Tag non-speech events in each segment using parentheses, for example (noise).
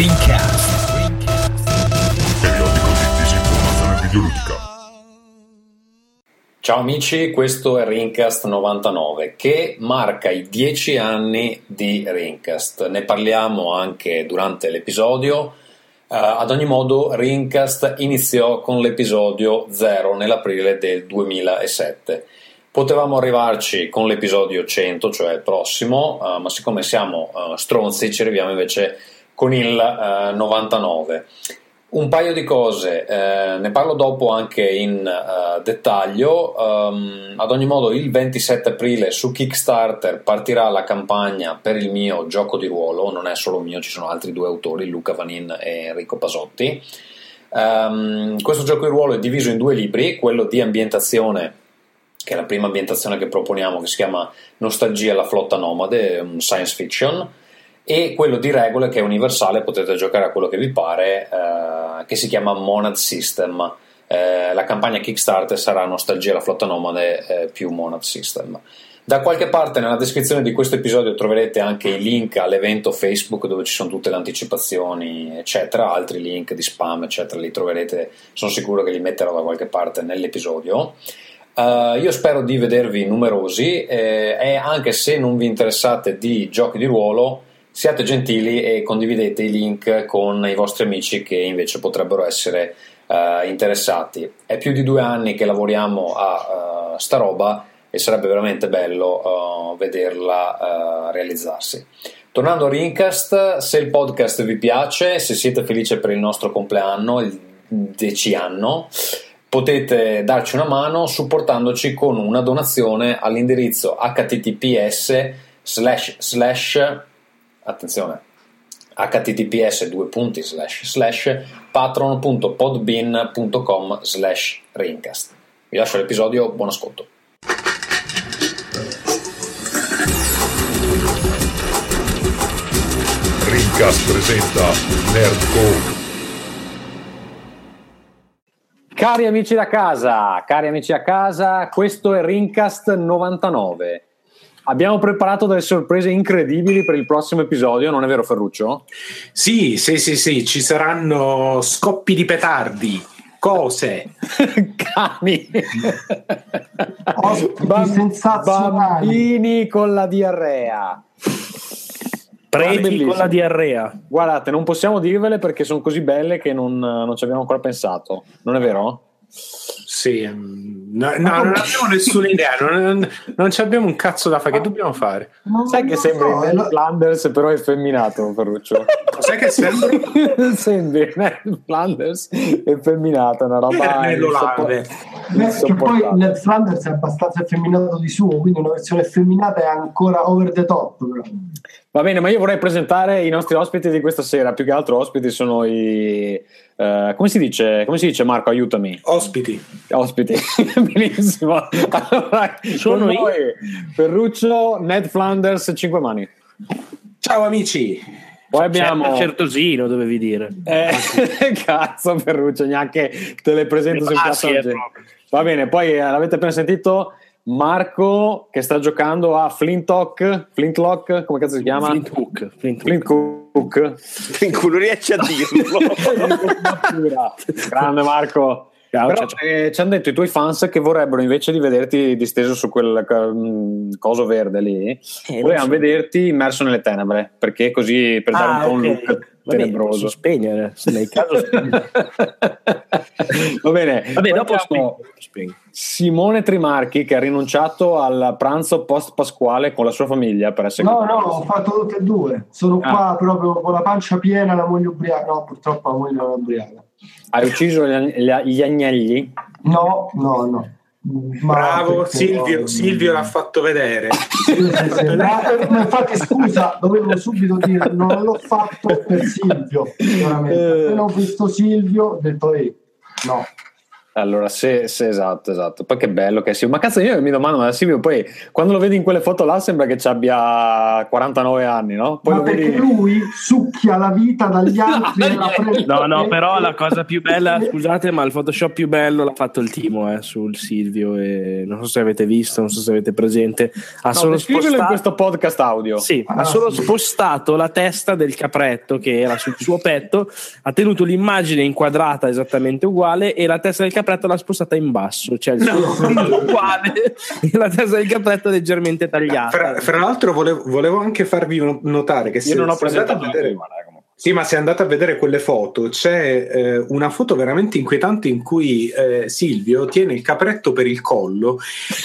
Rincast. Periodico di disinformazione videoludica. Ciao amici, questo è Rincast 99 che marca i 10 anni di Rincast. Ne parliamo anche durante l'episodio. Uh, ad ogni modo, Rincast iniziò con l'episodio 0 nell'aprile del 2007. Potevamo arrivarci con l'episodio 100, cioè il prossimo, uh, ma siccome siamo uh, stronzi ci arriviamo invece con il uh, 99. Un paio di cose, eh, ne parlo dopo anche in uh, dettaglio. Um, ad ogni modo, il 27 aprile su Kickstarter partirà la campagna per il mio gioco di ruolo. Non è solo mio, ci sono altri due autori, Luca Vanin e Enrico Pasotti. Um, questo gioco di ruolo è diviso in due libri: quello di ambientazione che è la prima ambientazione che proponiamo, che si chiama Nostalgia alla flotta nomade, un science fiction, e quello di regole che è universale, potete giocare a quello che vi pare, eh, che si chiama Monad System. Eh, la campagna Kickstarter sarà Nostalgia alla flotta nomade eh, più Monad System. Da qualche parte nella descrizione di questo episodio troverete anche i link all'evento Facebook dove ci sono tutte le anticipazioni, eccetera, altri link di spam, eccetera, li troverete, sono sicuro che li metterò da qualche parte nell'episodio. Uh, io spero di vedervi numerosi eh, e anche se non vi interessate di giochi di ruolo, siate gentili e condividete i link con i vostri amici che invece potrebbero essere uh, interessati. È più di due anni che lavoriamo a uh, sta roba e sarebbe veramente bello vederla realizzarsi. Tornando a Rincast, se il podcast vi piace, se siete felici per il nostro compleanno, il decianno, potete darci una mano supportandoci con una donazione all'indirizzo https slash slash attenzione. Https due punti slash slash patron.podbean.com slash rincast vi lascio l'episodio buon ascolto. Rincast presenta Nerdcore Cari amici da casa, cari amici a casa, questo è Rincast 99. Abbiamo preparato delle sorprese incredibili per il prossimo episodio, non è vero Ferruccio? Sì, sì, sì, sì, ci saranno scoppi di petardi, cose, (laughs) cani, Bam- bambini con la diarrea. Preti con la diarrea. Guardate, non possiamo dirvele perché sono così belle che non, non ci abbiamo ancora pensato. Non è vero? Sì, mm, no, no, non abbiamo nessuna idea, non, non abbiamo un cazzo da fare. Che dobbiamo fare? Sai che sembri so, Ned Flanders, però è femminato, Ferruccio. (laughs) Sai che sembri? (laughs) sembri Ned Flanders effeminato, una roba Beh, che poi Ned Flanders è abbastanza effeminato di suo, quindi una versione effeminata è ancora over the top. Però. Va bene, ma io vorrei presentare i nostri ospiti di questa sera. Più che altro, ospiti sono i. Uh, come, si dice, come si dice, Marco? Aiutami. Ospiti. Ospiti, (laughs) benissimo. Allora, sono io. Ferruccio, Ned Flanders, 5 mani. Ciao amici. Poi abbiamo Certosino, dovevi dire. Eh, (laughs) cazzo, Ferruccio, neanche te le presento sul cazzo. Va bene, poi eh, l'avete appena sentito Marco che sta giocando a Flintlock, Flintlock, come cazzo si chiama? Flint Hook. Flint Hook. Flint non riesci a dirlo. (laughs) Grande Marco. Ciao, Però, ciao, ciao. Eh, ci hanno detto i tuoi fans che vorrebbero invece di vederti disteso su quel um, coso verde lì, eh, volevano so. vederti immerso nelle tenebre perché così per dare ah, un po' un okay. Look tenebroso. spegnere, nel caso (laughs) Va bene, Vabbè, dopo spegno. Simone Trimarchi che ha rinunciato al pranzo post pasquale con la sua famiglia per essere No, no, ho fatto tutte e due. Sono ah. qua proprio con la pancia piena, la moglie ubriaca. No, purtroppo la moglie non è ubriaca. Hai ucciso gli agnelli? No, no, no. Bravo Silvio, Silvio l'ha fatto vedere. Sì, sì, sì. Ma, infatti, scusa, dovevo subito dire: non l'ho fatto per Silvio. Veramente. Appena ho visto Silvio, ho detto: Ehi, no. Allora, se, se, esatto, esatto. Poi che bello che è Silvio. Ma cazzo, io mi domando, ma Silvio poi quando lo vedi in quelle foto là sembra che ci abbia 49 anni, no? Poi ma perché vedi... lui succhia la vita dagli (laughs) altri. no, no, però la cosa più bella, scusate, ma il Photoshop più bello l'ha fatto il Timo eh, sul Silvio. E non so se avete visto, non so se avete presente. Ha no, solo spostato in questo podcast audio. Sì, ah, ha solo sì. spostato la testa del capretto che era sul suo petto, ha tenuto l'immagine inquadrata esattamente uguale e la testa del capretto capretto l'ha spostata in basso, cioè il no. suo (laughs) uguale e (laughs) la testa del capretto leggermente tagliata. Fra, fra l'altro volevo, volevo, anche farvi notare che Io se, non ho presentato a vedere... Sì, ma se andate a vedere quelle foto, c'è eh, una foto veramente inquietante in cui eh, Silvio tiene il capretto per il collo,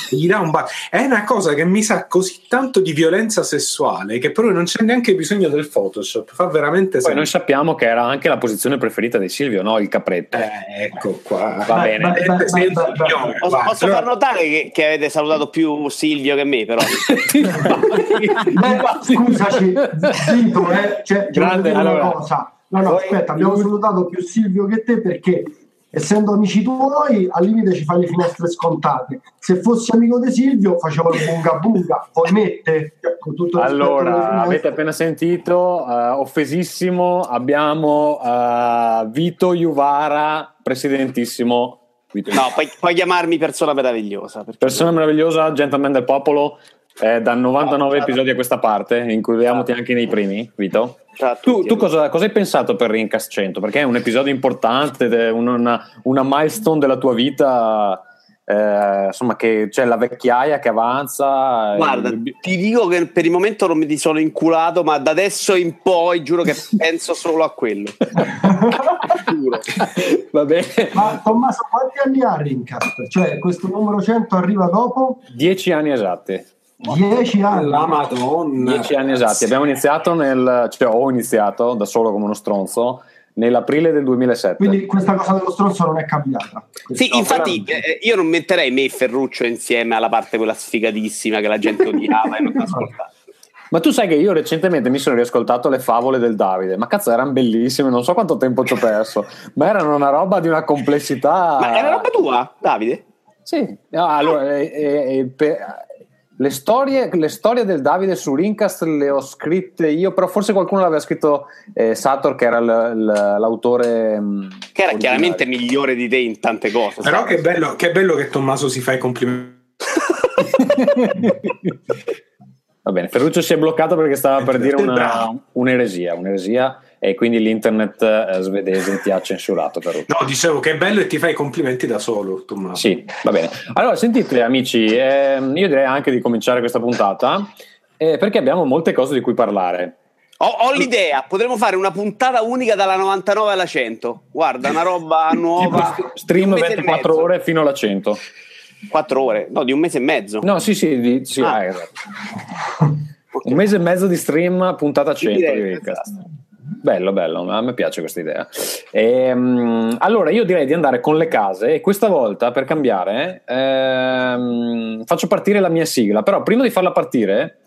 gli dà un bacio. È una cosa che mi sa così tanto di violenza sessuale che però non c'è neanche bisogno del Photoshop. Fa veramente Poi senso. noi sappiamo che era anche la posizione preferita di Silvio, no? Il capretto. Eh, ecco qua. Va bene. posso, posso far notare che, che, avete salutato più Silvio che me, però. (laughs) (laughs) Beh, scusaci, (laughs) Zito, eh, cioè, Grande, allora, cosa. No, no, aspetta, abbiamo salutato più Silvio che te perché essendo amici tuoi, al limite ci fai le finestre scontate. Se fossi amico di Silvio, facevo il bunga bunga, poi mette. allora, avete appena sentito, uh, offesissimo, abbiamo uh, Vito Juvara, presidentissimo. Vito no, puoi, puoi, chiamarmi persona meravigliosa. Persona meravigliosa, gentleman del popolo, eh, da 99 episodi a questa parte, includiamoti anche nei primi, Vito. Tu, tu cosa, cosa, hai pensato per Rincast 100? Perché è un episodio importante, una, una milestone della tua vita. Eh, insomma, che c'è la vecchiaia che avanza. Guarda, e... ti dico che per il momento non mi ti sono inculato, ma da adesso in poi giuro che (laughs) penso solo a quello. (laughs) Va bene. Ma Tommaso, quanti anni ha Rincast? Cioè, questo numero 100 arriva dopo? Dieci anni esatti. Dieci anni. La Madonna. Dieci anni esatti. Abbiamo iniziato nel, cioè ho iniziato da solo come uno stronzo nell'aprile del 2007. Quindi questa cosa dello stronzo non è cambiata. Sì, no, infatti eh, io non metterei me e Ferruccio insieme alla parte quella sfigatissima che la gente odiava e non (laughs) ascoltava. Ma tu sai che io recentemente mi sono riascoltato le favole del Davide, ma cazzo erano bellissime, non so quanto tempo ci ho perso, (laughs) ma erano una roba di una complessità... Ma era roba tua, Davide? Sì, no, allora, eh, eh, eh per, le storie, le storie, del Davide su Rincast le ho scritte io, però forse qualcuno l'aveva scritto eh, Sator, che era l, l, l'autore. Mm, che era originale. chiaramente migliore di te in tante cose. Però che bello, che bello, che Tommaso si fa i complimenti. (laughs) Va bene, Ferruccio si è bloccato perché stava per dire una, un'eresia, un'eresia e quindi l'internet eh, svedese ti ha censurato. Ferruccio. No, dicevo che è bello e ti fai i complimenti da solo, Tommaso. Sì, va bene. Allora, sentite amici, eh, io direi anche di cominciare questa puntata eh, perché abbiamo molte cose di cui parlare. Ho, ho, l'idea, potremmo fare una puntata unica dalla 99 alla 100. Guarda, una roba (laughs) nuova. Stream 24 ore fino alla 100. 4 ore, no, di un mese e mezzo. No, sì, sì, di, sì ah. ah esatto. un mese e mezzo di stream, puntata 100 di Bello, bello, a me piace questa idea. E, um, allora, io direi di andare con le case e questa volta, per cambiare, ehm, faccio partire la mia sigla. Però prima di farla partire,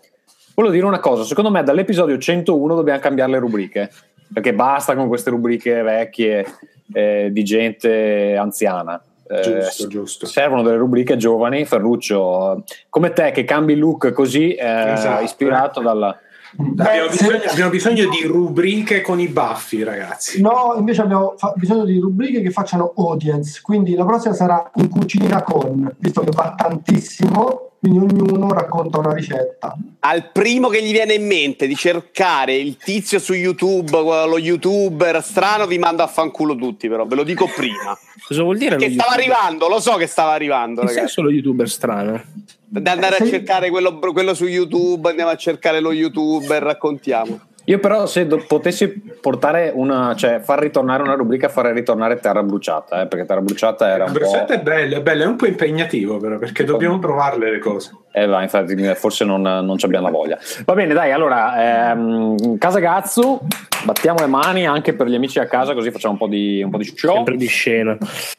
volevo dire una cosa. Secondo me dall'episodio 101 dobbiamo cambiare le rubriche, perché basta con queste rubriche vecchie eh, di gente anziana. Giusto, eh, giusto. Servono delle rubriche giovani, Ferruccio, come te che cambi look così, eh, esatto. ispirato dalla... Abbiamo bisogno, abbiamo bisogno, di rubriche con i baffi, ragazzi. No, invece abbiamo fa- bisogno di rubriche che facciano audience. Quindi la prossima sarà in cucina con, visto che va tantissimo, quindi ognuno racconta una ricetta. Al primo che gli viene in mente di cercare il tizio su YouTube, lo youtuber strano, vi mando a fanculo tutti, però ve lo dico prima. Cosa vuol dire? Che stava YouTuber? arrivando, lo so che stava arrivando. Che senso lo youtuber strano? Da andare a cercare quello, quello su YouTube, andiamo a cercare lo youtuber, raccontiamo. Io però se do- potessi portare una, cioè far ritornare una rubrica farei ritornare Terra Bruciata, eh, perché Terra Bruciata era un Bruciata po'... è bello, è bello, è un po' impegnativo però, perché dobbiamo provarle le cose. Eh va, infatti forse non, non abbiamo la voglia. Va bene, dai, allora, ehm, Casa Gazzu, battiamo le mani anche per gli amici a casa, così facciamo un po' di, un po' di show. Sempre di scena.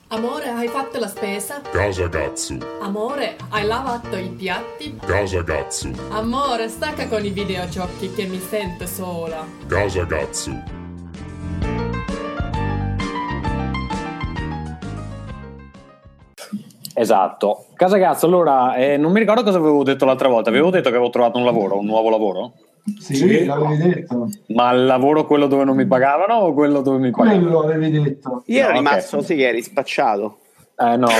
Amore, hai fatto la spesa? Casa Gazzu. Amore, hai lavato i piatti? Casa Gazzu. Amore, stacca con i videogiochi che mi sento sola. Casa Esatto. Casagazzo, allora, eh, non mi ricordo cosa avevo detto l'altra volta. Avevo detto che avevo trovato un lavoro, un nuovo lavoro? Sì, sì. l'avevi detto. Ma il lavoro quello dove non mi pagavano o quello dove mi pagavano? Quello avevi detto. Io ero no, rimasto okay. che eri spacciato. Eh no. (laughs)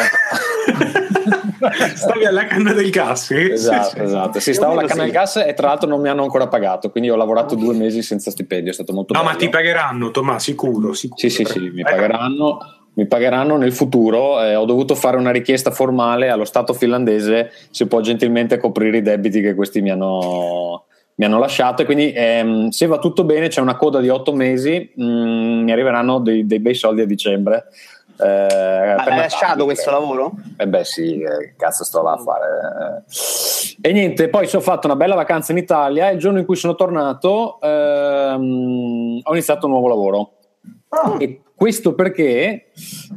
Stavi alla canna del gas, sì? Esatto, esatto. Sì, stavo alla canna del gas e tra l'altro non mi hanno ancora pagato, quindi ho lavorato due mesi senza stipendio, è stato molto no, bello. No, ma ti pagheranno, Tomà, sicuro, sicuro. Sì, sì, sì, mi pagheranno mi pagheranno nel futuro. Eh, ho dovuto fare una richiesta formale allo Stato finlandese se può gentilmente coprire i debiti che questi mi hanno, mi hanno lasciato. E quindi, ehm, se va tutto bene, c'è una coda di otto mesi, mh, mm, mi arriveranno dei, dei, bei soldi a dicembre. Eh, hai lasciato questo lavoro? Eh beh, sì, eh, cazzo, sto là a fare. E niente, poi ho fatto una bella vacanza in Italia. E il giorno in cui sono tornato, ehm, ho iniziato un nuovo lavoro. Oh. E questo perché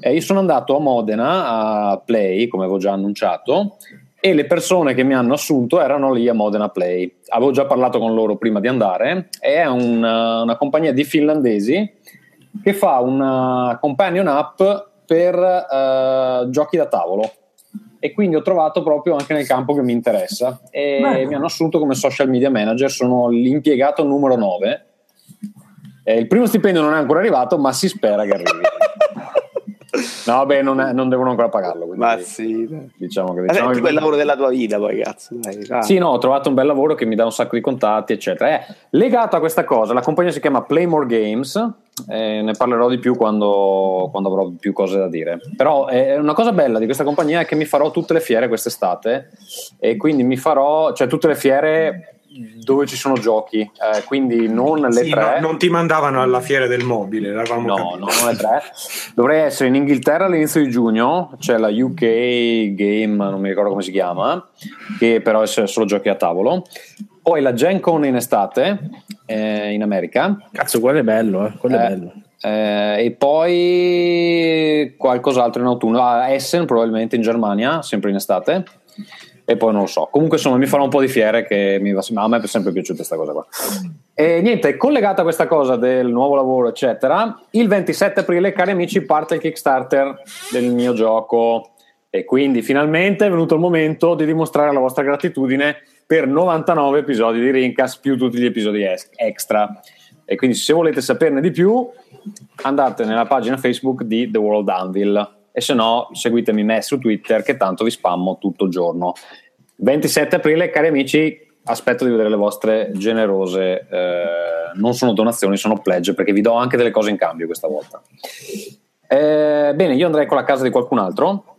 eh, io sono andato a Modena a Play, come avevo già annunciato, e le persone che mi hanno assunto erano lì a Modena Play. Avevo già parlato con loro prima di andare, è una, una compagnia di finlandesi che fa una companion app per uh, giochi da tavolo e quindi ho trovato proprio anche nel campo che mi interessa e Beh. mi hanno assunto come social media manager, sono l'impiegato numero 9 eh, il primo stipendio non è ancora arrivato, ma si spera che arrivi. (laughs) No, vabbè, non, è, non, devono ancora pagarlo. Ma sì, diciamo che, diciamo che quel lavoro della tua vita, poi cazzo. Dai, dai. Sì, no, ho trovato un bel lavoro che mi dà un sacco di contatti, eccetera. È legato a questa cosa, la compagnia si chiama Playmore Games. Eh, ne parlerò di più quando, quando, avrò più cose da dire. Però è una cosa bella di questa compagnia è che mi farò tutte le fiere quest'estate e quindi mi farò, cioè tutte le fiere dove ci sono giochi, eh, quindi non le sì, tre. No, non ti mandavano alla fiera del mobile, l'avevamo no, capito. no, non le tre. Dovrei essere in Inghilterra all'inizio di giugno, c'è la UK Game, non mi ricordo come si chiama, che però è solo giochi a tavolo. Poi la Gen Con in estate eh, in America. Cazzo, quello è bello, eh. quello è eh, bello. Eh, e poi qualcos'altro in autunno. Ah, Essen probabilmente in Germania, sempre in estate e poi non lo so. Comunque insomma mi farò un po' di fiere che mi, a me è sempre piaciuta questa cosa qua. E niente, collegata a questa cosa del nuovo lavoro eccetera, il 27 aprile cari amici parte il Kickstarter del mio gioco e quindi finalmente è venuto il momento di dimostrare la vostra gratitudine per 99 episodi di Rincas più tutti gli episodi extra. E quindi se volete saperne di più andate nella pagina Facebook di The World Anvil e se no seguitemi me su Twitter che tanto vi spammo tutto il giorno. 27 aprile, cari amici, aspetto di vedere le vostre generose, eh, non sono donazioni, sono pledge perché vi do anche delle cose in cambio questa volta. Eh, bene, io andrei con la casa di qualcun altro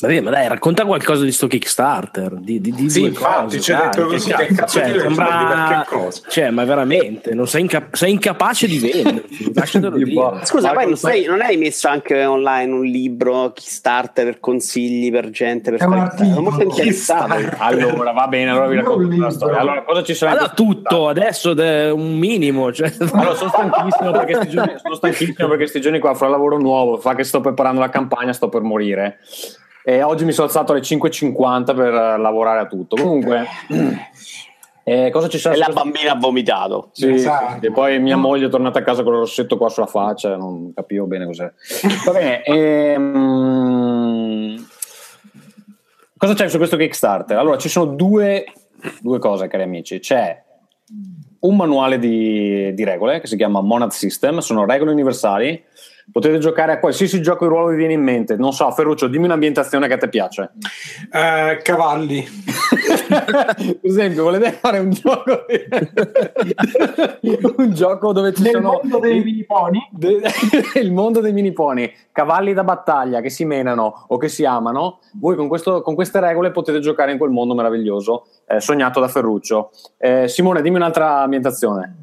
Vabbè, ma dai, racconta qualcosa di sto Kickstarter. Di, di, di sì, infatti, cose, c'è detto così che cazzo cioè, sembra... cioè, ma veramente, non sei, inca- sei incapace di venderti. (laughs) Scusa, poi non, sei, non, hai messo anche online un libro Kickstarter, consigli per gente per fare Sono molto interessato. Allora, va bene, allora vi racconto la storia. Allora, cosa ci sarà? Allora, tutto, adesso de- un minimo. Cioè. Allora, sono stanchissimo perché sti giorni, sono stanchissimo perché sti giorni qua fra lavoro nuovo, fa che sto preparando la campagna, sto per morire. E oggi mi sono alzato alle 5.50 per lavorare a tutto. Comunque, (clears throat) eh, cosa ci sarà? E la bambina ha vomitato. Sì, esatto. E poi mia moglie è tornata a casa con il rossetto qua sulla faccia, non capivo bene cos'è. Va bene. (laughs) Ehm... Cosa c'è su questo Kickstarter? Allora, ci sono due, due cose, cari amici. C'è un manuale di, di regole che si chiama Monad System, sono regole universali Potete giocare a qualsiasi gioco di ruolo vi viene in mente. Non so, Ferruccio, dimmi un'ambientazione che a te piace. Uh, cavalli. (laughs) per esempio, volete fare un gioco (laughs) un gioco dove ci Nel sono mondo dei mini pony (laughs) de... il mondo dei mini pony cavalli da battaglia che si menano o che si amano voi con, questo, con queste regole potete giocare in quel mondo meraviglioso eh, sognato da Ferruccio eh, Simone dimmi un'altra ambientazione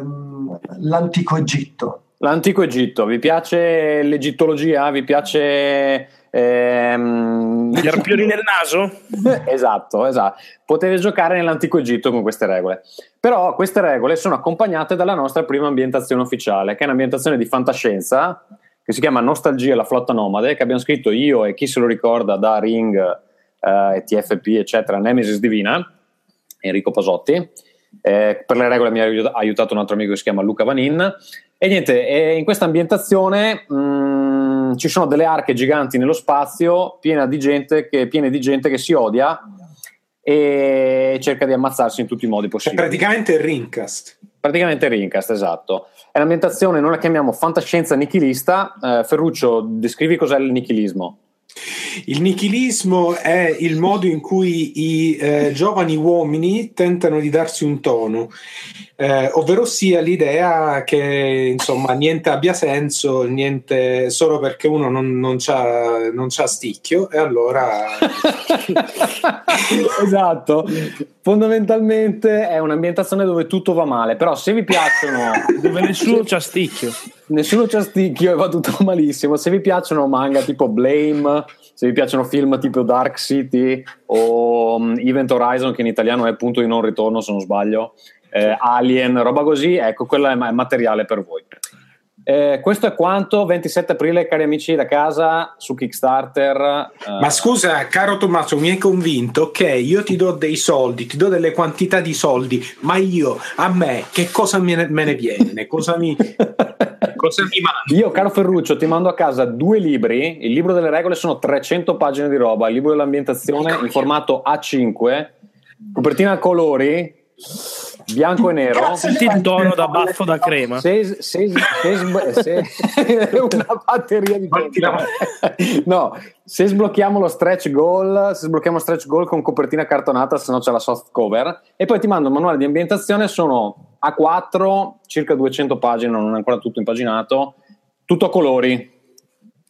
um, l'antico Egitto L'antico Egitto, vi piace l'egittologia? Vi piace ehm... gli arpioni nel naso? (laughs) esatto, esatto. Potete giocare nell'antico Egitto con queste regole. Però queste regole sono accompagnate dalla nostra prima ambientazione ufficiale, che è un'ambientazione di fantascienza che si chiama Nostalgia la flotta nomade, che abbiamo scritto io e chi se lo ricorda da Ring, eh, TFP, eccetera, Nemesis Divina, Enrico Pasotti. Eh, per le regole mi ha aiutato un altro amico che si chiama Luca Vanin e niente, in questa ambientazione mh, mm, ci sono delle arche giganti nello spazio piene di gente che, piene di gente che si odia e cerca di ammazzarsi in tutti i modi possibili. È praticamente il Rincast. Praticamente il Rincast, esatto. È un'ambientazione, noi la chiamiamo fantascienza nichilista. Eh, Ferruccio, descrivi cos'è il nichilismo. Il nichilismo è il modo in cui i eh, giovani uomini tentano di darsi un tono, eh, ovvero sia l'idea che insomma niente abbia senso, niente solo perché uno non, non, c'ha, non c'ha sticchio e allora... (laughs) (laughs) esatto, fondamentalmente è un'ambientazione dove tutto va male, però se vi piacciono... (laughs) dove nessuno c'ha sticchio. Nessuno c'ha sticchio e va tutto (laughs) malissimo, se vi piacciono manga tipo Blame se vi piacciono film tipo Dark City o um, Event Horizon, che in italiano è punto di non ritorno se non sbaglio, eh, Alien, roba così, ecco, quello è, è materiale per voi. Eh, questo è quanto 27 aprile, cari amici da casa su Kickstarter. Eh. Ma scusa, caro Tommaso, mi hai convinto che io ti do dei soldi, ti do delle quantità di soldi, ma io a me che cosa me ne, viene? Cosa mi, (laughs) cosa mi mandi? Io, caro Ferruccio, ti mando a casa due libri. Il libro delle regole sono 300 pagine di roba, il libro dell'ambientazione in formato A5, copertina a colori bianco e nero. Senti il tono da baffo da crema. Se, se, se, se (laughs) una batteria di No, se sblocchiamo lo stretch goal, se sblocchiamo lo stretch goal con copertina cartonata, se no c'è la soft cover. E poi ti mando un manuale di ambientazione, sono A4, circa 200 pagine, non è ancora tutto impaginato, tutto a colori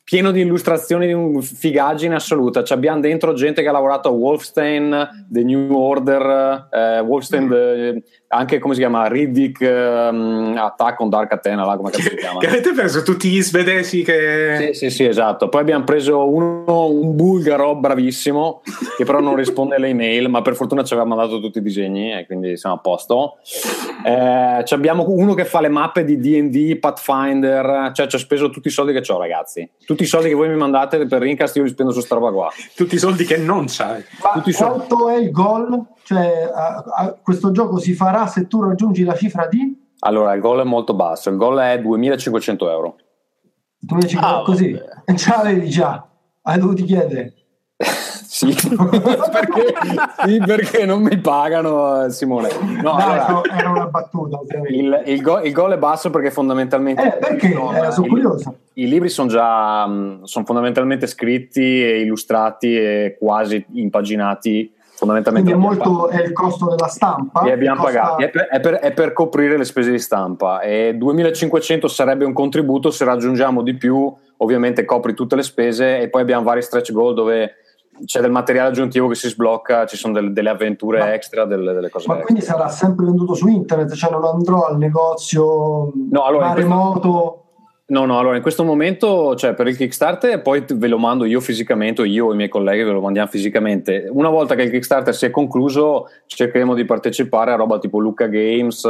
pieno di illustrazioni di un figaggine assoluta. Ci abbiamo dentro gente che ha lavorato a Wolfstein, The New Order, eh, Wolfstein, the, anche come si chiama? Riddick um, Attack on Dark Athena là, come si chiama? che avete preso tutti gli svedesi che sì sì sì esatto. Poi abbiamo preso uno, un bulgaro bravissimo che però non risponde alle email ma per fortuna ci aveva mandato tutti i disegni e quindi siamo a posto. Eh, abbiamo uno che fa le mappe di D&D Pathfinder cioè ci ho speso tutti i soldi che ho ragazzi. Tutti i soldi che voi mi mandate per Rincast io li spendo su sta roba qua. Tutti i soldi che non c'hai. Ma quanto soldi. è il goal? Cioè a, a, questo gioco si farà se tu raggiungi la cifra di? Allora, il gol è molto basso, il gol è 2500 euro. 2500 ah, così? E già l'avevi già, hai dovuto chiedere. (laughs) sì, perché, sì, perché, non mi pagano Simone. No, Dai, allora, no, era una battuta. Il, il, go, il, gol è basso perché fondamentalmente... Eh, perché? No, eh, sono curioso. I libri sono già sono fondamentalmente scritti e illustrati e quasi impaginati fondamentalmente Quindi è molto è il costo della stampa e abbiamo costa... pagato è per, è, per, è per, coprire le spese di stampa e 2500 sarebbe un contributo se raggiungiamo di più ovviamente copri tutte le spese e poi abbiamo vari stretch goal dove c'è del materiale aggiuntivo che si sblocca, ci sono delle, delle avventure ma, extra, delle, delle cose. Ma extra. quindi sarà sempre venduto su internet, cioè non andrò al negozio no, allora, remoto. No, no, allora in questo momento, cioè per il Kickstarter, poi ve lo mando io fisicamente, io e i miei colleghi ve lo mandiamo fisicamente. Una volta che il Kickstarter si è concluso, cercheremo di partecipare a roba tipo Luca Games,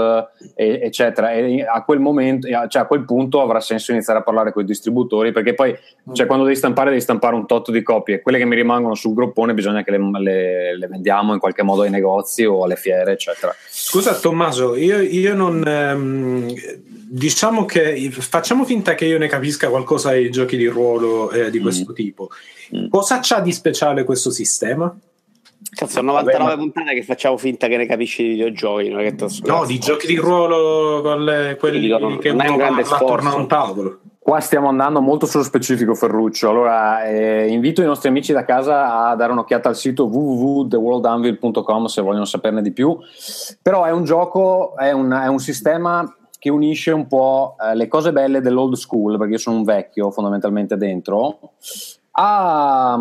e, eccetera. E a quel momento, cioè a quel punto avrà senso iniziare a parlare con i distributori, perché poi, cioè, quando devi stampare, devi stampare un tot di copie. Quelle che mi rimangono sul groppone bisogna che le, le, le vendiamo in qualche modo ai negozi o alle fiere, eccetera. Scusa Tommaso, io, io non. Ehm, diciamo che facciamo finta che io ne capisca qualcosa ai giochi di ruolo eh, di mm. questo mm. tipo. Cosa c'ha di speciale questo sistema? Cazzo, 99 Vabbè, ma... puntate che facciamo finta che ne capisci di videogiochi. No, no di giochi di ruolo con le, quelli non, che non uno parla attorno a un tavolo. Qua stiamo andando molto sullo specifico, Ferruccio. Allora, eh, invito i nostri amici da casa a dare un'occhiata al sito www.theworldanvil.com se vogliono saperne di più. Però è un gioco, è un, è un sistema che unisce un po' eh, le cose belle dell'old school, perché io sono un vecchio fondamentalmente dentro. Ah,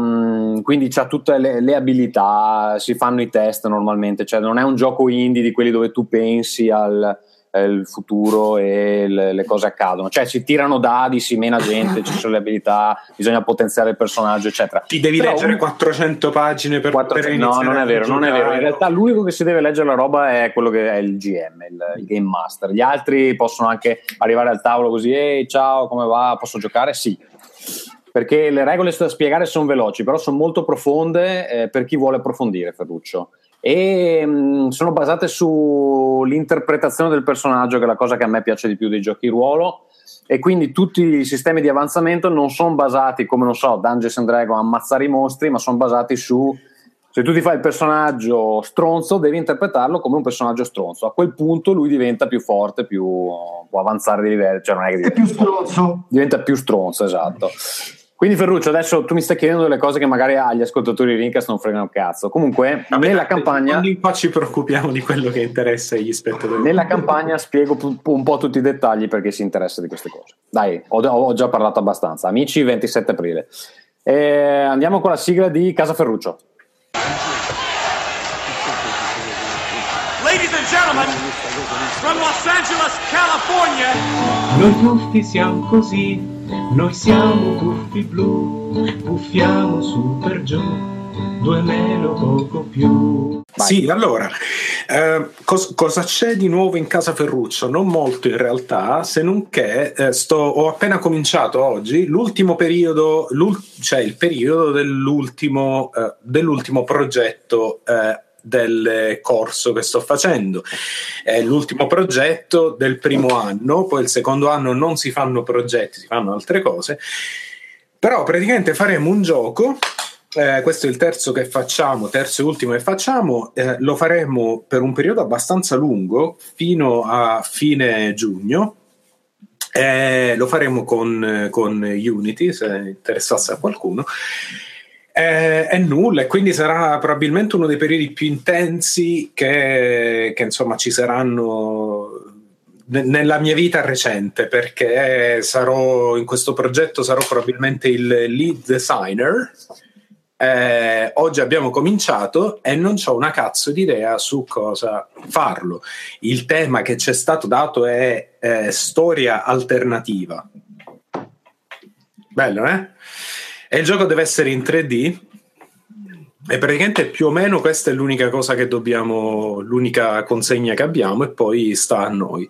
quindi c'ha tutte le, le, abilità, si fanno i test normalmente, cioè non è un gioco indie di quelli dove tu pensi al, il futuro e le, le, cose accadono. Cioè si tirano dadi, si mena gente, ci sono le abilità, bisogna potenziare il personaggio, eccetera. Ti devi Però leggere un... 400 pagine per 400, per No, non è vero, non è vero. In realtà l'unico che si deve leggere la roba è quello che è il GM, il, il Game Master. Gli altri possono anche arrivare al tavolo così, ehi ciao, come va? Posso giocare? Sì perché le regole da spiegare sono veloci, però sono molto profonde eh, per chi vuole approfondire, Ferruccio e mh, mm, sono basate sull'interpretazione del personaggio, che è la cosa che a me piace di più dei giochi ruolo. e quindi tutti i sistemi di avanzamento non sono basati come non so Dungeons and Dragons ammazzare i mostri ma sono basati su se tu ti fai il personaggio stronzo devi interpretarlo come un personaggio stronzo. A quel punto lui diventa più forte più può avanzare di livello cioè non è che è più stronzo. Diventa più stronzo esatto quindi Ferruccio, adesso tu mi stai chiedendo delle cose che magari agli ascoltatori di Rincast non fregano un cazzo. Comunque, Vabbè, nella campagna... Quindi qua ci preoccupiamo di quello che interessa agli spettatori. Nella campagna spiego un po' tutti i dettagli perché si interessa di queste cose. Dai, ho, ho già parlato abbastanza. Amici, 27 aprile. E andiamo con la sigla di Casa Ferruccio. Ladies and gentlemen, from Los Angeles, California. Noi tutti siamo così noi siamo puffi blu, puffiamo su per giù, due meno poco più. Sì, allora, eh, cos- cosa c'è di nuovo in casa Ferruccio? Non molto in realtà, se non che eh, sto, ho appena cominciato oggi l'ultimo periodo, cioè il periodo dell'ultimo, eh, dell'ultimo progetto eh, del corso che sto facendo. È l'ultimo progetto del primo anno, poi il secondo anno non si fanno progetti, si fanno altre cose. Però praticamente faremo un gioco eh, questo è il terzo che facciamo, terzo e ultimo che facciamo, eh, lo faremo per un periodo abbastanza lungo, fino a fine giugno. Eh, lo faremo con, con Unity, se interessasse a qualcuno è, è, nulla e quindi sarà probabilmente uno dei periodi più intensi che, che insomma ci saranno nella mia vita recente perché sarò in questo progetto sarò probabilmente il lead designer. Eh, oggi abbiamo cominciato e non ho una cazzo di idea su cosa farlo. Il tema che ci è stato dato è eh, storia alternativa. Bello eh? E il gioco deve essere in 3D. E praticamente più o meno questa è l'unica cosa che dobbiamo, l'unica consegna che abbiamo, e poi sta a noi.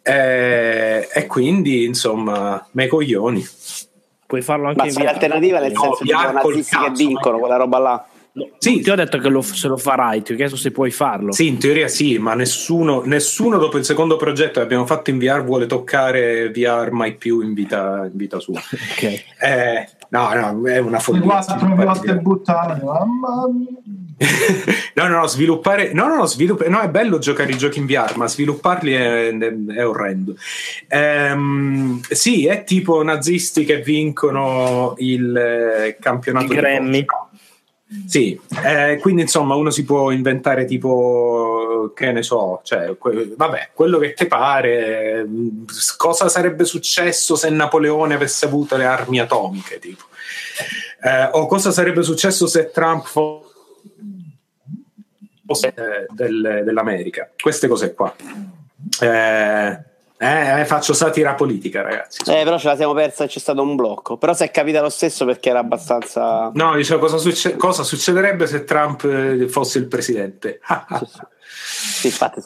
E, e quindi, insomma, me coglioni. Puoi farlo anche Ma in alternativa, nel senso no, di nazisti che vincono quella roba là. No, sì. Ti ho detto che lo, se lo farai, ti ho chiesto se puoi farlo. Sì, in teoria sì, ma nessuno, nessuno dopo il secondo progetto che abbiamo fatto in VR vuole toccare VR mai più in vita, in vita sua. (laughs) ok. Eh, No, no, è una follia. Buttare, mamma mia. (laughs) no, no, no, sviluppare, no, no, no, svilupp- no, è bello giocare i giochi in VR, ma svilupparli è, è orrendo. Ehm, sì, è tipo nazisti che vincono il eh, campionato di Grammy. Sì, eh, quindi insomma uno si può inventare tipo, che ne so, cioè, que- vabbè, quello che ti pare, cosa sarebbe successo se Napoleone avesse avuto le armi atomiche, tipo. Eh, o cosa sarebbe successo se Trump fosse eh, del, dell'America. Queste cose qua. Eh, eh, eh, faccio satira politica, ragazzi. Eh, però ce la siamo persa e c'è stato un blocco. Però si è capita lo stesso perché era abbastanza. No, dicevo cosa, succe- cosa succederebbe se Trump eh, fosse il presidente. sì, sì. (laughs) Sì, infatti,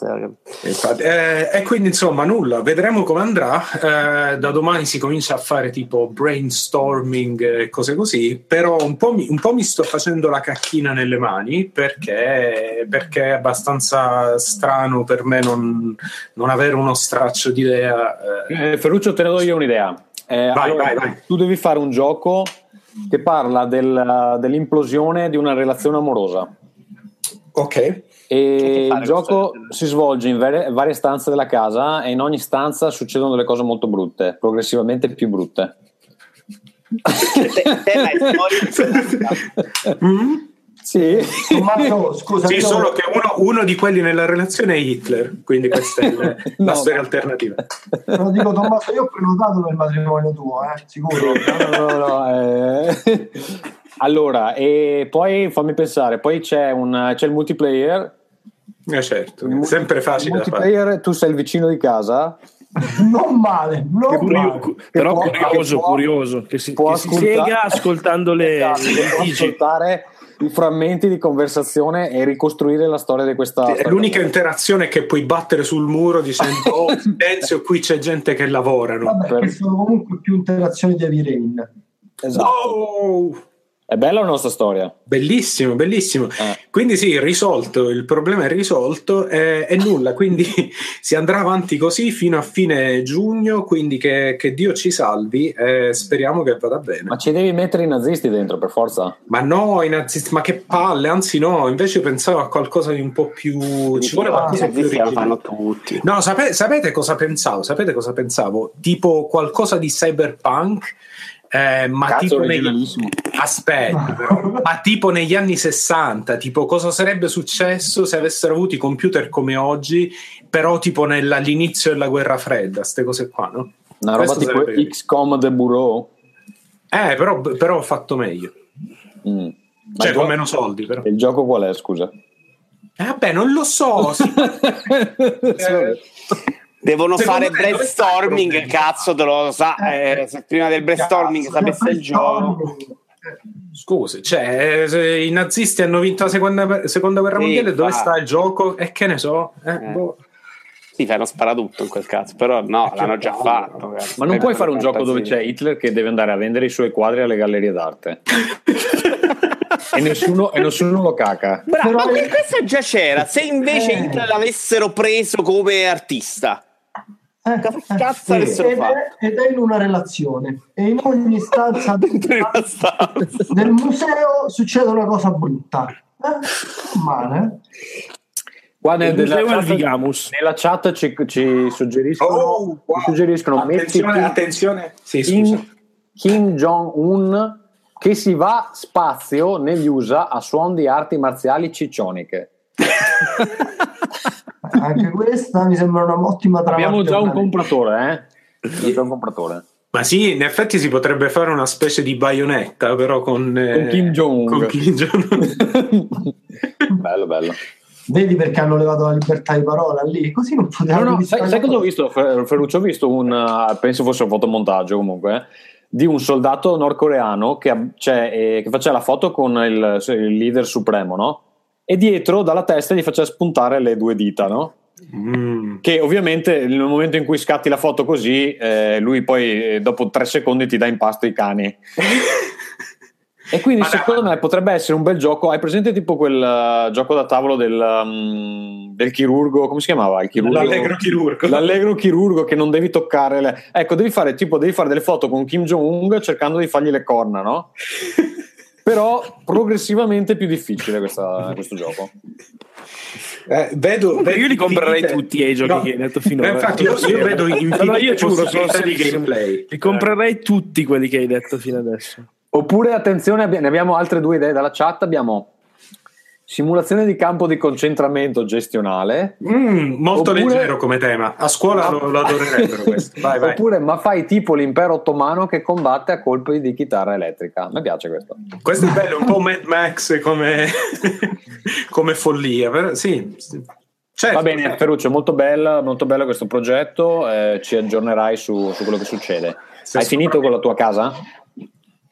infatti eh, e quindi insomma nulla, vedremo come andrà. Eh, da domani si comincia a fare tipo brainstorming e cose così, però un po, mi, un po' mi sto facendo la cacchina nelle mani perché, perché è abbastanza strano per me non, non avere uno straccio di idea. Eh. eh Ferruccio, te ne do io un'idea. Eh, vai, allora, vai, vai. Tu devi fare un gioco che parla del, dell'implosione di una relazione amorosa. Ok. E il gioco si svolge in varie, varie, stanze della casa e in ogni stanza succedono delle cose molto brutte, progressivamente più brutte. (laughs) mm? Sì, Tommaso, scusa, sì solo che uno, uno, di quelli nella relazione è Hitler, quindi questa è la, (laughs) no, la storia alternativa. Lo dico Tommaso, io ho prenotato per il matrimonio tuo, eh, sicuro. No, no, no, eh. (laughs) Allora, e poi fammi pensare, poi c'è, un, c'è il multiplayer eh certo, il sempre facile. multiplayer, tu sei il vicino di casa. (laughs) Non male, non curio, male. però può, curioso, può, curioso, che si, può che si spiega ascoltando le, esatto, le ascoltare i frammenti di conversazione e ricostruire la storia di questa sì, è l'unica interazione che puoi battere sul muro dicendo (laughs) oh silenzio qui c'è gente che lavora Vabbè, per... sono comunque più interazioni di Heavy Rain esatto oh! È bella la nostra storia. Bellissimo, bellissimo. Eh. Quindi sì, risolto, il problema è risolto e, e nulla, quindi (laughs) si andrà avanti così fino a fine giugno, quindi che, che Dio ci salvi e speriamo che vada bene. Ma ci devi mettere i nazisti dentro per forza? Ma no, i nazisti, ma che palle, anzi no, invece pensavo a qualcosa di un po' più... Ci vuole qualcosa più lo fanno tutti. No, sapete, sapete cosa pensavo? Sapete cosa pensavo? Tipo qualcosa di cyberpunk eh, ma tipo negli... aspetta però, ma tipo negli anni 60 tipo cosa sarebbe successo se avessero avuto i computer come oggi però tipo nell'inizio della guerra fredda queste cose qua no? una roba Questo tipo sarebbe... XCOM The Bureau eh però, però ho fatto meglio mm. cioè con meno soldi però il gioco qual è scusa? Eh, vabbè non lo so (laughs) eh, Devono Secondo fare brainstorming, cazzo, te lo sa. Eh, se prima del brainstorming sapesse il gioco. (laughs) Scusi, cioè, i nazisti hanno vinto la seconda, seconda guerra sì, mondiale, dove sta il gioco? E eh, che ne so? Eh, eh. Boh. Sì, fanno sparatutto in quel caso, però no, l'hanno già fatto. Ma non puoi fare un gioco dove c'è Hitler che deve andare a vendere i suoi quadri alle gallerie d'arte. (laughs) e, nessuno, e, nessuno, lo caca. Bravo, ma questo già c'era. Se invece eh. Hitler l'avessero preso come artista, eh, cazzo eh, sì. ed, è, ed, è, in una relazione e in ogni stanza (laughs) del, del museo succede una cosa brutta eh? male Qua nel, nella, chat, nella, chat, ci, ci suggeriscono, oh, wow. ci suggeriscono attenzione, attenzione. Sì, Kim, Kim Jong-un che si va spazio negli USA a suon di arti marziali ciccioniche anche questa mi sembra un'ottima trama. Abbiamo già un compratore, eh? Abbiamo già un compratore. Ma sì, in effetti si potrebbe fare una specie di baionetta, però con, eh, con Kim Jong. Con Kim (laughs) Jong. bello, bello. Vedi perché hanno levato la libertà di parola lì? Così non potevano. No, no, sai, sai cosa ho visto? Ferruccio, ho visto un. Uh, penso fosse un fotomontaggio comunque. Eh, di un soldato nordcoreano che, cioè, eh, che faceva la foto con il, il leader supremo, no? E dietro dalla testa gli faceva spuntare le due dita, no? Mm. Che ovviamente nel momento in cui scatti la foto così, eh, lui poi eh, dopo tre secondi ti dà in pasto i cani. (laughs) e quindi ma secondo no. me potrebbe essere un bel gioco. Hai presente tipo quel uh, gioco da tavolo del, um, del, chirurgo? Come si chiamava? Il chirurgo? L'allegro chirurgo. L'allegro chirurgo che non devi toccare. Le... Ecco, devi fare tipo devi fare delle foto con Kim Jong-un cercando di fargli le corna, no? (laughs) però progressivamente più difficile questa, questo gioco. Eh, vedo, vedo, io li comprerei finite. tutti i giochi no, che hai detto finora. Eh, infatti, io, io vedo infinite allora, io giuro, sono di gameplay. Li comprerei tutti quelli che hai detto fino adesso. Oppure, attenzione, ne abbiamo altre due idee dalla chat. Abbiamo Simulazione di campo di concentramento gestionale. Mm, molto oppure, leggero come tema. A scuola lo, lo adorerebbero (laughs) questo. Vai, vai. Oppure, ma fai tipo l'impero ottomano che combatte a colpi di chitarra elettrica. A me piace questo. Questo è bello, un po' Mad Max come, (laughs) come follia. Però, sì, Certo, Va bene. Ferruccio, molto bello, molto bello questo progetto. Eh, ci aggiornerai su, su, quello che succede. Se Hai finito con la tua casa?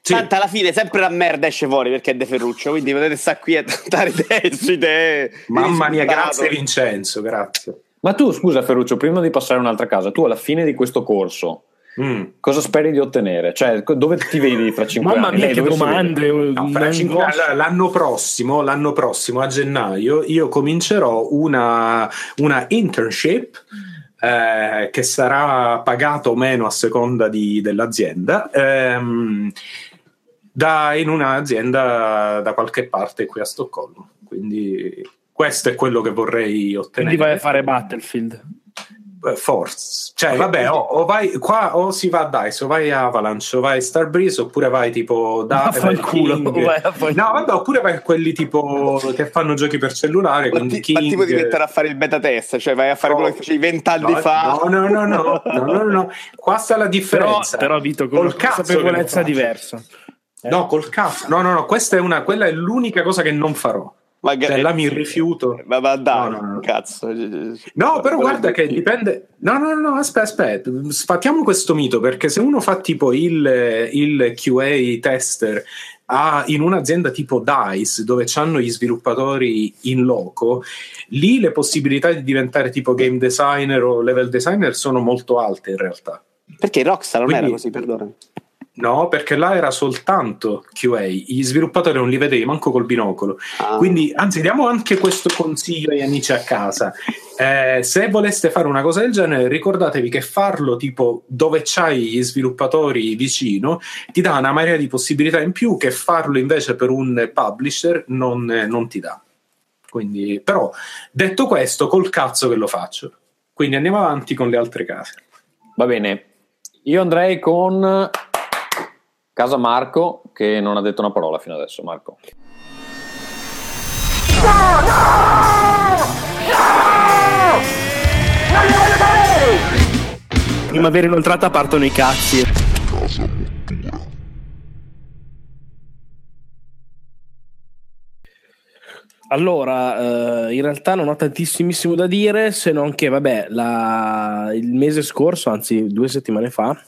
Sì. Tanto alla fine sempre la merda esce fuori perché è De Ferruccio, quindi potete stare qui a idee su idee. Mamma mia, grazie Vincenzo, grazie. Ma tu, scusa Ferruccio, prima di passare a un'altra casa, tu alla fine di questo corso mm. cosa speri di ottenere? Cioè, dove ti vedi fra cinque Mamma anni? Mamma mia, che domande! No, cinque, l'anno, prossimo, l'anno prossimo, a gennaio, io comincerò una, una internship eh, che sarà pagata o meno a seconda di, dell'azienda. Ehm, da, in un'azienda da qualche parte qui a Stoccolmo. Quindi questo è quello che vorrei ottenere. Quindi vai a fare Battlefield. Eh, force, cioè vabbè, o, o, vai qua o si va a Dice, o vai a Avalanche, o vai a Starbreeze, oppure vai tipo da (laughs) culo, vai no, vabbè, oppure vai a quelli tipo che fanno giochi per cellulare. Ma, ti, King, ma tipo di mettere a fare il beta test, cioè vai a fare no, quello che facevi vent'anni no, fa. No, no, no, no, no, no, no, qua sta la differenza. Però, però Vito, con una consapevolezza diversa. Eh? No, col cazzo. No, no, no, questa è una, quella è l'unica cosa che non farò. Magari, cioè, là mi rifiuto. Ma, ma dai, no, no, no. cazzo. No, però guarda che dipende. No, no, no, aspetta, aspetta. Sfattiamo questo mito perché se uno fa tipo il, il QA tester a, in un'azienda tipo DICE dove hanno gli sviluppatori in loco, lì le possibilità di diventare tipo game designer o level designer sono molto alte in realtà. Perché Rockstar non Quindi, era così, perdonami. No, perché là era soltanto QA, gli sviluppatori non li vedevi manco col binocolo. Ah. Quindi, anzi, diamo anche questo consiglio agli amici a casa. Eh, se voleste fare una cosa del genere, ricordatevi che farlo tipo dove c'hai gli sviluppatori vicino ti dà una marea di possibilità in più che farlo invece per un publisher non, non ti dà. Quindi, però, detto questo, col cazzo che lo faccio. Quindi andiamo avanti con le altre case. Va bene, io andrei con Casa Marco, che non ha detto una parola fino adesso. Marco. No, no! No! Primavera inoltrata partono i cazzi. Allora, eh, in realtà non ho tantissimissimo da dire, se non che, vabbè, la, il mese scorso, anzi due settimane fa,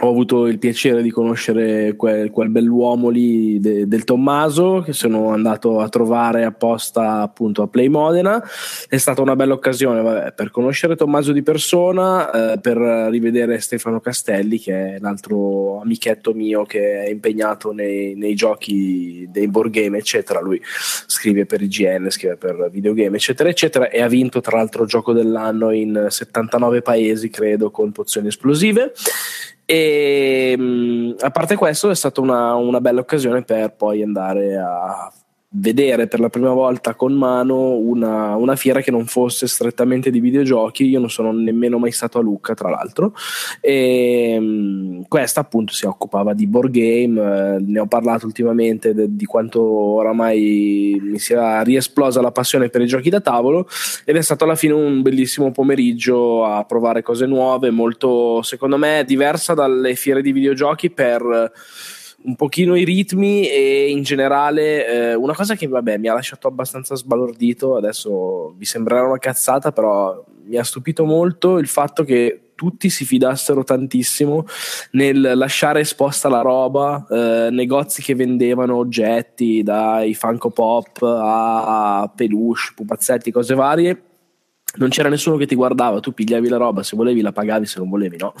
ho avuto il piacere di conoscere quel, quel bell'uomo lì de, del Tommaso che sono andato a trovare apposta appunto a Play Modena. È stata una bella occasione vabbè, per conoscere Tommaso di persona eh, per rivedere Stefano Castelli che è l'altro amichetto mio che è impegnato nei, nei giochi dei board game eccetera. Lui scrive per IGN scrive per videogame eccetera eccetera e ha vinto tra l'altro il gioco dell'anno in 79 paesi credo con pozioni esplosive e mm, a parte questo è stata una, una bella occasione per poi andare a vedere per la prima volta con mano una, una, fiera che non fosse strettamente di videogiochi. Io non sono nemmeno mai stato a Lucca, tra l'altro. E um, questa appunto si occupava di board game. Eh, ne ho parlato ultimamente de, di quanto oramai mi sia riesplosa la passione per i giochi da tavolo. Ed è stato alla fine un bellissimo pomeriggio a provare cose nuove, molto secondo me diversa dalle fiere di videogiochi per un pochino i ritmi e in generale eh, una cosa che vabbè mi ha lasciato abbastanza sbalordito adesso vi sembrerà una cazzata però mi ha stupito molto il fatto che tutti si fidassero tantissimo nel lasciare esposta la roba, eh, negozi che vendevano oggetti dai Funko Pop a peluche, pupazzetti, cose varie non c'era nessuno che ti guardava, tu pigliavi la roba, se volevi la pagavi, se non volevi no.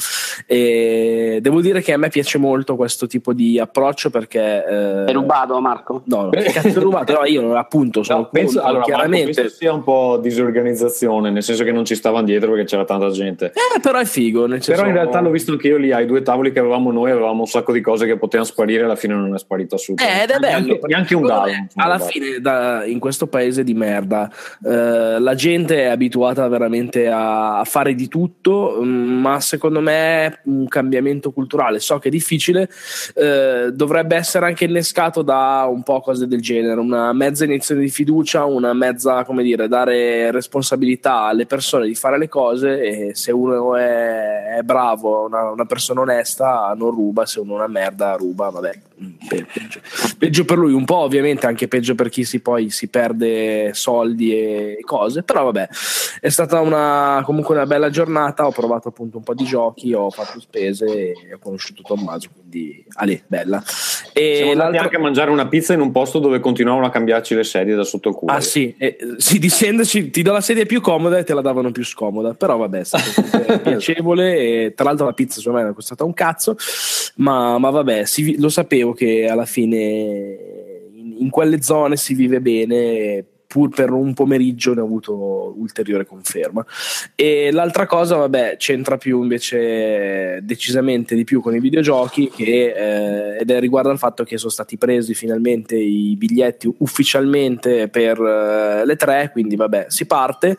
E devo dire che a me piace molto questo tipo di approccio perché... Eh... È rubato Marco? No, che cazzo è rubato? No, io appunto sono no, penso, allora, chiaramente... Marco, sia un po' disorganizzazione, nel senso che non ci stavano dietro perché c'era tanta gente. Eh, però è figo. Nel senso... Però in realtà l'ho visto anche io lì, ai due tavoli che avevamo noi, avevamo un sacco di cose che potevano sparire, alla fine non è sparito assolutamente. Eh, ed è bello. Neanche, neanche un dado. Alla fine, da, in questo paese di merda, eh, la gente è abituata veramente a, fare di tutto, mm, ma secondo me è un cambiamento culturale. So che è difficile, eh, dovrebbe essere anche innescato da un po' cose del genere, una mezza iniezione di fiducia, una mezza, come dire, dare responsabilità alle persone di fare le cose e se uno è, è bravo, una, una, persona onesta, non ruba, se uno è una merda, ruba, vabbè, peggio. peggio per lui, un po' ovviamente anche peggio per chi si poi si perde soldi e cose, però vabbè, è stata una comunque una bella giornata, ho provato appunto un po' di giochi, ho fatto spese e ho conosciuto Tommaso, quindi Ale, bella. E Siamo andati anche a mangiare una pizza in un posto dove continuavano a cambiarci le sedie da sotto il culo. Ah sì, e, sì dicendoci, ti do la sedia più comoda e te la davano più scomoda, però vabbè, è stato (laughs) piacevole e tra l'altro la pizza secondo me è costata un cazzo, ma, ma vabbè, si, lo sapevo che alla fine in, in quelle zone si vive bene pur per un pomeriggio ne ho avuto ulteriore conferma. E l'altra cosa, vabbè, c'entra più invece decisamente di più con i videogiochi che, eh, ed è riguarda il fatto che sono stati presi finalmente i biglietti ufficialmente per eh, le tre, quindi vabbè, si parte.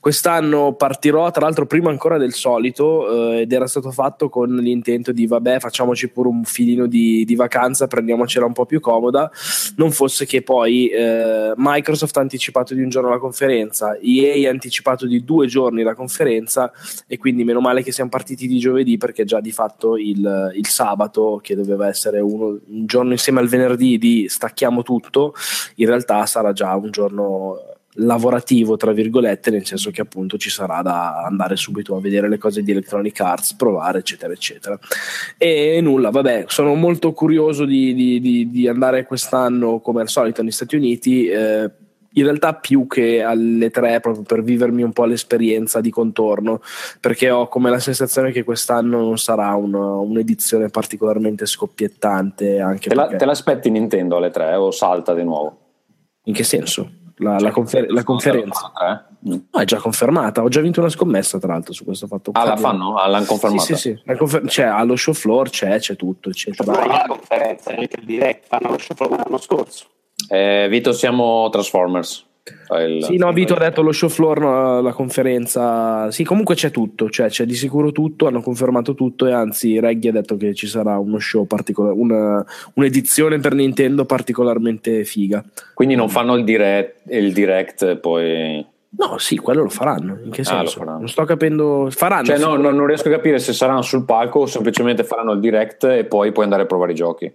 Quest'anno partirò, tra l'altro prima ancora del solito, eh, ed era stato fatto con l'intento di vabbè, facciamoci pure un filino di, di vacanza, prendiamocela un po' più comoda, non fosse che poi eh, Microsoft anticipato di un giorno la conferenza, EA ha anticipato di due giorni la conferenza e quindi meno male che siamo partiti di giovedì perché già di fatto il, il sabato, che doveva essere uno, un giorno insieme al venerdì di stacchiamo tutto, in realtà sarà già un giorno lavorativo tra virgolette nel senso che appunto ci sarà da andare subito a vedere le cose di Electronic Arts provare eccetera eccetera. E nulla vabbè sono molto curioso di, di, di, di andare quest'anno come al solito negli Stati Uniti eh, in realtà più che alle tre proprio per vivermi un po' l'esperienza di contorno perché ho come la sensazione che quest'anno non sarà una, un'edizione particolarmente scoppiettante anche te, la, te l'aspetti Nintendo alle tre o salta di nuovo? in che senso? La, la, confer- la conferenza no, è già confermata ho già vinto una scommessa tra l'altro su questo fatto ah la fanno? Ah, l'hanno confermata? sì sì, sì. Confer- cioè, allo show floor c'è, c'è tutto eccetera è la conferenza è anche il direct fanno lo show floor l'anno scorso eh, Vito, siamo Transformers. Il, sì, no, Vito ha detto lo show floor, no, la conferenza. Sì, comunque c'è tutto, cioè c'è di sicuro tutto, hanno confermato tutto e anzi Reggie ha detto che ci sarà uno show particolare, una, un'edizione per Nintendo particolarmente figa. Quindi non fanno il direct, il direct poi... No, sì, quello lo faranno. In che senso? Ah, non sto capendo. Faranno. Cioè, no, non riesco a capire se saranno sul palco o semplicemente faranno il direct e poi puoi andare a provare i giochi.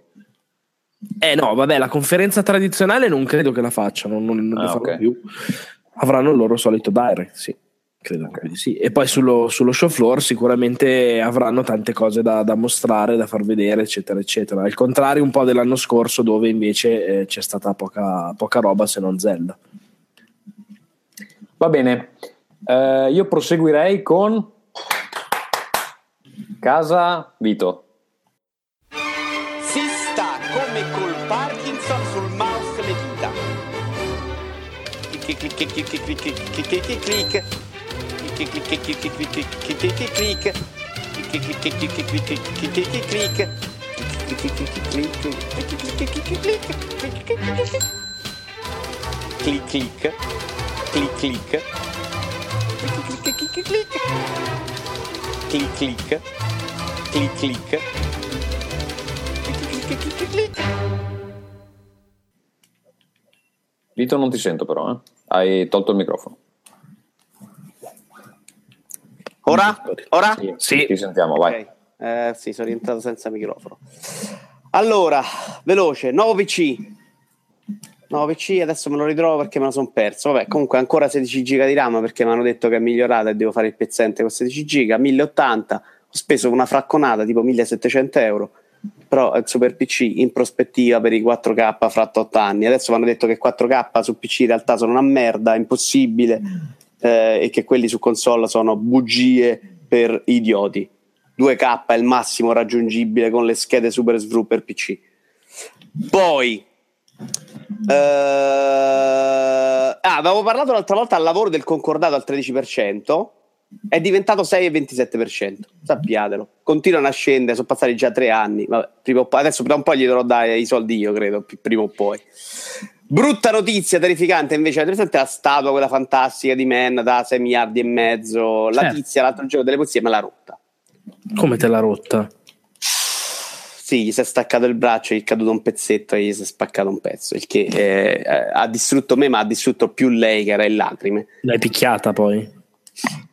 Eh no, vabbè, la conferenza tradizionale non credo che la facciano, non, non ah, ne okay. più. Avranno il loro solito direct, sì. Credo okay. sì. E poi sullo, sullo, show floor sicuramente avranno tante cose da, da, mostrare, da far vedere, eccetera, eccetera. Al contrario un po' dell'anno scorso dove invece eh, c'è stata poca, poca, roba se non Zelda. Va bene, eh, io proseguirei con Casa Vito. Clic clic clic clic clic clic clic clic clic Vito non ti sento però, eh? Hai tolto il microfono. Ora? Ora? Sì, sì. ti sentiamo, vai. Okay. Eh, sì, sono rientrato senza microfono. Allora, veloce, nuovo PC. Nuovo PC, adesso me lo ritrovo perché me lo sono perso. Vabbè, comunque ancora 16 giga di RAM perché mi hanno detto che è migliorata e devo fare il pezzente con 16 giga. 1080, ho speso una fracconata tipo 1700 euro però il Super PC in prospettiva per i 4K fra 8 anni. Adesso mi hanno detto che 4K su PC in realtà sono una merda, impossibile, eh, e che quelli su console sono bugie per idioti. 2K è il massimo raggiungibile con le schede Super SVRU per PC. Poi, eh, ah, avevo parlato l'altra volta al lavoro del concordato al 13% è diventato 6,27%. Sappiatelo. Continuano a scendere, sono passati già tre anni. Vabbè, prima poi, adesso da un po' gli dovrò dare i soldi io, credo, prima o poi. Brutta notizia, terrificante invece, presente la statua, quella fantastica di Man da 6 miliardi e mezzo. La certo. tizia l'altro giorno delle pulizie me l'ha rotta. Come te l'ha rotta? Sì, gli si è staccato il braccio, gli è caduto un pezzetto e gli si è spaccato un pezzo. Il che eh, ha distrutto me, ma ha distrutto più lei che era in lacrime. L'hai picchiata poi?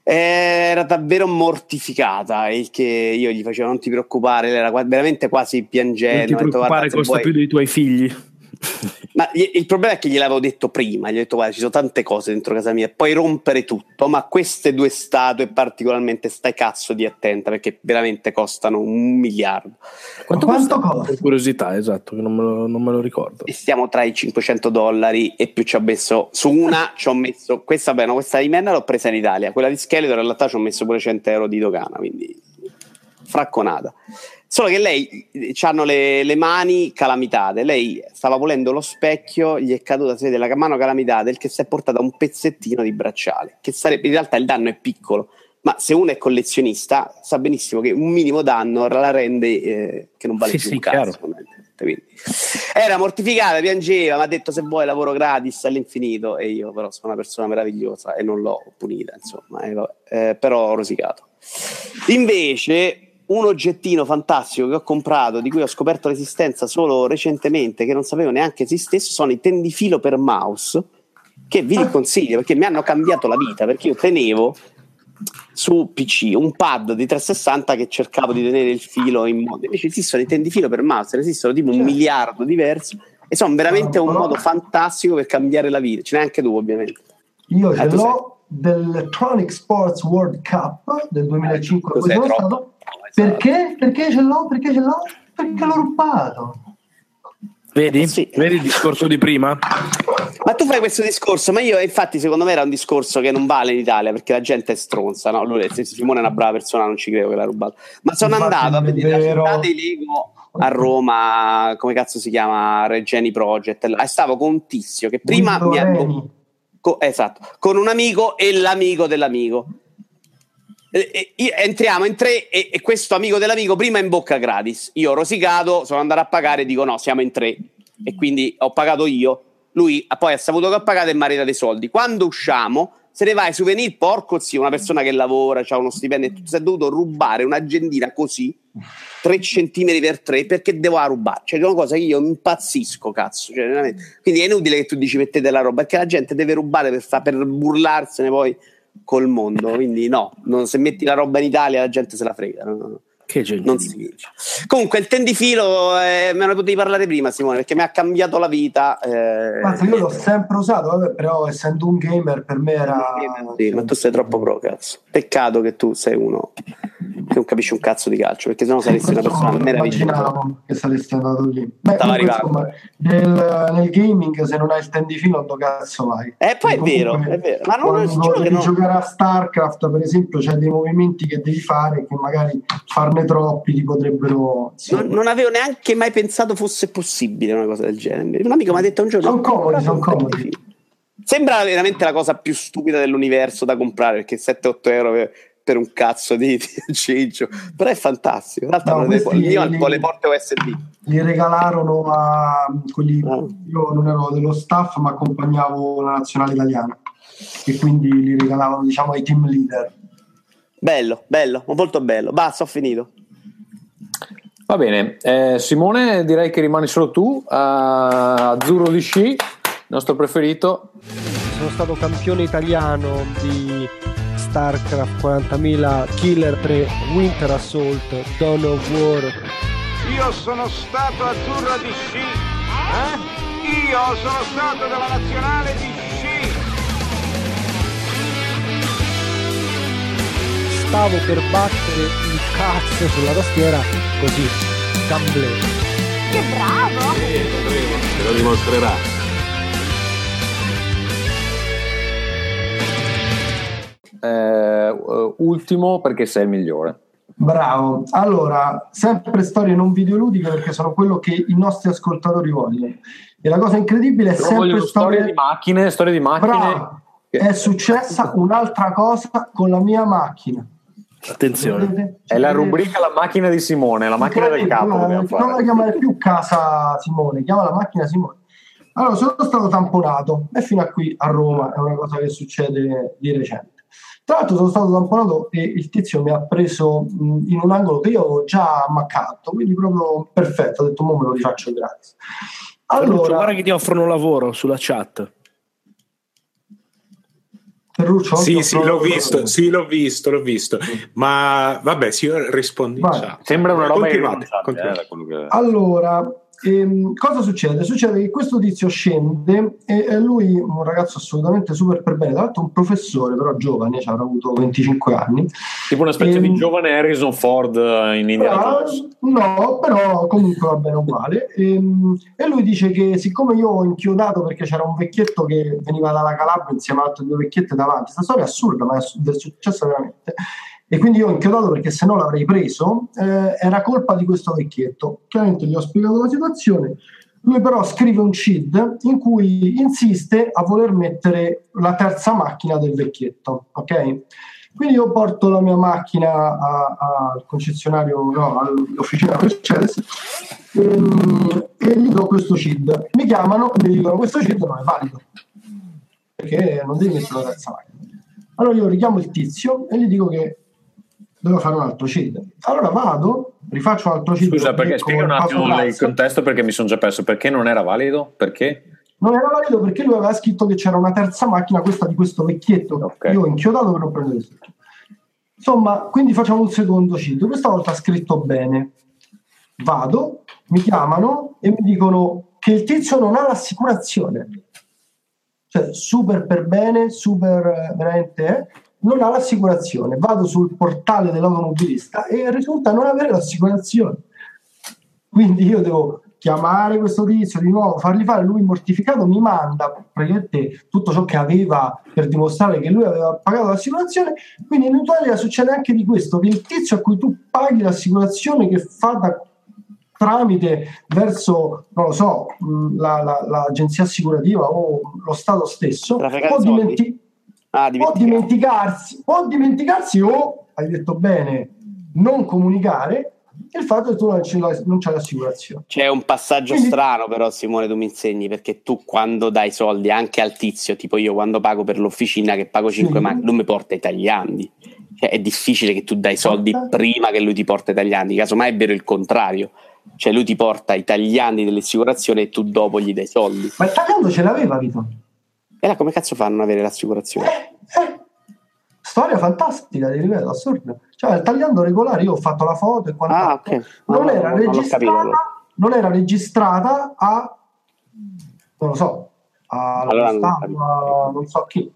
Era davvero mortificata il che io gli facevo non ti preoccupare era veramente quasi piangendo non ti preoccupare detto, costa vuoi... più dei tuoi figli (laughs) ma il problema è che gliel'avevo detto prima, gli ho detto guarda ci sono tante cose dentro casa mia, puoi rompere tutto, ma queste due statue particolarmente stai cazzo di attenta perché veramente costano un miliardo. Quanto, Quanto costa? Per curiosità, esatto, non me, lo, non me, lo, ricordo. E stiamo tra i 500 dollari e più ci ho messo, su una ci ho messo, questa beh, no, questa di Menna l'ho presa in Italia, quella di Skeletor in realtà ci ho messo pure 100 euro di dogana, quindi fracconata. Solo che lei eh, hanno le, le, mani calamitate. Lei stava volendo lo specchio, gli è caduta si vede la mano calamitate, il che si è portata un pezzettino di bracciale. Che sarebbe in realtà il danno è piccolo, ma se uno è collezionista sa benissimo che un minimo danno la rende eh, che non vale sì, più sì, un cazzo. Quindi. Era mortificata, piangeva, mi ha detto se vuoi lavoro gratis all'infinito e io però sono una persona meravigliosa e non l'ho punita, insomma, eh, eh, però ho rosicato. Invece un oggettino fantastico che ho comprato, di cui ho scoperto l'esistenza solo recentemente, che non sapevo neanche esistesse, sono i tendifilo per mouse, che vi ah. consiglio perché mi hanno cambiato la vita, perché io tenevo su PC un pad di 360 che cercavo di tenere il filo in modo. Invece esistono i tendifilo per mouse, ne esistono tipo un certo. miliardo diversi e sono veramente un modo fantastico per cambiare la vita. Ce n'è anche tu, ovviamente. Io ce eh, l'ho dell'Electronic Sports World Cup del 2005 dove sono stato perché? Perché ce l'ho? Perché ce l'ho? Perché l'ho rubato. Vedi? Sì. Vedi il discorso di prima? Ma tu fai questo discorso, ma io infatti secondo me era un discorso che non vale in Italia perché la gente è stronza, no? Lui, Simone è una brava persona, non ci credo che l'ha rubato. Ma sono infatti andato a vedere la città dei Lego a Roma, come cazzo si chiama? Regeni Project. E stavo con un tizio che prima mi ha... Esatto, con un amico e l'amico dell'amico. E, e, entriamo in tre e, e, questo amico dell'amico prima in bocca gratis. Io ho rosicato, sono andato a pagare e dico no, siamo in tre. E quindi ho pagato io. Lui poi ha saputo che ho pagato e mi ha ridato i soldi. Quando usciamo, se ne vai souvenir, porco zio, una persona che lavora, ha uno stipendio, si è dovuto rubare un'agendina così 3 centimetri per 3 perché devo rubare. Cioè, è una cosa che io impazzisco, cazzo. Cioè, Quindi è inutile che tu dici mettete la roba, perché la gente deve rubare per, fa, per burlarsene poi col mondo. Quindi no, non, se metti la roba in Italia la gente se la frega. No. Che. Non si dice. Comunque il tendifilo eh, me ne potevi parlare prima Simone perché mi ha cambiato la vita. Eh, Guarda, io l'ho sempre usato, vabbè, però essendo un gamer per me era... Sì, ma tu sei troppo pro cazzo. Peccato che tu sei uno che non capisci un cazzo di calcio perché sennò saresti una persona meravigliosa. Immaginavo che saresti andato lì. Beh, comunque, insomma, nel, nel, gaming se non hai il tendifilo dove cazzo vai? Eh, poi è vero, è vero. Ma non quando devi no. giocare a StarCraft per esempio c'è dei movimenti che devi fare che magari farne troppi ti potrebbero... Non, non, avevo neanche mai pensato fosse possibile una cosa del genere. Un amico mi ha detto un giorno... Sono comodi, sono comodi. Sembra veramente la cosa più stupida dell'universo da comprare perché 7-8 euro per, per un cazzo di, di aggeggio, però è fantastico. Tra l'altro, no, il mio ha le porte USB. Li regalarono a quelli. Oh. Io non ero dello staff, ma accompagnavo la nazionale italiana e quindi li regalavano, diciamo, ai team leader. Bello, bello, molto bello. Basta, ho finito. Va bene, eh, Simone, direi che rimani solo tu. Uh, Azzurro di sci, nostro preferito. Sono stato campione italiano di StarCraft 40.000, Killer 3, Winter Assault, Dawn of War. Io sono stato azzurro di sci. Eh? Io sono stato della nazionale di Stavo per battere il cazzo sulla tastiera così, gamble. Che bravo! Sì, potremo, te lo dimostrerà. eh, ultimo perché sei il migliore. Bravo. Allora, sempre storie non videoludiche perché sono quello che i nostri ascoltatori vogliono. E la cosa incredibile è Però sempre storie di macchine, storie di macchine. Bravo. È successa un'altra cosa con la mia macchina. Attenzione, è la rubrica La macchina di Simone, la macchina del capo. Non la chiamare più casa Simone, chiama la macchina Simone. Allora, sono stato tamponato e fino a qui a Roma è una cosa che succede di recente. Tra l'altro sono stato tamponato e il tizio mi ha preso in un angolo che io avevo già ammaccato, quindi proprio perfetto, ho detto mo me lo rifaccio gratis. Allora, guarda che ti offrono lavoro sulla chat. Ferruccio, sì, sì, l'ho visto, sì, l'ho visto, l'ho visto. Ma vabbè, sì, rispondi. Sembra una roba continuate, eh, Allora, Ehm, cosa succede? Succede che questo tizio scende e, e lui, un ragazzo assolutamente super per bene, tra l'altro un professore, però giovane, cioè, avrà avuto 25 anni. Tipo una specie e, di ehm, giovane Harrison Ford eh, in Indiana No, però comunque va bene uguale. E, ehm, e lui dice che siccome io ho inchiodato perché c'era un vecchietto che veniva dalla Calabria insieme a altre due vecchiette davanti, questa storia è assurda, ma è successa veramente e quindi io ho inchiodato perché se no l'avrei preso, eh, era colpa di questo vecchietto. Chiaramente gli ho spiegato la situazione, lui però scrive un CID in cui insiste a voler mettere la terza macchina del vecchietto, ok? Quindi io porto la mia macchina al concessionario, no, all'officina Mercedes ehm, e gli do questo CID. Mi chiamano e mi dicono questo CID non è valido, perché non devi mettere la terza macchina. Allora io richiamo il tizio e gli dico che devo fare un altro CID. Allora vado, rifaccio un altro CID. Scusa, perché spiega un attimo il contesto perché mi sono già perso. Perché non era valido? Perché? Non era valido perché lui aveva scritto che c'era una terza macchina, questa di questo vecchietto. Okay. Io ho inchiodato per non prendere questo. Insomma, quindi facciamo un secondo CID. Questa volta ha scritto bene. Vado, mi chiamano e mi dicono che il tizio non ha l'assicurazione. Cioè, super per bene, super eh, veramente... Eh? Non ha l'assicurazione. Vado sul portale dell'automobilista e risulta non avere l'assicurazione. Quindi io devo chiamare questo tizio di nuovo, fargli fare lui mortificato, mi manda praticamente tutto ciò che aveva per dimostrare che lui aveva pagato l'assicurazione. Quindi in Italia succede anche di questo: che il tizio a cui tu paghi l'assicurazione che fa da tramite verso, non lo so, la, la, l'agenzia assicurativa o lo Stato stesso, può, dimenti- ah, può, dimenticarsi, può dimenticarsi o, hai detto bene, non comunicare il fatto che tu non, c'hai, non c'hai l'assicurazione. C'è un passaggio Quindi, strano però Simone tu mi insegni perché tu quando dai soldi anche al tizio, tipo io quando pago per l'officina che pago 5 sì. macchine, non mi porta i tagliandi. Cioè, è difficile che tu dai soldi Porta. prima che lui ti porta i tagliandi, casomai è vero il contrario. Cioè lui ti porta i tagliandi dell'assicurazione e tu dopo gli dai soldi. Ma il tagliando ce l'aveva Vito? E là come cazzo fanno ad avere l'assicurazione? Storia fantastica di livello assurdo. Cioè tagliando regolare io ho fatto la foto e quant'altro. Ah, okay. non, no, era no, registrata, non, non era registrata a non lo so, alla allora, stampa, non, non so chi.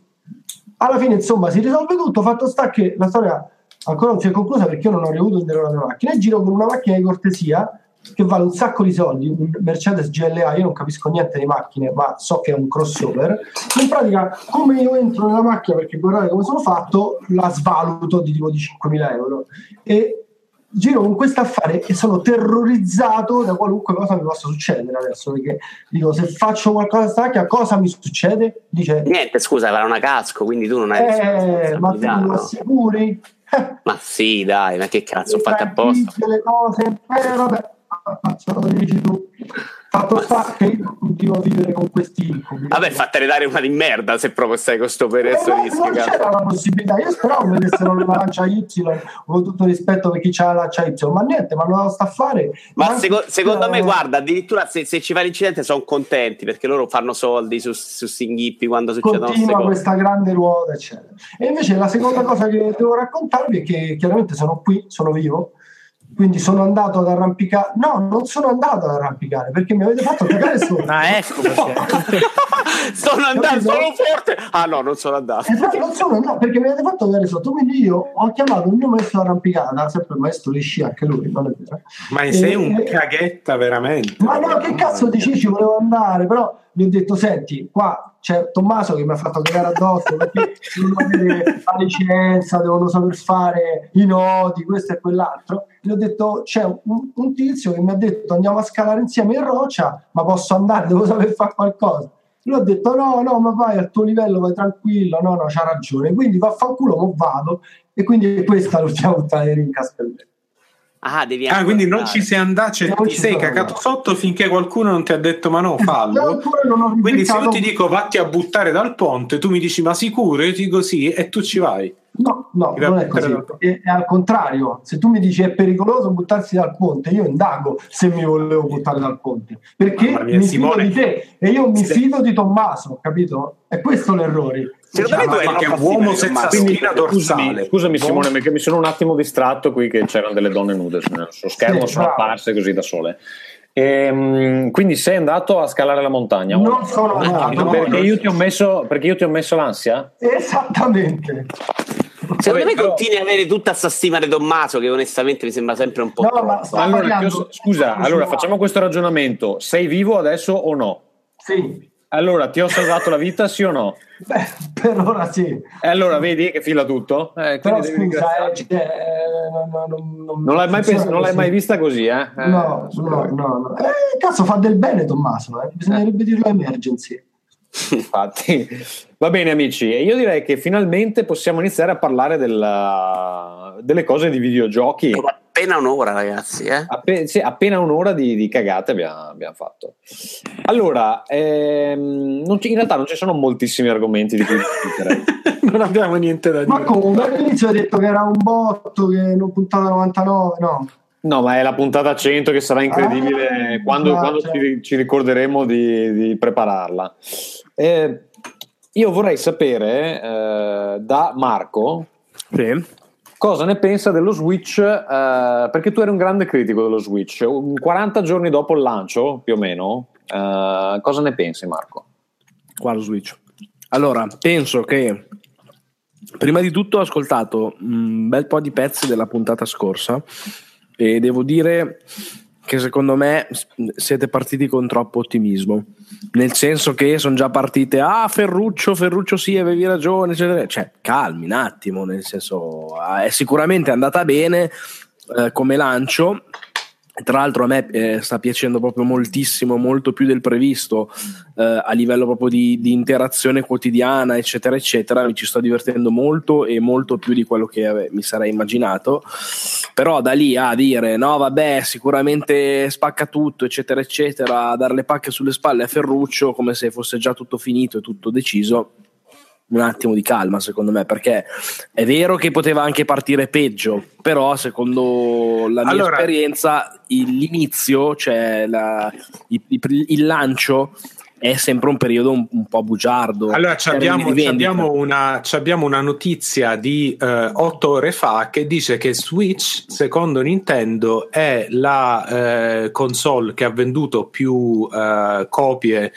Alla fine, insomma, si risolve tutto. Fatto sta che la storia ancora non si è conclusa perché io non ho riavuto il la mia macchina. E giro con una macchina di cortesia che vale un sacco di soldi, un Mercedes GLA, io non capisco niente di macchine, ma so che è un crossover. In pratica, come io entro nella macchina, perché guardate come sono fatto, la svaluto di tipo di 5.000 euro. E giro con questo affare e sono terrorizzato da qualunque cosa mi possa succedere adesso perché dico se faccio qualcosa a macchina cosa mi succede? Dice niente scusa era una casco quindi tu non hai eh, ma tu lo assicuri? ma sì dai ma che cazzo ho fatto apposta le cose eh vabbè ammazzato dici tu. Fatto sta che io continuo a vivere con questi incubi. Vabbè fatene dare una di merda se proprio stai con sto perezzo eh, non c'era la possibilità. Io speravo vedessero la lancia Y con tutto rispetto per chi c'ha la lancia Y ma niente ma non la sta a fare. Ma seco- secondo eh... me guarda addirittura se, se ci fa l'incidente sono contenti perché loro fanno soldi su, su Singhippi quando succedono queste cose. questa grande ruota eccetera. E invece la seconda cosa che devo raccontarvi è che chiaramente sono qui sono vivo quindi sono andato ad arrampicare. No, non sono andato ad arrampicare perché mi avete fatto cagare sopra. (laughs) ah, ecco perché. (laughs) sono andato solo forte. Ah, no, non sono andato. Esatto, non sono andato perché mi avete fatto cagare sotto. Quindi io ho chiamato il mio maestro arrampicata, sempre il maestro di sci, anche lui, non è vero. Ma sei e, un caghetta veramente. Ma no, che cazzo dici? Ci volevo andare, però gli ho detto: Senti, qua c'è Tommaso che mi ha fatto cagare addosso perché devono avere la licenza, devono saper fare i nodi, questo e quell'altro. Gli ho detto: C'è un, un tizio che mi ha detto andiamo a scalare insieme in roccia, ma posso andare, devo saper fare qualcosa. Lui ha detto: No, no, ma vai al tuo livello, vai tranquillo. No, no, c'ha ragione. Quindi vaffanculo, ma vado. E quindi questa l'ultima puntata di Rincas per me. Ah, devi ah quindi non ci sei andato, cioè, ti sei cagato sotto finché qualcuno non ti ha detto ma no, fallo. Quindi se io ti dico vatti a buttare dal ponte, tu mi dici ma sicuro? Io ti dico sì e tu ci vai. No, no, non è così. È, è, al contrario. Se tu mi dici è pericoloso buttarsi dal ponte, io indago se mi volevo buttare dal ponte. Perché mia, mi Simone, fido di te e io mi fido di Tommaso, capito? È questo l'errore. Secondo me tu un uomo senza spina dorsale. Scusami, Simone, perché mi sono un attimo distratto qui che c'erano delle donne nude sul schermo, sì, sono bravo. apparse così da sole. E, ehm, quindi sei andato a scalare la montagna? Non sono andato. No, perché, io ti ho messo, perché io ti ho messo l'ansia? Esattamente. Secondo me però... continui ad avere tutta questa stima di Tommaso che onestamente mi sembra sempre un po' no, ma allora, scusa, allora facciamo questo ragionamento. Sei vivo adesso o no? Sì. Allora, ti ho salvato la vita, sì o no? (laughs) Beh, per ora sì. E allora vedi che fila tutto? Eh, Però scusa, eh, cioè, no, no, non, l'hai mai, pens- non l'hai mai vista così, eh? eh no, no, no. no. Eh, cazzo, fa del bene Tommaso, eh? bisognerebbe dirlo a emergency. (laughs) Infatti, va bene, amici. E io direi che finalmente possiamo iniziare a parlare della, delle cose di videogiochi. Appena un'ora, ragazzi. Eh? Appen- sì, appena un'ora di, di cagate abbiamo, abbiamo, fatto. Allora, ehm, ci, in realtà non ci sono moltissimi argomenti di cui discutere. (laughs) non abbiamo niente da dire. Ma come? All'inizio hai detto che era un botto, che non puntata 99, no? No, ma è la puntata 100 che sarà incredibile ah, quando, quando ci, ci, ricorderemo di, di prepararla. Eh, io vorrei sapere eh, da Marco sì. Cosa ne pensa dello Switch, eh, perché tu eri un grande critico dello Switch. 40 giorni dopo il lancio, più o meno, eh, cosa ne pensi Marco? Quale Switch? Allora, penso che prima di tutto ho ascoltato un bel po' di pezzi della puntata scorsa e devo dire che secondo me siete partiti con troppo ottimismo. Nel senso che sono già partite, ah Ferruccio, Ferruccio sì, avevi ragione, eccetera. Cioè, calmi un attimo, nel senso, è sicuramente andata bene eh, come lancio tra l'altro a me eh, sta piacendo proprio moltissimo, molto più del previsto eh, a livello proprio di, di, interazione quotidiana, eccetera, eccetera. Mi ci sto divertendo molto e molto più di quello che ave- mi sarei immaginato. Però da lì a dire no, vabbè, sicuramente spacca tutto, eccetera, eccetera, a dare le pacche sulle spalle a Ferruccio come se fosse già tutto finito e tutto deciso un attimo di calma, secondo me, perché è vero che poteva anche partire peggio, però secondo la mia allora, esperienza l'inizio, cioè la, il, il, lancio è sempre un periodo un, un po' bugiardo. Allora, abbiamo, abbiamo, una, abbiamo, una, notizia di uh, otto ore fa che dice che Switch, secondo Nintendo, è la uh, console che ha venduto più uh, copie,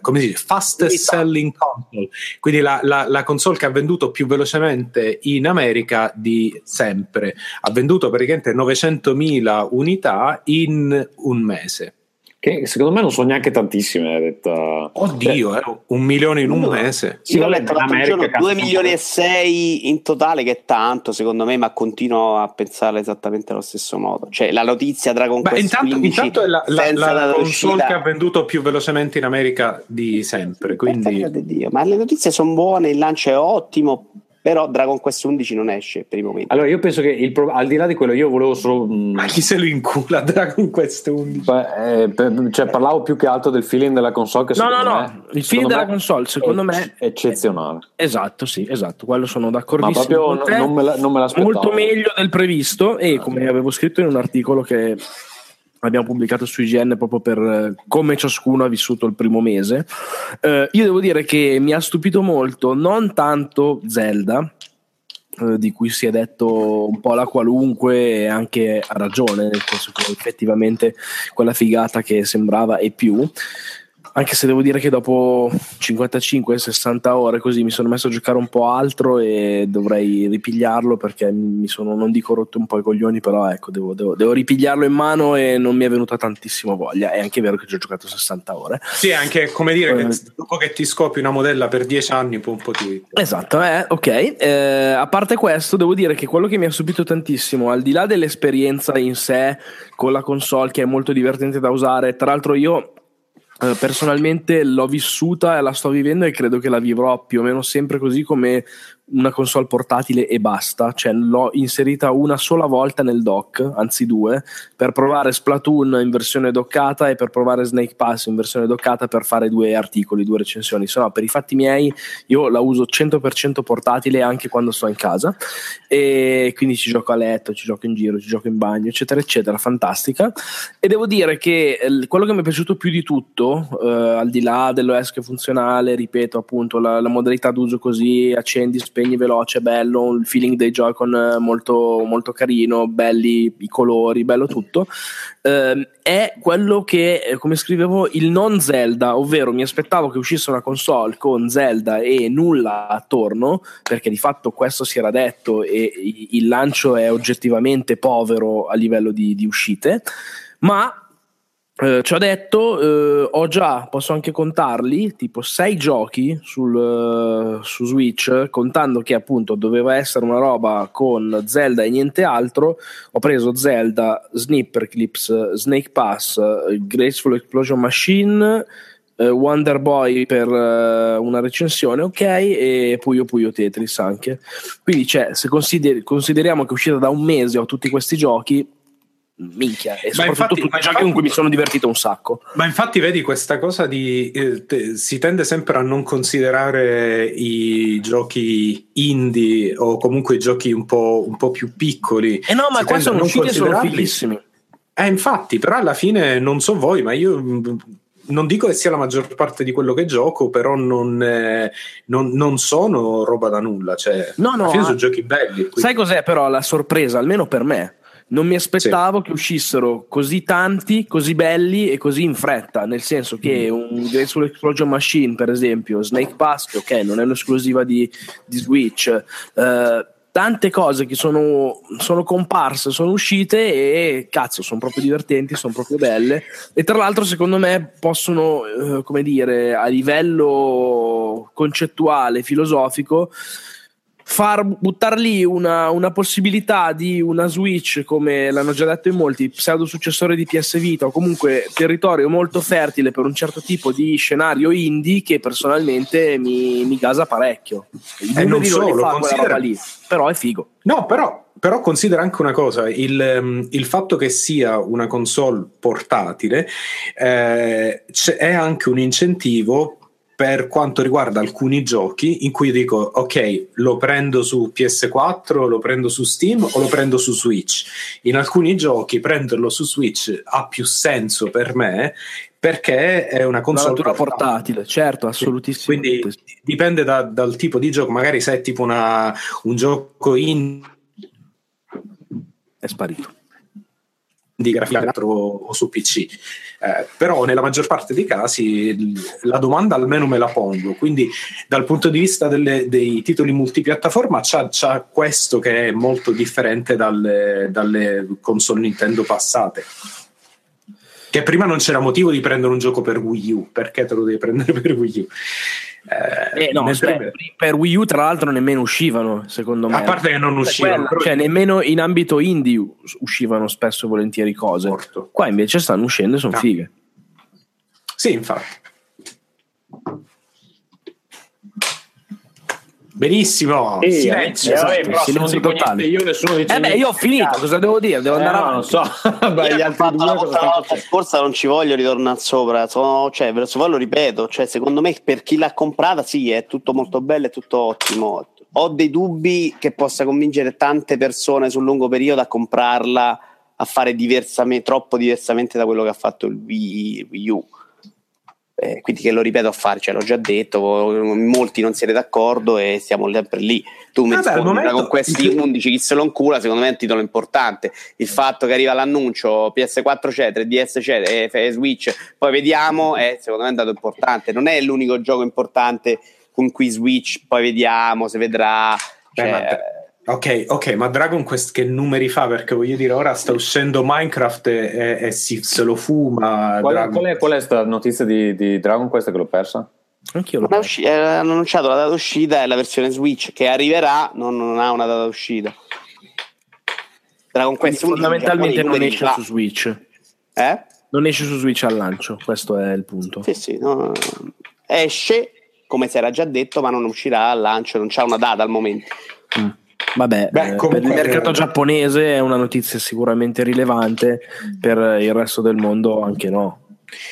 come si dice, fastest selling console, quindi la, la, la, console che ha venduto più velocemente in America di sempre. Ha venduto praticamente 900.000 unità in un mese. Che secondo me non sono neanche tantissime. Detta... Oddio, cioè, eh, un milione in un no. mese. Sì, ho letto l'altro giorno 2 milioni e 6 in totale, che è tanto secondo me, ma continuo a pensare esattamente allo stesso modo. Cioè, la notizia Dragon Beh, Quest intanto, 15 intanto è la, la, la console che ha venduto più velocemente in America di sempre. Quindi... Dio, ma le notizie sono buone, il lancio è ottimo però Dragon Quest 11 non esce per i momenti. Allora io penso che il pro- al di là di quello io volevo solo... Mh, Ma chi se lo incula Dragon Quest 11? Beh, eh, per, cioè, parlavo più che altro del feeling della console che no, no, no, me, il feeling della console secondo è, me è eccezionale. Esatto, sì, esatto, quello sono d'accordissimo. Ma proprio non, me la, non me l'aspettavo. Molto meglio del previsto e come avevo scritto in un articolo che abbiamo pubblicato su IGN proprio per eh, come ciascuno ha vissuto il primo mese. Eh, io devo dire che mi ha stupito molto, non tanto Zelda, eh, di cui si è detto un po' la qualunque e anche a ragione, nel senso che effettivamente quella figata che sembrava e più anche se devo dire che dopo 55-60 ore così mi sono messo a giocare un po' altro e dovrei ripigliarlo perché mi sono, non dico rotto un po' i coglioni, però ecco, devo, devo, devo ripigliarlo in mano e non mi è venuta tantissima voglia. È anche vero che ci ho giocato 60 ore. Sì, anche come dire eh, che dopo che ti scopi una modella per 10 anni, poi un po' ti... Esatto, eh, ok. Eh, a parte questo, devo dire che quello che mi ha subito tantissimo, al di là dell'esperienza in sé con la console che è molto divertente da usare, tra l'altro io personalmente l'ho vissuta e la sto vivendo e credo che la vivrò più o meno sempre così come una console portatile e basta, cioè l'ho inserita una sola volta nel dock, anzi due, per provare Splatoon in versione doccata e per provare Snake Pass in versione doccata per fare due articoli, due recensioni, se no per i fatti miei io la uso 100% portatile anche quando sto in casa e quindi ci gioco a letto, ci gioco in giro, ci gioco in bagno, eccetera, eccetera, fantastica. E devo dire che eh, quello che mi è piaciuto più di tutto, eh, al di là dell'OS che funzionale, ripeto appunto la, la modalità d'uso così, accendi, spegni veloce, bello, il feeling dei Joy-Con eh, molto, molto carino, belli i colori, bello tutto. Eh, è quello che, eh, come scrivevo, il non Zelda, ovvero mi aspettavo che uscisse una console con Zelda e nulla attorno, perché di fatto questo si era detto e il lancio è oggettivamente povero a livello di, di uscite, ma eh, ci ho detto, eh, ho già, posso anche contarli, tipo sei giochi sul, uh, su Switch, contando che appunto doveva essere una roba con Zelda e niente altro. Ho preso Zelda, Snipper Clips, Snake Pass, Graceful Explosion Machine, uh, Wonder Boy per uh, una recensione, ok, e Puyo Puyo Tetris anche. Quindi, cioè, se consider- consideriamo che è uscita da un mese ho tutti questi giochi, minchia e soprattutto infatti, tutti i giochi con cui mi sono divertito un sacco ma infatti vedi questa cosa di eh, te, si tende sempre a non considerare i giochi indie o comunque i giochi un po', un po più piccoli e eh no ma qua sono usciti e sono fighissimi eh infatti però alla fine non so voi ma io mm, non dico che sia la maggior parte di quello che gioco, però non, eh, non, non sono roba da nulla. Cioè, no, no, alla fine sono giochi belli. Quindi. Sai cos'è però la sorpresa, almeno per me? Non mi aspettavo sì. che uscissero così tanti, così belli e così in fretta, nel senso che mm. un Graceful Explosion Machine, per esempio, Snake Pass, che ok, non è un'esclusiva di, di Switch, uh, tante cose che sono, sono comparse, sono uscite e cazzo, sono proprio divertenti, sono proprio belle. E tra l'altro, secondo me, possono, eh, come dire, a livello concettuale, filosofico, far buttare lì una, una, possibilità di una Switch, come l'hanno già detto in molti, pseudo successore di PS Vita, o comunque territorio molto fertile per un certo tipo di scenario indie che personalmente mi, mi gasa parecchio. E non solo, fa considera... lì, però è figo. No, però, però considera anche una cosa, il, um, il, fatto che sia una console portatile eh, è anche un incentivo per quanto riguarda alcuni giochi in cui dico ok lo prendo su PS4 lo prendo su Steam o lo prendo su Switch in alcuni giochi prenderlo su Switch ha più senso per me perché è una console portatile. portatile certo assolutissimo quindi dipende da, dal tipo di gioco magari se è tipo una, un gioco in è sparito di grafica o su PC. Eh, però nella maggior parte dei casi la domanda almeno me la pongo, quindi dal punto di vista delle, dei titoli multipiattaforma c'ha, questo che è molto differente dalle, dalle console Nintendo passate. Che prima non c'era motivo di prendere un gioco per Wii U, perché te lo devi prendere (laughs) per Wii U? Eh, eh, no, aspetta, per Wii U tra l'altro nemmeno uscivano, secondo me. A parte che non uscivano. Quella, cioè, nemmeno in ambito indie uscivano spesso e volentieri cose. Morto. Qua invece stanno uscendo e sono no. fighe. Sì, infatti. Benissimo, sì, silenzio, eh, esatto, silenzio totale. Io nessuno dice eh beh, io ho finito, cosa devo dire? Devo andare eh, avanti. Non so. (laughs) beh, gli altri due la volta scorsa non ci voglio ritornare sopra, sono, cioè, voi lo ripeto, cioè, secondo me per chi l'ha comprata sì, è tutto molto bello, è tutto ottimo. Ho dei dubbi che possa convincere tante persone sul lungo periodo a comprarla, a fare diversamente, troppo diversamente da quello che ha fatto il Wii, Wii U eh, quindi che lo ripeto a fare, cioè, l'ho già detto, molti non siete d'accordo e siamo sempre lì. Tu mi rispondi momento... con questi 11 chi se lo incula, secondo me è un titolo importante. Il fatto che arriva l'annuncio PS4 c'è, 3DS c'è, e Switch, poi vediamo, è secondo me è un dato importante. Non è l'unico gioco importante con cui Switch, poi vediamo se vedrà. Cioè, Beh, Ok, ok, ma Dragon Quest che numeri fa? Perché voglio dire, ora sta uscendo Minecraft e, e, e si, se lo fuma. Qual, è, qual, è, qual è notizia di, di, Dragon Quest che l'ho persa? Anch'io l'ho persa. Usci- eh, hanno annunciato la data d'uscita e la versione Switch che arriverà non, non ha una data d'uscita. Dragon Quest fondamentalmente non esce su Switch. Eh? Non esce su Switch al lancio, questo è il punto. Sì, sì, no. esce come si era già detto, ma non uscirà al lancio, non c'è una data al momento. Mm. Vabbè, Beh, eh, per il mercato giapponese è una notizia sicuramente rilevante, per il resto del mondo anche no.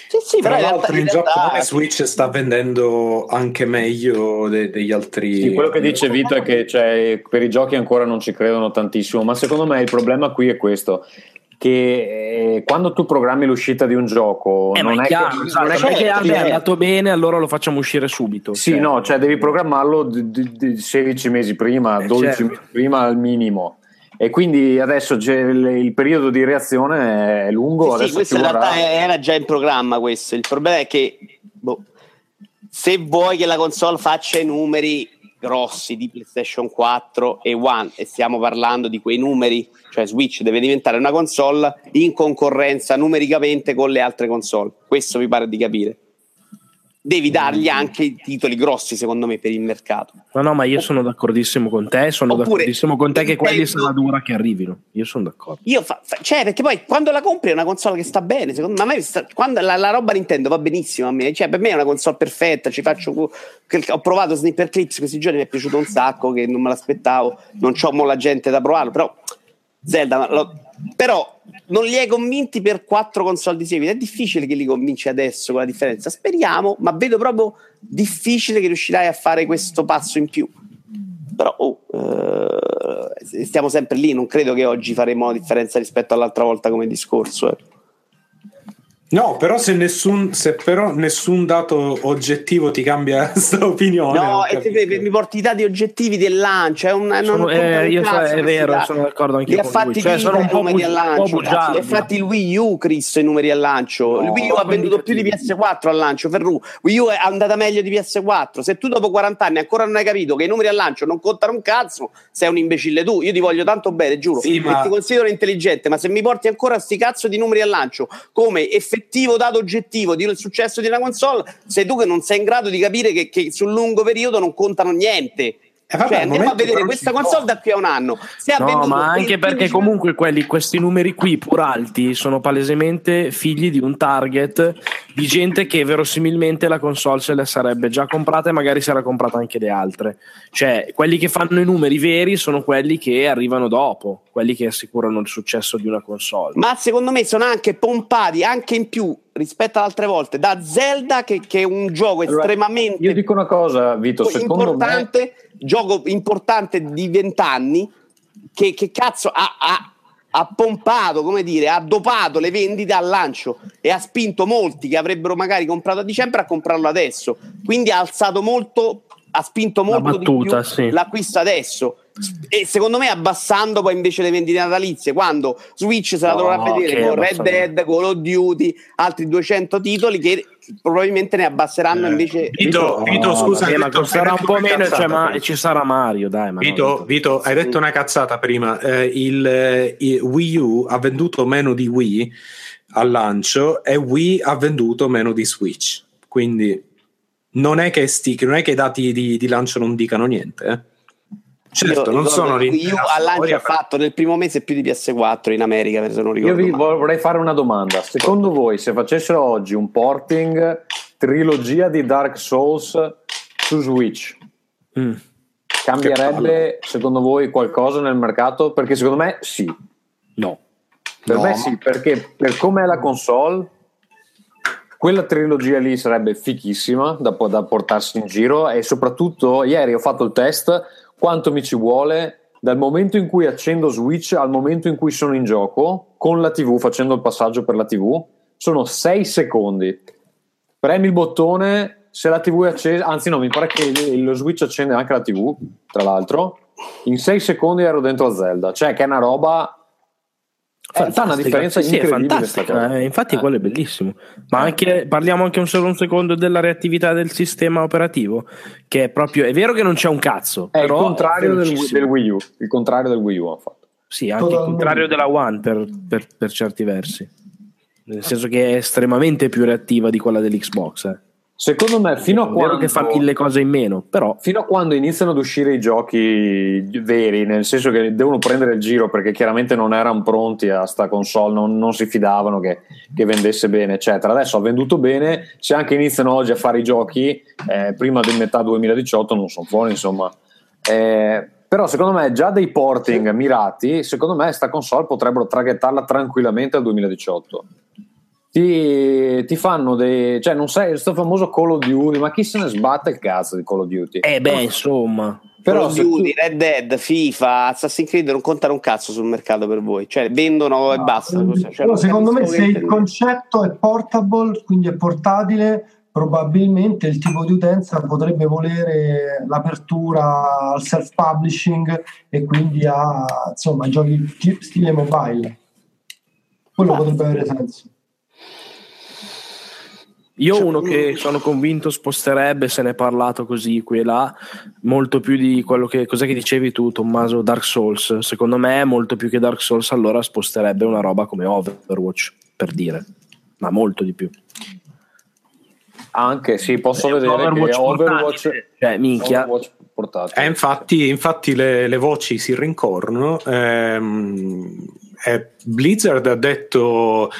Sì, sì, Tra l'altro in, in Giappone Switch sta vendendo anche meglio de- degli altri. Sì, quello che dice Vito è che cioè, per i giochi ancora non ci credono tantissimo, ma secondo me il problema qui è questo che eh, quando tu programmi l'uscita di un gioco eh, non, è chiaro, che, non è che, che è andato bene allora lo facciamo uscire subito sì cioè. no cioè devi programmarlo di, di 16 mesi prima eh, 12 certo. mesi prima al minimo e quindi adesso il, il, periodo di reazione è lungo sì, sì questo in realtà era già in programma questo il problema è che boh, se vuoi che la console faccia i numeri grossi di PlayStation 4 e One e stiamo parlando di quei numeri, cioè Switch deve diventare una console in concorrenza numericamente con le altre console. Questo mi pare di capire devi dargli anche titoli grossi, secondo me, per il mercato. No, no, ma io sono d'accordissimo con te. Sono Oppure, d'accordissimo con te che quelli sarà dura che arrivino. Io sono d'accordo. Io fa, fa, cioè, perché poi quando la compri è una console che sta bene. Secondo me, sta, quando la, la, roba Nintendo va benissimo a me. Cioè, per me è una console perfetta. Ci faccio, ho provato Snipper Clips questi giorni, mi è piaciuto un sacco. Che non me l'aspettavo. Non c'ho mo la gente da provarlo, però Zelda, lo, però non li hai convinti per quattro console di seguito. È difficile che li convinci adesso con la differenza. Speriamo, ma vedo proprio difficile che riuscirai a fare questo passo in più. Però oh, eh, stiamo sempre lì. Non credo che oggi faremo la differenza rispetto all'altra volta come discorso. Eh. No, però se nessun, se però nessun dato oggettivo ti cambia (laughs) questa opinione. No, e te, mi porti i dati oggettivi del lancio. È, un, sono, non eh, io so, è vero, sono d'accordo anche fatti Cioè, sono un po' numeri al lancio. ha bugiardi. fatti il Wii U, Cristo, i numeri al lancio. il No, Wii U ha venduto più di PS4 al lancio, Ferru. Wii U è andata meglio di PS4. Se tu dopo 40 anni ancora non hai capito che i numeri al lancio non contano un cazzo, sei un imbecille tu. Io ti voglio tanto bene, giuro. Sì, ma- E ti considero intelligente, ma se mi porti ancora sti cazzo di numeri al lancio come effettivo dato oggettivo del successo di una console, sei tu che non sei in grado di capire che, che sul lungo periodo non contano niente. Eh, vabbè, cioè, andiamo a vedere questa console da qui a un anno. Se No, ma anche 20, perché 15 comunque quelli, questi numeri qui, pur alti, sono palesemente figli di un target di gente che verosimilmente la console se le sarebbe già comprata e magari si era comprata anche le altre. Cioè, quelli che fanno i numeri veri sono quelli che arrivano dopo, quelli che assicurano il successo di una console. Ma secondo me sono anche pompati anche in più rispetto ad altre volte da Zelda, che, che è un gioco Allora, estremamente Io dico una cosa, Vito, secondo me importante, gioco importante di vent'anni, che, che cazzo ha, ha- ha pompato, come dire, ha dopato le vendite al lancio e ha spinto molti che avrebbero magari comprato a dicembre a comprarlo adesso. Quindi ha alzato molto, ha spinto La molto di battuta, più sì. l'acquisto adesso. E secondo me abbassando poi invece le vendite natalizie quando Switch se la No, dovrà vedere che con Red. Dead, Call of Duty, altri 200 titoli che probabilmente ne abbasseranno Eh, invece Vito, No, Vito, scusa, vabbè, hai ma costerà un po' meno, cioè, ma ci sarà Mario, dai. Ma no, Vito, Vito, hai detto una cazzata prima. Eh, il, eh, il Wii U ha venduto meno di Wii al lancio e Wii ha venduto meno di Switch. Quindi non è che, sti, non è che i dati di, di lancio non dicano niente. eh. Certo, Io non sono Wii U al lancio ha fatto nel primo mese più di PS4 in America, se non Io ricordo. vi male. vorrei fare una domanda. Secondo voi, se facessero oggi un porting trilogia di Dark Souls su Switch, Mm. cambierebbe secondo voi qualcosa nel mercato? Perché secondo me sì. No. Per No. me sì, perché per come è la console, quella trilogia lì sarebbe fichissima da, da portarsi in giro e soprattutto ieri ho fatto il test, quanto mi ci vuole dal momento in cui accendo Switch al momento in cui sono in gioco con la TV, facendo il passaggio per la TV, sono 6 secondi. Premi il bottone, se la TV è accesa, anzi no, mi pare che lo Switch accende anche la TV, tra l'altro, in 6 secondi ero dentro a Zelda, cioè che è una roba... eh, fa una Fantastica. differenza Sì, è incredibile eh, infatti Eh. quello è bellissimo ma anche parliamo anche un solo un secondo della reattività del sistema operativo che è proprio è vero che non c'è un cazzo È il contrario del, velocissimo. del Wii U. Il contrario del Wii U hanno fatto. sì anche il contrario della One per, per- per certi versi nel senso che è estremamente più reattiva di quella dell'Xbox eh. Secondo me, fino a quando che fa mille cose in meno però fino a quando iniziano ad uscire i giochi veri, nel senso che devono prendere il giro perché chiaramente non erano pronti a sta console, non, non si fidavano che, che vendesse bene, eccetera. Adesso ha venduto bene, se anche iniziano oggi a fare i giochi, eh, prima di metà 2018 non sono fuori, insomma. Eh, però secondo me già dei porting mirati, secondo me sta console potrebbero traghettarla tranquillamente al 2018. Ti, ti fanno dei cioè non sai questo famoso Call of Duty ma chi se ne sbatte il cazzo di Call of Duty eh beh insomma Call però of se tu- Duty, Red Dead, FIFA, Assassin's Creed non contano un cazzo sul mercato per voi, cioè vendono e basta. Cioè, Però non secondo me se il concetto è portable, quindi è portatile, probabilmente il tipo di utenza potrebbe volere l'apertura al self-publishing e quindi a insomma giochi ti- stile mobile. Quello potrebbe avere senso. Io uno che sono convinto sposterebbe, se ne è parlato così qui e là, molto più di quello che cos'è che dicevi tu, Tommaso, Dark Souls. Secondo me, molto più che Dark Souls, allora sposterebbe una roba come Overwatch, per dire, ma molto di più. anche sì posso vedere Overwatch che Overwatch cioè, minchia. Overwatch portatile. Eh, infatti, infatti le, le voci si rincorrono. Ehm, eh, Blizzard ha detto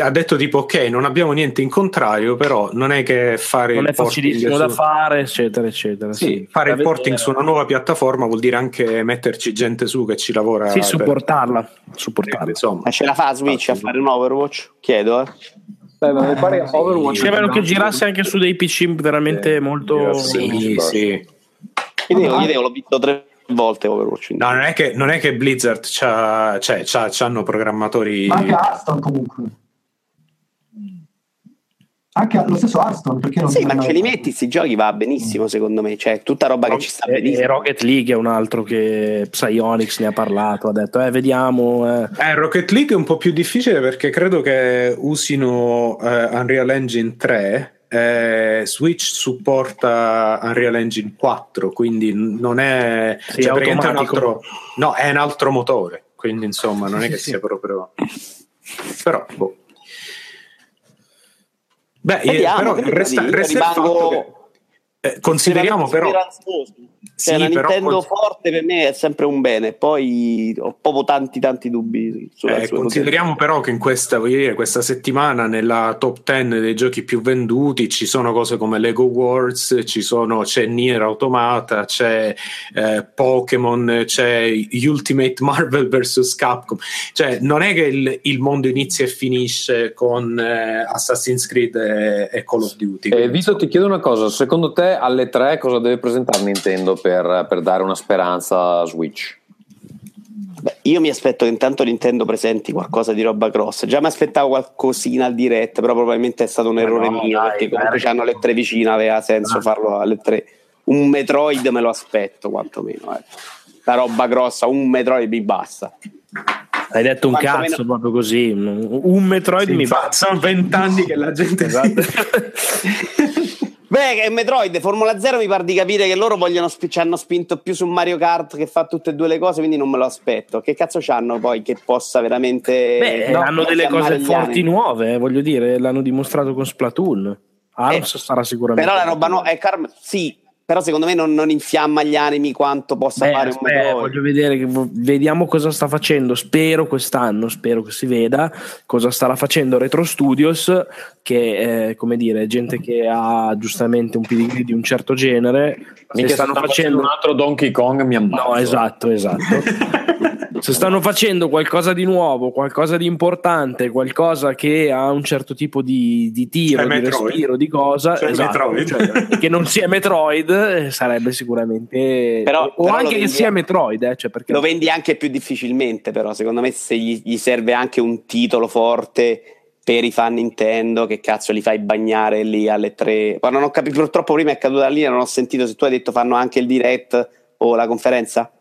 ha detto tipo ok non abbiamo niente in contrario però non è che fare Non il è facilissimo porting da su- fare, eccetera, eccetera. sì, fare Da il porting vedere. su una nuova piattaforma vuol dire anche metterci gente su che ci lavora Sì, per- supportarla. supportarla. insomma Ma ce la fa Switch a fare un Overwatch? Chiedo, eh. Beh, ma mi pare che Overwatch Dicevano che girasse anche su dei PC veramente molto. sì sì Io devo, io devo, l'ho visto tre volte Overwatch. no non è che, non è che Blizzard c'ha, cioè, c'ha, c'hanno programmatori Ma anche Aston comunque. anche lo stesso Hearthstone perché non sì ma ce li metti questi giochi va benissimo secondo me cioè tutta roba che ci sta benissimo e Rocket League è un altro che Psyonix ne ha parlato ha detto eh vediamo eh. Eh, Rocket League è un po' più difficile perché credo che usino eh, Unreal Engine 3 eh, Switch supporta Unreal Engine 4 quindi non è Sì, cioè, è un altro no è un altro motore quindi insomma non è che sia proprio però boh. Beh, eh, Vediamo, però quindi resta, io resta il fatto che eh, consideriamo però. Sì, Cioè, però Nintendo cons- forte per me è sempre un bene poi ho proprio tanti tanti dubbi sulla Eh, sua consideriamo però che in questa, voglio dire, questa settimana nella top 10 dei giochi più venduti ci sono cose come Lego Wars, ci sono, c'è Nier Automata, c'è eh, Pokémon, c'è Ultimate Marvel vs Capcom. Cioè, non è che il, il mondo inizia e finisce con eh, Assassin's Creed e, e Call of Duty. Eh, Vito, ti chiedo una cosa: secondo te alle 3 cosa deve presentare Nintendo per, per dare una speranza a Switch? Beh, io mi aspetto che intanto Nintendo presenti qualcosa di roba grossa. Già mi aspettavo qualcosina al direct, però probabilmente è stato un errore no, mio dai, perché comunque hanno le tre vicine, aveva senso farlo alle tre. Un Metroid me lo aspetto quantomeno. ecco. La roba grossa, un Metroid mi basta. hai detto un Quantomeno- cazzo proprio così un Metroid Sì, mi basta sono vent'anni che la gente Esatto. (laughs) (laughs) Beh, che Metroid, Formula 0 mi pare di capire che loro vogliono spi- ci hanno spinto più su Mario Kart che fa tutte e due le cose, quindi non me lo aspetto. Che cazzo c'hanno poi che possa veramente Beh, no, hanno delle cose forti nuove, eh, voglio dire, l'hanno dimostrato con Splatoon. Arms sarà sicuramente. Eh, Però la roba no, è Car- sì, però secondo me non, non infiamma gli animi quanto possa Beh, fare un Metroid. voglio vedere, che- vediamo cosa sta facendo. Spero quest'anno, spero che si veda cosa starà facendo Retro Studios, che è come dire, gente che ha giustamente un pedigree di un certo genere. Se stanno facendo un altro Donkey Kong mi ammazzo. No, esatto, esatto. (laughs) Se stanno facendo qualcosa di nuovo, qualcosa di importante, qualcosa che ha un certo tipo di, di tiro, Cioè di respiro, di cosa, Cioè esatto, Metroid. cioè, (laughs) che non sia Metroid, sarebbe sicuramente. Però- o però lo anche che vendi- sia Metroid, eh, cioè perché Lo vendi anche più difficilmente, però secondo me se gli, gli serve anche un titolo forte per i fan Nintendo, che cazzo li fai bagnare lì alle tre? Ma non ho capito, purtroppo prima è caduta la linea, non ho sentito se tu hai detto fanno anche il direct o la conferenza.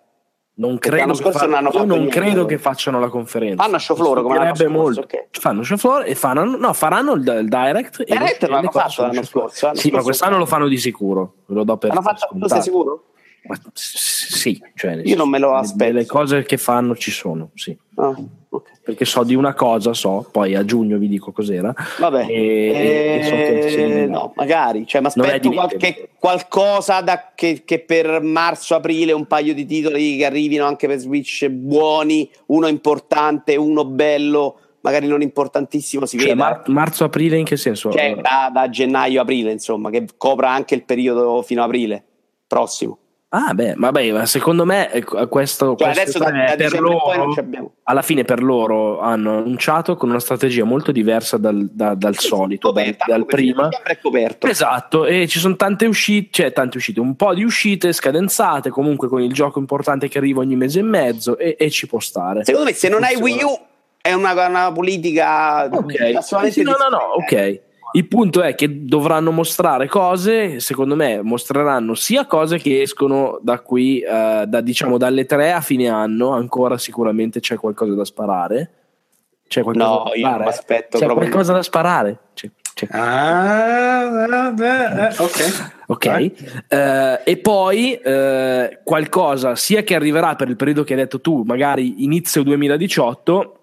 Non credo, che, fa- non credo che facciano la conferenza. Fanno show floor come l'anno scorso, molto. ok. Fanno show floor e faranno, no, faranno il, il direct. e Direct l'hanno fatto l'anno scorso, l'anno Sì, ma scorso. quest'anno lo fanno di sicuro. Lo do per Hanno fatto, tu sei sicuro? Ma sì, cioè, Io non me lo aspetto. Le cose che fanno ci sono, sì. Ah, ok. Perché so di una cosa, so, poi a giugno vi dico cos'era. Vabbè, E, e- e so che Eh, no, magari, cioè, è aspetto qualche, qualcosa da- che, che per marzo-aprile un paio di titoli che arrivino anche per Switch buoni, uno importante, uno bello, magari non importantissimo, si Cioè, veda. mar- marzo-aprile in che senso? Cioè, da, da gennaio-aprile, insomma, che copra anche il periodo fino a aprile prossimo. Ah, beh, vabbè, ma secondo me eh, questo, Cioè, questo adesso da, da non loro, alla fine per loro hanno annunciato con una strategia molto diversa dal, da- dal solito, dal, dal prima. Esatto, e ci sono tante uscite, cioè tante uscite, un po' di uscite scadenzate, comunque con il gioco importante che arriva ogni mese e mezzo e, e ci può stare. Secondo me, se non hai Wii U, è una, una politica Ok, sì, no, no, no, ok. Il punto è che dovranno mostrare cose, secondo me mostreranno sia cose che escono da qui, eh, da, diciamo dalle 3 a fine anno, ancora sicuramente c'è qualcosa da sparare. C'è qualcosa No, da io sparare. non mi aspetto C'è proprio- qualcosa da sparare. C'è- c'è. Ah, vabbè, eh, ok. Ok, Vai. Eh, e poi eh, qualcosa sia che arriverà per il periodo che hai detto tu, magari inizio 2018,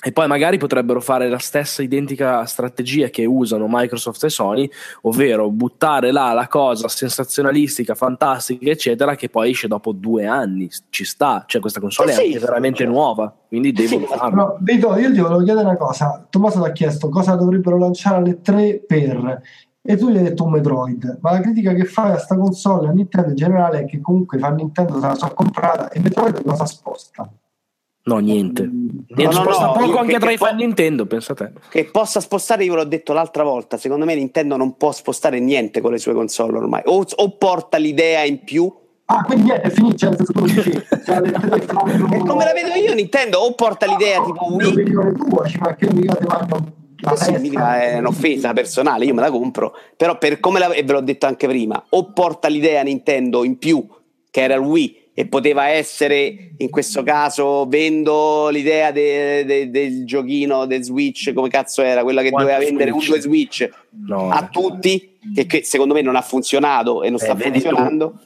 e poi magari potrebbero fare la stessa identica strategia che usano Microsoft e Sony, ovvero buttare là la cosa sensazionalistica, fantastica, eccetera, che poi esce dopo due anni. Ci sta, cioè questa console Eh è sì, anche veramente certo. nuova, quindi devono farlo. Però, Vito, io ti volevo chiedere una cosa. Tommaso ti ha chiesto cosa dovrebbero lanciare alle 3 per. E tu gli hai detto un Metroid. Ma la critica che fai a sta console a Nintendo in generale è che comunque fa Nintendo se la so comprata e Metroid cosa sposta? No, niente. Niente, no, sposta no, poco anche che- tra che i fan poi- Nintendo, pensa te. che possa spostare, io ve l'ho detto l'altra volta, secondo me Nintendo non può spostare niente con le sue console ormai, o, o porta l'idea in più, Ah, quindi niente, è finito. Cioè, tu dici, se alle 3 fanno- e come la vedo io Nintendo, o porta l'idea tipo Wii, sì, è un'offesa personale, io me la compro, però per come la, e ve l'ho detto anche prima, o porta l'idea Nintendo in più, che era il Wii, e poteva essere in questo caso vendo l'idea de, de, del giochino del Switch come cazzo era quella che Quanto doveva vendere Switch? un due Switch no, a tutti che, che, secondo me non ha funzionato e non eh, sta funzionando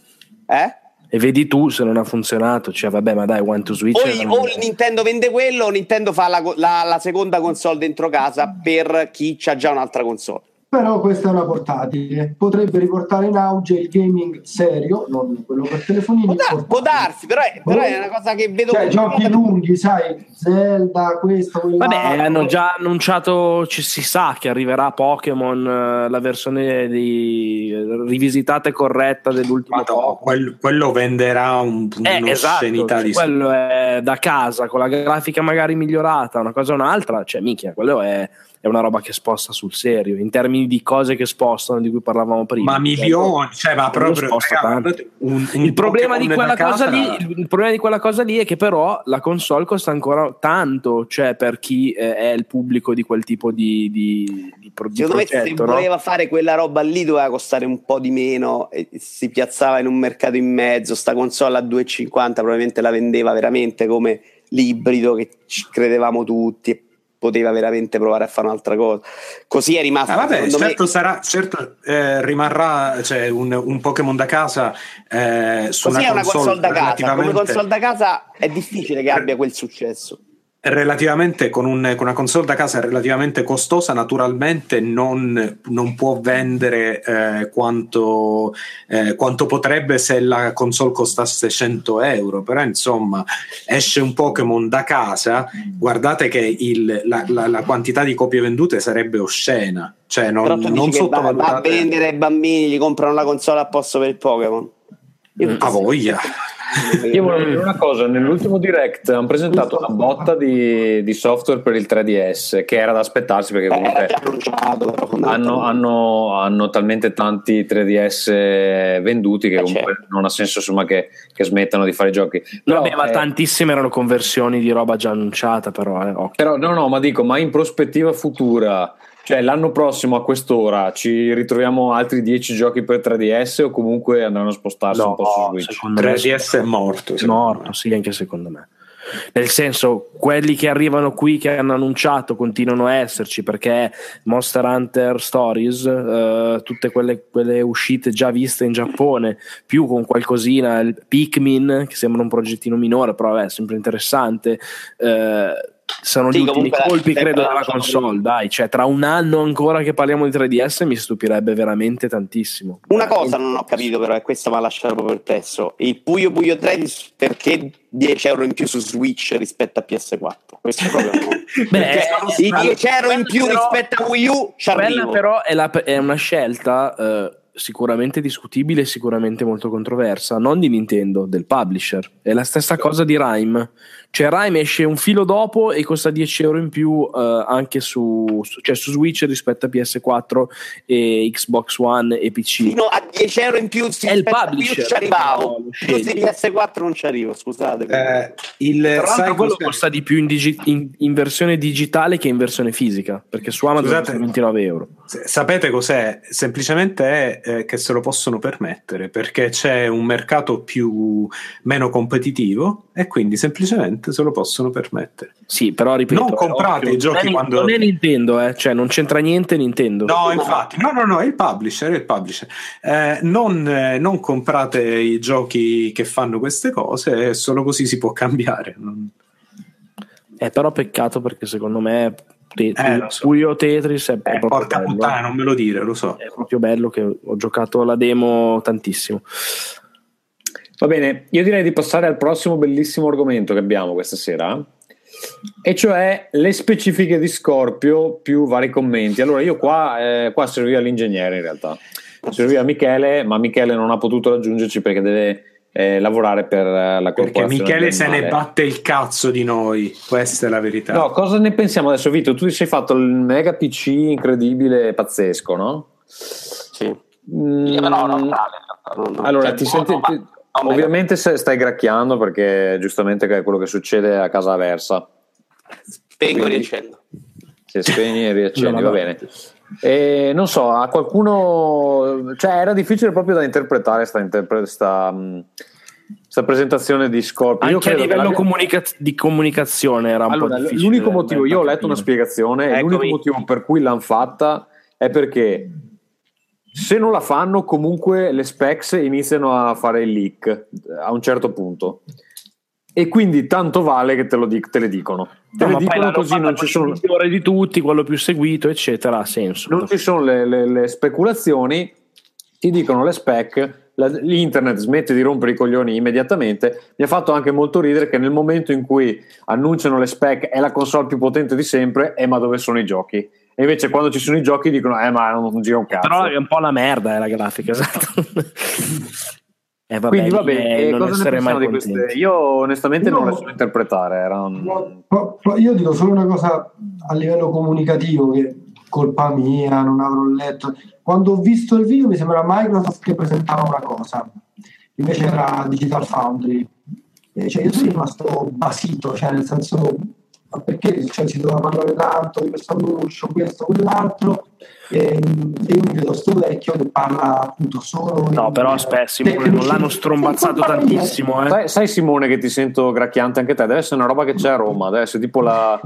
eh? e vedi tu se non ha funzionato cioè vabbè ma dai one to switch o, o Nintendo vende quello o Nintendo fa la, la, la seconda console dentro casa per chi ha già un'altra console però questa è una portatile. Potrebbe riportare in auge il gaming serio non quello per telefonini può, dar, può darsi però è, però è, una cosa che vedo cioè giochi lunghi sai Zelda questo quello vabbè hanno già annunciato ci si sa che arriverà Pokémon eh, la versione di rivisitata e corretta dell'ultimo no, quello, quello, venderà un, eh, un'oscenità esatto, di quello è da casa con la grafica magari migliorata una cosa o un'altra cioè minchia quello è è una roba che sposta sul serio in termini di cose che spostano di cui parlavamo prima. Ma milioni cioè, ma proprio ragazzi, un, un il, problema di quella cosa lì, il problema di quella cosa lì è che però la console costa ancora tanto cioè per chi eh, è il pubblico di quel tipo di, di, di, pro, secondo me se no? voleva fare quella roba lì doveva costare un po' di meno e si piazzava in un mercato in mezzo. Sta console a 2,50 probabilmente la vendeva veramente come l'ibrido che credevamo tutti poteva veramente provare a fare un'altra cosa. Così è rimasto. Ah, vabbè, certo, me... sarà, certo eh, rimarrà cioè, un, un, Pokémon da casa eh, su Così una è una console, console da casa. Come console da casa è difficile che abbia quel successo relativamente con, un, con, una console da casa relativamente costosa, naturalmente non, non può vendere eh, quanto, eh, quanto, potrebbe se la console costasse 100 euro. Però insomma, esce un Pokémon da casa, guardate che il, la, la, la, quantità di copie vendute sarebbe oscena. Cioè, non, non sottovalutate. Va, a vendere ai bambini, gli comprano la console a posto per il Pokémon. A voglia. Io volevo dire una cosa, nell'ultimo direct hanno presentato una botta di, di software per il 3DS che era da aspettarsi perché comunque hanno, hanno, hanno talmente tanti 3DS venduti che eh, comunque certo. non ha senso insomma che, che smettano di fare i giochi. Però, Vabbè, ma eh, tantissime erano conversioni di roba già annunciata però. Eh, però no, no, ma dico, ma in prospettiva futura cioè, l'anno prossimo a quest'ora ci ritroviamo altri 10 giochi per 3DS o comunque andranno a spostarsi no, un po' su Switch? 3DS è morto. È morto, sì, anche secondo me. Nel senso, quelli che arrivano qui che hanno annunciato continuano a esserci perché Monster Hunter Stories, eh, tutte quelle, quelle, uscite già viste in Giappone, più con qualcosina, il Pikmin, che sembra un progettino minore, però è sempre interessante. Eh, sono sì, gli ultimi colpi credo della console dai cioè tra un anno ancora che parliamo di 3DS mi stupirebbe veramente tantissimo. Una cosa non ho capito però e questo mi ha lasciato proprio perplesso il Puyo Puyo 3 perché 10 euro in più su Switch rispetto a PS4 questo è proprio (laughs) Beh, i 10 euro in più però, rispetto a Wii U ci quella però è, la, è una scelta uh, sicuramente discutibile e sicuramente molto controversa, non di Nintendo, del publisher. È la stessa cosa di Rime. Cioè Rime esce un filo dopo e costa 10 euro in più uh, anche su, su, cioè su, Switch rispetto a PS4 e Xbox One e PC. Fino a 10 euro in più è il publisher. ci arrivavo. No, su PS4 non ci arrivo, scusate. Eh, il Tra quello costa di più in, digi- in, in, versione digitale che in versione fisica, perché su Amazon costa 29 euro. Sapete cos'è? Semplicemente è eh, che se lo possono permettere perché c'è un mercato più meno competitivo e quindi semplicemente se lo possono permettere. Sì, però ripeto, non comprate i giochi non quando non è Nintendo, eh? cioè non c'entra niente Nintendo. No, infatti, no, no, no, è il publisher, è il publisher. Eh, non, eh, non, comprate i giochi che fanno queste cose, solo così si può (laughs) cambiare. Non... È però peccato perché secondo me Tetris, eh, so. Puyo Tetris è, eh, porca bello. puttana, non me lo dire, lo so. È proprio bello che ho giocato la demo tantissimo. Va bene, io direi di passare al prossimo bellissimo argomento che abbiamo questa sera, e cioè le specifiche di Scorpio più vari commenti. Allora, io qua, eh, qua serviva l'ingegnere in realtà, serviva Michele, ma Michele non ha potuto raggiungerci perché deve eh, lavorare per eh, la corporazione. Perché Michele se ne batte il cazzo di noi, questa è la verità. No, cosa ne pensiamo adesso, Vito? Tu ti sei fatto il mega PC incredibile, pazzesco, no? Sì. Mm, no, no, no, no, allora, ti senti... Ti, ovviamente stai gracchiando perché giustamente è quello che succede a casa versa. Spengo riaccendo. Se spegni e riaccendi, va bene. E non so, a qualcuno, cioè era difficile proprio da interpretare sta, interpre- sta, sta presentazione di Scorpio. Anche a livello la... comunica- di comunicazione era un allora, po' difficile. L'unico motivo, io ho letto una spiegazione, Eccomi. l'unico motivo per cui l'hanno fatta è perché se non la fanno comunque le specs iniziano a fare il leak a un certo punto e quindi tanto vale che te, lo dic- te le dicono te no, le dicono così non ci sono il di tutti quello più seguito eccetera ha senso non ci sono le, le, le speculazioni ti dicono le spec la, l'internet smette di rompere i coglioni immediatamente mi ha fatto anche molto ridere che nel momento in cui annunciano le spec è la console più potente di sempre eh ma dove sono i giochi e invece quando ci sono i giochi dicono, eh, ma non, gira un cazzo. Però è un po' la merda, è eh, la grafica, (laughs) esatto. Eh, vabbè, Quindi vabbè, eh, non cosa essere mai di queste? Io onestamente io, non le so interpretare. Era un... Io dico solo una cosa a livello comunicativo, che colpa mia, non avrò letto. Quando ho visto il video mi sembra Microsoft che presentava una cosa, invece era Digital Foundry. Cioè, io sono rimasto basito, cioè nel senso ma perché cioè, si doveva parlare tanto di questo annuncio, questo, quell'altro, e, e io mi vedo sto vecchio che parla appunto solo. No, però aspetta, Simone, non l'hanno strombazzato tantissimo. Eh. Sai, sai, Simone che ti sento gracchiante anche te, deve essere una roba che c'è a Roma, deve essere tipo la,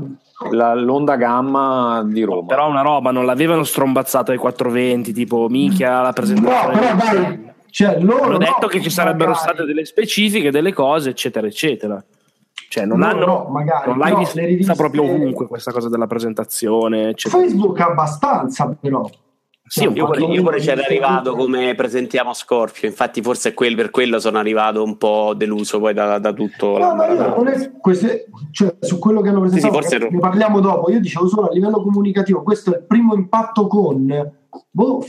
la, l'onda gamma di Roma. No, però una roba, non l'avevano strombazzato ai 420, tipo mica la presentazione. No, però dai. Cioè, loro hanno detto no, che ci sarebbero magari. state delle specifiche, delle cose, eccetera, eccetera. Cioè, non, no, hanno, no, magari, non l'hai no, vista riviste... proprio ovunque questa cosa della presentazione. Eccetera. Facebook abbastanza, però. Sì, io, vorrei, io vorrei c'era arrivato come presentiamo Scorpio, infatti forse quel, per quello sono arrivato un po' deluso poi da, da tutto. No, ma io non è, queste, cioè, su quello che hanno presentato, sì, sì, ne parliamo dopo, io dicevo solo a livello comunicativo, questo è il primo impatto con, boh,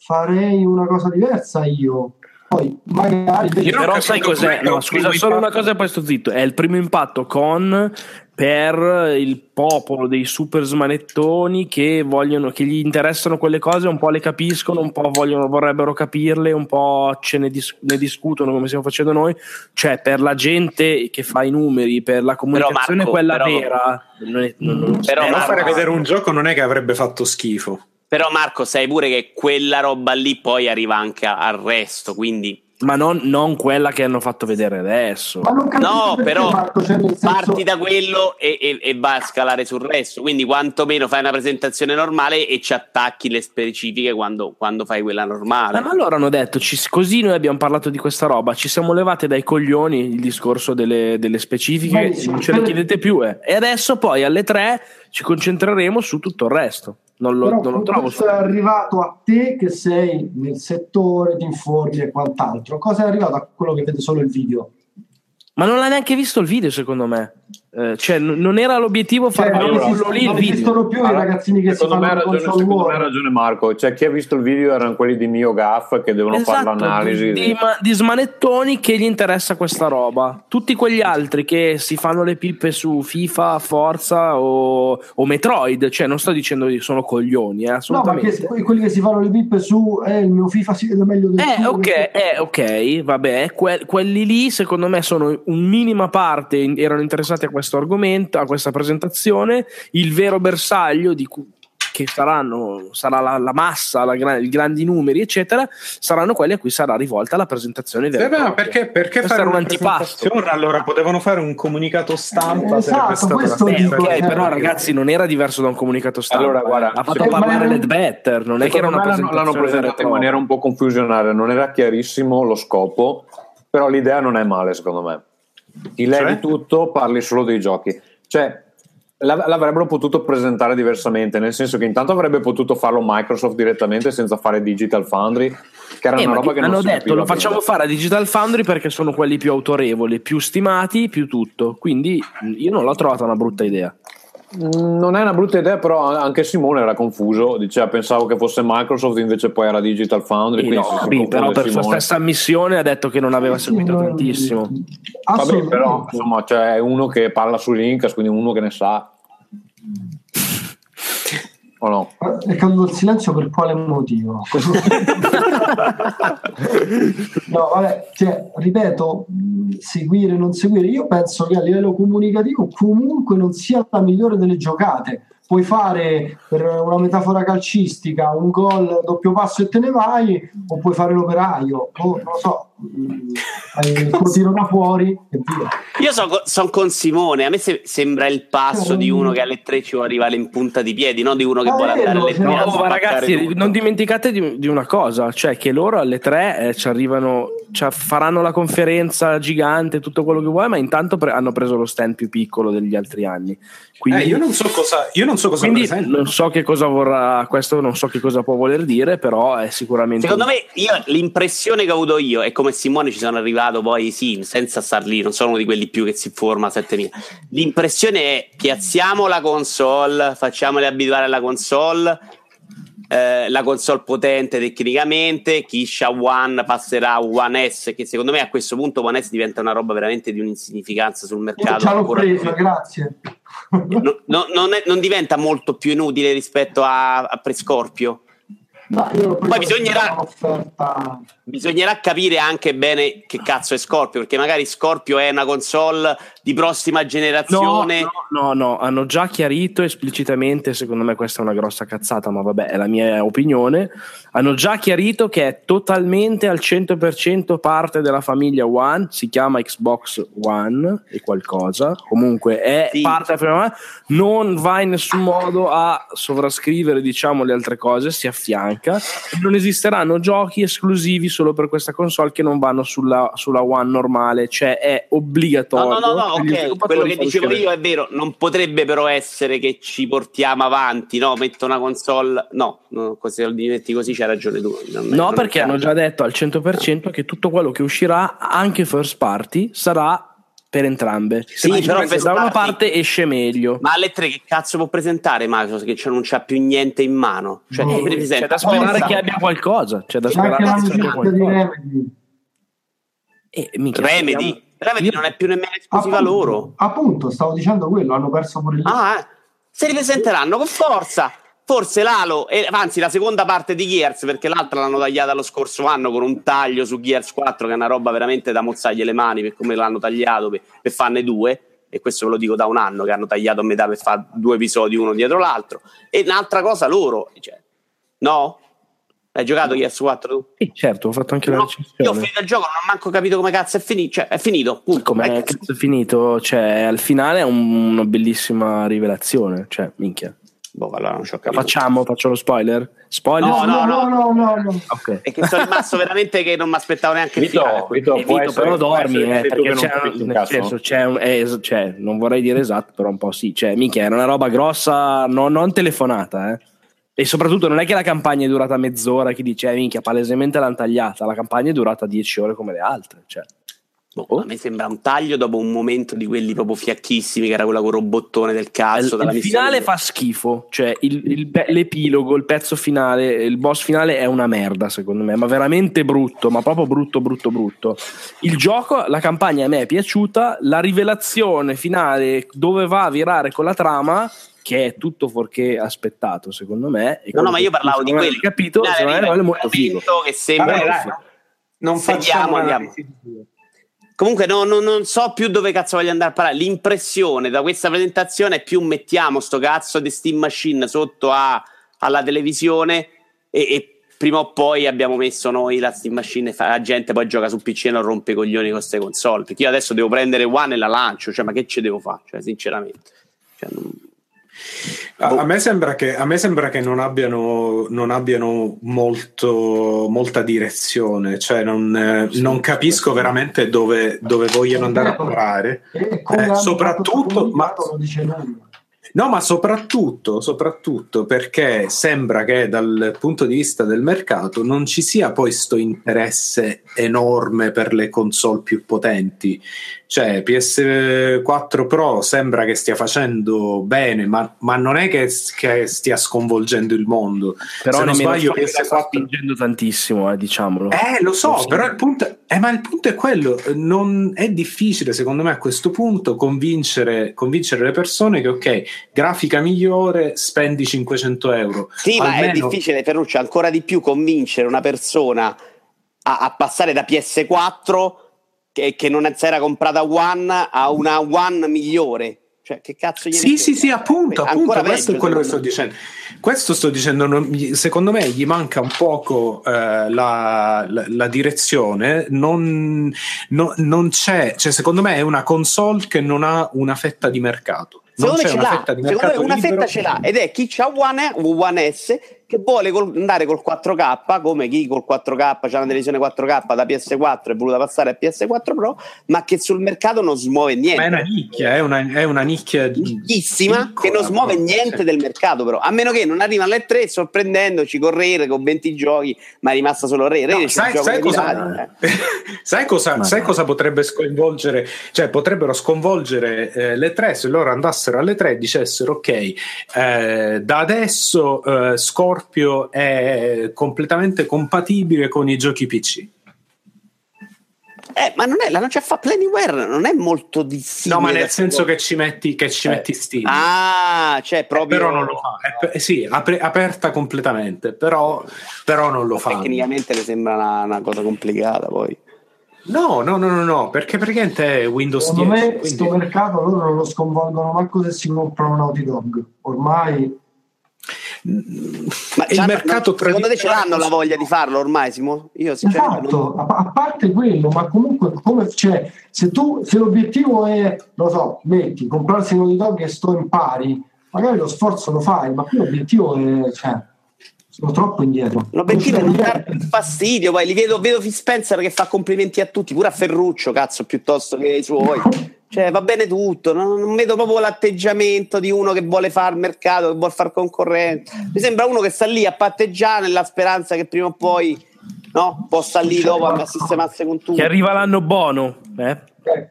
farei una cosa diversa io. Poi magari. Però sai cos'è? No, scusa, solo una cosa e poi sto zitto. È il primo impatto con per il popolo dei super smanettoni che vogliono, che gli interessano quelle cose, un po' le capiscono, un po' vogliono, vorrebbero capirle, un po' ce ne, dis- ne, discutono come stiamo facendo noi. Cioè, per la gente che fa i numeri, per la comunicazione, Marco, quella però, vera. Non è, non, non però fare vedere un gioco non è che avrebbe fatto schifo. Però Marco, sai pure che quella roba lì poi arriva anche al resto, quindi... Ma non, non quella che hanno fatto vedere adesso. No, però Marco, cioè senso... parti da quello e, e, e vai a scalare sul resto. Quindi quantomeno fai una presentazione normale e ci attacchi le specifiche quando, quando fai quella normale. Ma allora hanno detto, ci, così noi abbiamo parlato di questa roba, ci siamo levati dai coglioni il discorso delle, delle specifiche, non ce le chiedete più. Eh. E adesso poi alle tre ci concentreremo su tutto il resto. Non lo, Però, non lo trovo. Cosa è arrivato a te che sei nel settore, ti informi e quant'altro? Cosa è arrivato a quello che vede solo il video? Ma non l'ha neanche visto il video, secondo me. Eh, cioè, n- non era l'obiettivo cioè, fare allora, quello lì. Non esistono più allora, i ragazzini che si fanno ragione, Secondo me ha ragione Marco. Cioè, chi ha visto il video erano quelli di Mio Gaff che devono esatto, fare l'analisi. Di, di, di, smanettoni che gli interessa questa roba. Tutti quegli altri che si fanno le pippe su FIFA, Forza o, o Metroid. Cioè, non sto dicendo che sono coglioni, eh. No, ma che, quelli che si fanno le pippe su eh, il mio FIFA si vede meglio del eh, ok, eh, ok, vabbè. Que- quelli lì, secondo me, sono un minima parte erano interessati a questo argomento, a questa presentazione, il vero bersaglio di cui che saranno, sarà la, la massa, la, i grandi numeri, eccetera, saranno quelli a cui sarà rivolta la presentazione vera. Sì, beh, perché, perché fare un antipasto? Allora potevano fare un comunicato stampa. Eh, esatto, questo beh, dico, okay, però ragazzi non era diverso da un comunicato stampa. Allora, guarda, ha fatto parlare Led Better, non è che era una presentazione. L'hanno presentata in maniera un po' confusionaria, non era chiarissimo lo scopo, però l'idea non è male secondo me ti levi cioè? tutto, parli solo dei giochi. Cioè, l'avrebbero potuto presentare diversamente, nel senso che intanto avrebbe potuto farlo Microsoft direttamente senza fare Digital Foundry, che era eh, una roba che hanno detto lo facciamo bene. fare a Digital Foundry perché sono quelli più autorevoli, più stimati, più tutto. Quindi io non l'ho trovata una brutta idea. Non è una brutta idea, però anche Simone era confuso. Diceva, pensavo che fosse Microsoft, invece poi era Digital Foundry. Sì, no, sì, però per Simone. sua stessa missione ha detto che non aveva seguito sì, tantissimo. Vabbè, però insomma, c'è uno che parla su Linkas, quindi uno che ne sa. O no? È caduto il silenzio per quale motivo? (laughs) no, vabbè, cioè, ripeto, seguire, non seguire, io penso che a livello comunicativo comunque non sia la migliore delle giocate. puoi fare per una metafora calcistica un gol doppio passo e te ne vai o puoi fare l'operaio o non lo so il tiro da fuori io sono son con Simone a me se, sembra il passo di uno che alle tre ci vuole arrivare in punta di piedi non di uno che Ah, vuole andare alle tre No, ma ragazzi, tutto. non dimenticate di, di una cosa, cioè che loro alle tre eh, ci arrivano, cioè, faranno la conferenza gigante, tutto quello che vuoi, ma intanto pre- hanno preso lo stand più piccolo degli altri anni. Quindi, Eh, io non so cosa, io non so cosa quindi non so che cosa vorrà questo, non so che cosa può voler dire, però è sicuramente... Secondo me, io, l'impressione che ho avuto io, e come Simone ci sono arrivato poi, sì, senza star lì, non sono uno di quelli più che si forma a 7000. L'impressione è piazziamo la console, facciamoli abituare alla console, eh, la console potente tecnicamente, chi c'ha One passerà a One S, che secondo me a questo punto One S diventa una roba veramente di un'insignificanza sul io mercato. ce l'ho preso grazie No- no- non, è- non diventa molto più inutile rispetto a, a Prescorpio. No, io Poi bisognerà- Bisognerà capire anche bene che cazzo è Scorpio, perché magari Scorpio è una console di prossima No, generazione. no, no, no, hanno già chiarito esplicitamente, secondo me questa è una grossa cazzata, ma vabbè, è la mia opinione, hanno già chiarito che è totalmente al 100% parte della famiglia One, si chiama Xbox One e qualcosa, comunque è Sì. parte della famiglia One, non va in nessun modo a sovrascrivere diciamo le altre cose, si affianca, non esisteranno giochi esclusivi solo per questa console che non vanno sulla, sulla One normale, cioè è No, obbligatorio. no, no, no, gli ok, quello che dicevo uscire- io è vero, non potrebbe però essere che ci portiamo avanti, no? Metto una console, no, no se lo metti così c'hai ragione tu. No, perché hanno già detto al 100% che tutto quello che uscirà, anche first party, sarà per entrambe. Sì, però da una parte esce meglio. Ma alle tre che cazzo può presentare Microsoft che c'è- non c'ha più niente in mano? Cioè, presenta c'è da sperare Forza, che abbia qualcosa. C'è da c'è sperare che abbia qualcosa. Remedy Eh, minchia, Remedy. speriamo- Remedy Io- non è più nemmeno esclusiva appunto, loro. appunto stavo dicendo quello hanno perso pure lì Ah, eh. se ripresenteranno con forza. Forse l'Halo, e, anzi la seconda parte di Gears, perché l'altra l'hanno tagliata lo scorso anno con un taglio su Gears 4, che è una roba veramente da mozzargli le mani per come l'hanno tagliato per, per farne due. E questo ve lo dico da un anno che hanno tagliato a metà per fare due episodi uno dietro l'altro. E un'altra cosa loro, cioè, no? Hai giocato Gears 4 tu? Sì, certo, ho fatto anche la No, io ho recensione. finito il gioco, non ho manco capito come cazzo è finito. Cioè, è finito. Punto. Come Eh, cazzo è finito? Cioè, al finale è un- una bellissima rivelazione. Cioè, minchia. Boh, allora non ci ho La capito. facciamo? Faccio lo spoiler? Spoiler? No, no, no. no, no, no. Ok. E che sono rimasto veramente che non mi aspettavo neanche Vito. Vito, Vito, essere- però dormi, eh, che perché che non c'è, nel senso, c'è un- eh, cioè, non vorrei dire esatto, però un po' sì. Cioè, minchia, era una roba grossa, no- non telefonata, eh. E soprattutto non è che la campagna è durata mezz'ora, chi dice, eh, minchia, palesemente l'hanno tagliata. La campagna è durata 10 ore come le altre. Cioè. Boh, A me sembra un taglio dopo un momento di quelli proprio fiacchissimi, che era quella con robottone del cazzo. il, il finale fa schifo, cioè il- il l'epilogo, il pezzo finale, il boss finale è una merda secondo me, ma veramente brutto, ma proprio brutto, brutto, brutto. Il gioco, la campagna a me è piaciuta, la rivelazione finale dove va a virare con la trama, che è tutto fuorché aspettato secondo me. e No, no, ma io parlavo di quello. capito, Finale secondo me è molto figo. Che sembra Vabbè, dai, non facciamo andiamo. analisi di- Comunque no, no, non so più dove cazzo voglio andare a parlare. L'impressione da questa presentazione è più mettiamo sto cazzo di Steam Machine sotto a- alla televisione e, e prima o poi abbiamo messo noi la Steam Machine e la gente poi gioca su PC e non rompe i coglioni con queste console. Perché io adesso devo prendere One e la lancio, cioè ma che ci devo fare? Cioè, sinceramente. Cioè, non- A, Boh. a me sembra che, a me sembra che non abbiano, non abbiano molto, molta direzione, cioè non, eh, non capisco veramente dove, dove vogliono andare a parare. E come Eh, hanno soprattutto, ma, no, ma soprattutto, soprattutto perché sembra che dal punto di vista del mercato non ci sia poi sto interesse enorme per le console più potenti. Cioè, PS4 Pro sembra che stia facendo bene, ma, ma non è che, che stia sconvolgendo il mondo. Però Se non sbaglio, Sony la sta PS4 spingendo tantissimo, eh, diciamolo. eh, lo so, Sì. però il punto, eh, ma il punto è quello, non è difficile secondo me a questo punto convincere, convincere le persone che ok, grafica migliore, spendi 500 euro. Sì, ma è Almeno- difficile, Ferruccio, ancora di più convincere una persona a, a passare da PS4 che, che non si era comprata One a una One migliore. Cioè, che cazzo gli Sì, sì, sì, appunto, appunto questo è quello che sto dicendo. Questo sto dicendo, non, secondo me gli manca un poco eh, la, la, la, direzione, non, no, non c'è, cioè secondo me è una console che non ha una fetta di mercato. Non secondo c'è me una ce fetta di l'ha, secondo mercato me una libero. fetta ce l'ha ed è chi c'ha One, One S che vuole col- andare col 4K come chi col 4K c'ha una televisione 4K da PS4 è voluta passare a PS4 Pro ma che sul mercato non smuove niente. Ma è una nicchia, è una, è una nicchia Nicchissima, che non smuove niente del mercato però. A meno che non arriva alle 3 sorprendendoci con Rare con 20 giochi ma è rimasta solo Rare, Rare No, sai, sai cosa, (laughs) eh. sai cosa- sai cosa potrebbe sconvolgere? Cioè, potrebbero sconvolgere eh, le tre se loro andassero alle tre e dicessero: Ok, eh, da adesso eh, Scorpio è completamente compatibile con i giochi PC. Eh, ma non è la non c'è fa Planyware non è molto dissimile No, ma nel senso che ci metti, che ci metti Steam. ah cioè proprio Però non lo fa, è, eh, sì, apre- aperta completamente, però, però non lo fa. tecnicamente le sembra una, una cosa complicata poi No, no, no, no, no, perché praticamente è Windows Secondo 10. me quindi- mercato loro non lo sconvolgono manco se si comprano Naughty Dog. Ormai ma il mercato non- secondo te ce l'hanno la voglia di farlo ormai Simo? io sinceramente Esatto, a, a parte quello, ma comunque come, cioè, se tu se l'obiettivo è, lo so, metti, comprarsi un dog e sto in pari, magari lo sforzo lo fai, ma qui l'obiettivo è, cioè, sono troppo indietro. L'obiettivo è Non non c'è- dar fastidio, poi li vedo, vedo Phil Spencer che fa complimenti a tutti, pure a Ferruccio, cazzo, piuttosto che ai suoi. (laughs) Cioè, va bene tutto, non, non vedo proprio l'atteggiamento di uno che vuole fare mercato, che vuole fare concorrenza. Mi sembra uno che sta lì a patteggiare nella speranza che prima o poi no, possa lì dopo a sistemarsi con tutto. Che arriva l'anno buono. Eh?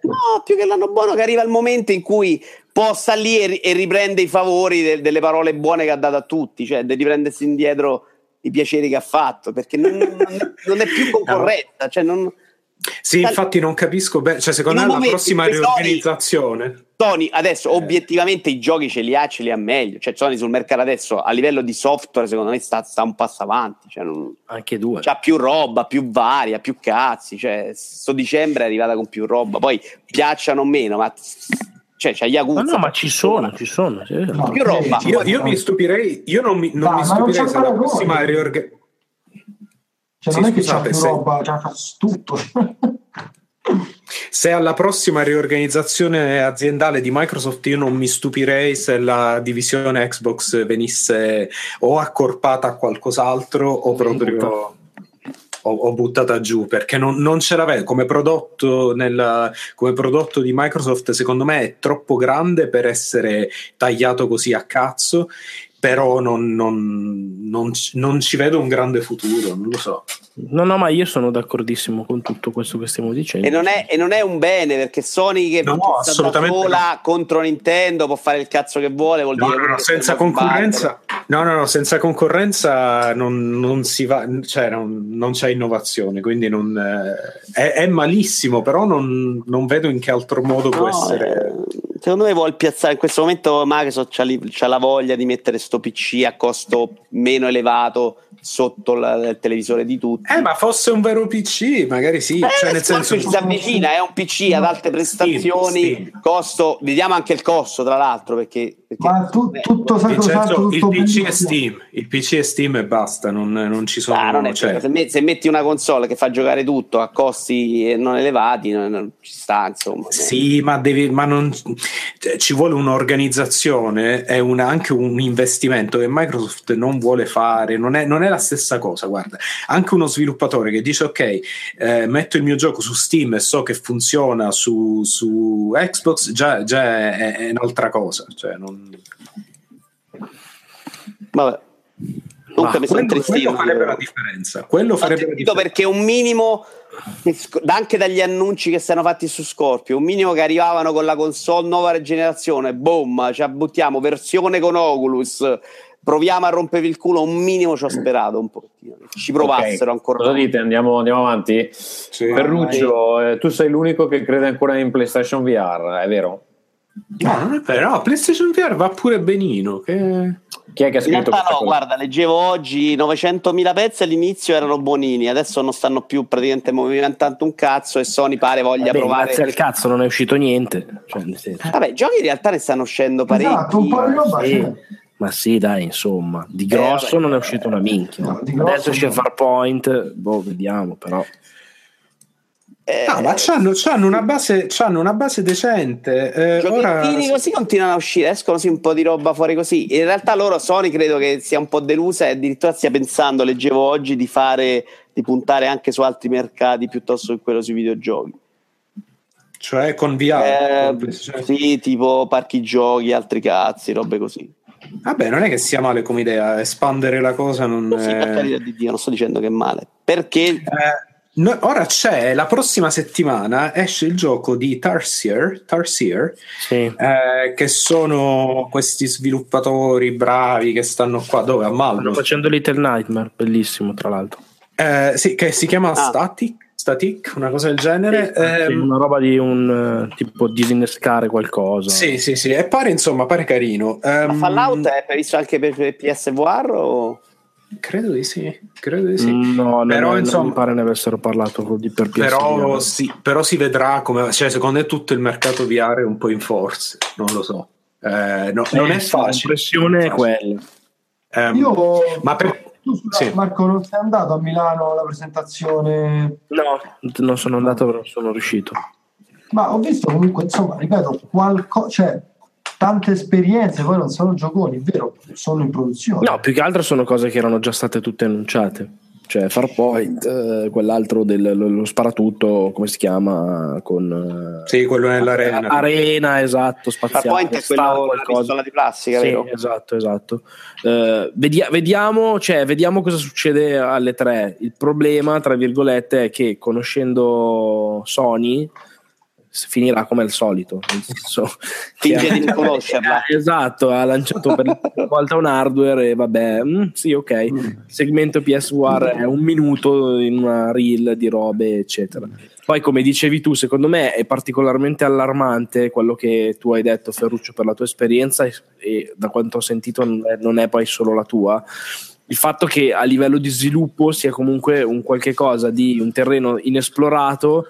No, più che l'anno buono che arriva il momento in cui possa lì e, e riprende i favori de- delle parole buone che ha dato a tutti, cioè di riprendersi indietro i piaceri che ha fatto, perché non, non è- non è più (laughs) concorrenza, cioè non... Sì, infatti non capisco bene, cioè secondo me la prossima Sony- riorganizzazione... Sony Eh. adesso obiettivamente i giochi ce li ha, ce li ha meglio, cioè Sony sul mercato adesso a livello di software secondo me sta, sta un passo avanti, cioè non... Anche due. C'ha più roba, più varia, più cazzi. Cioè, sto dicembre è arrivata con più roba. Poi piacciono o meno, ma cioè, c'è Yakuza. No, no, ma ci sono, ci sono. sì. più roba. Io, io mi stupirei, io non mi, non mi ma non stupirei c'è se la prossima riorganizzazione... Cioè, Sì, non è che scusate, c'è più se- roba, c'è tutto. Se alla prossima riorganizzazione aziendale di Microsoft io non mi stupirei se la divisione Xbox venisse o accorpata a qualcos'altro o proprio o, o buttata giù perché non, non ce l'aveva come prodotto, nella- come prodotto di Microsoft secondo me è troppo grande per essere tagliato così a cazzo però non, non- non ci- non ci vedo un grande futuro non lo so No, no, ma io sono d'accordissimo con tutto questo che stiamo dicendo. E non, è, e non è un bene perché Sony che No, sta da assolutamente sola contro Nintendo può fare il cazzo che vuole. Vuol No, dire no, no, che senza concorrenza, no, no, no, senza concorrenza non, non si va, cioè non, non c'è innovazione, quindi non, eh, è, è malissimo, però non, non vedo in che altro modo può No, essere. Secondo me vuol piazzare in questo momento Microsoft c'ha, c'ha la voglia di mettere sto PC a costo meno elevato sotto la- il televisore di tutti. Eh, ma fosse un vero PC, magari sì, Eh, cioè nel senso ci si avvicina, è un PC ad alte prestazioni, costo, vediamo anche il costo tra l'altro perché, perché Ma tu, tutto Vincenzo, sacrosanto, il tutto PC è. Steam, il PC è Steam e basta, non, non ci sono. Ah, non è cioè- se, me- se metti una console che fa giocare tutto a costi non elevati, non, non ci sta, insomma. Sì, ma, devi, ma non, cioè, ci vuole un'organizzazione e una- anche un investimento che Microsoft non vuole fare, non è, non è la stessa cosa. Guarda, anche uno sviluppatore che dice: Ok, eh, metto il mio gioco su Steam e so che funziona su, su Xbox, già, già è, è un'altra cosa. Cioè, non... Vabbè. Comunque Ma mi sono quello, quello intristito. farebbe la differenza. Quello farebbe la differenza. perché un minimo anche dagli annunci che erano fatti su Scorpio un minimo che arrivavano con la console nuova generazione boom ci buttiamo versione con Oculus proviamo a rompervi il culo un minimo ci ho sperato un pochettino che ci provassero Ok, ancora Cosa dite? Andiamo, andiamo avanti. Ferruccio, eh, tu sei l'unico che crede ancora in PlayStation VR, è vero? No, non è vero. No, PlayStation VR va pure benino. Che... Chi è che ha In scritto realtà questa no, cosa? guarda, leggevo oggi 900.000 pezzi all'inizio erano buonini, adesso non stanno più praticamente movimentando un cazzo e Sony pare voglia Vabbè, provare. grazie al cazzo non è uscito niente. Cioè, nel senso- Vabbè, giochi in realtà ne stanno uscendo parecchi. Esatto, un po' di roba Sì. Ma sì, dai, insomma, di grosso Eh, non è uscito una minchia. No, Adesso no. Farpoint, boh, vediamo, però. Eh, Ah, ma c'hanno, c'hanno una base, c'hanno una base decente. Eh, ora, Giochettini così continuano a uscire, escono sì un po' di roba fuori così. In realtà loro Sony credo che sia un po' delusa e addirittura stia pensando, leggevo oggi, di fare di puntare anche su altri mercati piuttosto che quello sui videogiochi. cioè con VR. Eh, con sì, tipo parchi giochi, altri cazzi, robe così. Vabbè, non è che sia male come idea, espandere la cosa non Sì, per è... carità di Dio, non sto dicendo che è male. Perché Eh, no, ora c'è, la prossima settimana esce il gioco di Tarsier, Tarsier Sì. eh, che sono questi sviluppatori bravi che stanno qua, dove? A Stanno Malmo. facendo Little Nightmare, bellissimo tra l'altro. Eh, sì, che si chiama Ah. Static, Static, una cosa del genere. Sì, Ehm, una roba di un eh, tipo disinnescare qualcosa. Sì, sì, sì, e pare insomma, pare carino. ma Ehm, Fallout è previsto anche per, PSVR o Credo di sì, credo di sì. Mm, No, Però, no, non insomma- mi pare ne avessero parlato di per Però PSVR. si, però si vedrà come, cioè, secondo me tutto il mercato VR è un po' in forze, non lo so. Eh, no- non è Eh, sì, facile. L'impressione è quella. Ehm, Io, ma per- tu, scusa, sì. Marco, non sei andato a Milano alla presentazione? No, non sono andato, però sono riuscito. Ma ho visto comunque, insomma, ripeto, qualco- cioè, tante esperienze, poi non sono gioconi, vero? Sono in produzione. No, più che altro sono cose che erano già state tutte annunciate. Cioè Farpoint, eh, quell'altro del lo, lo sparatutto, come si chiama? Con, eh, Sì, quello nell'arena. Arena, esatto, spaziale. Farpoint è quello la qualcosa. pistola di plastica, Sì, vero? esatto, esatto. Eh, vedia- vediamo, cioè, vediamo cosa succede alle tre. Il problema, tra virgolette, è che conoscendo Sony finirà come al solito. senso (laughs) Finge di non conoscerla. (laughs) Esatto, ha lanciato per la prima (laughs) volta un hardware e vabbè, mm, sì, ok. Il segmento PSVR è un minuto in una reel di robe, eccetera. Poi, come dicevi tu, secondo me è particolarmente allarmante quello che tu hai detto, Ferruccio, per la tua esperienza e, e da quanto ho sentito non è, non è poi solo la tua. Il fatto che a livello di sviluppo sia comunque un qualche cosa di un terreno inesplorato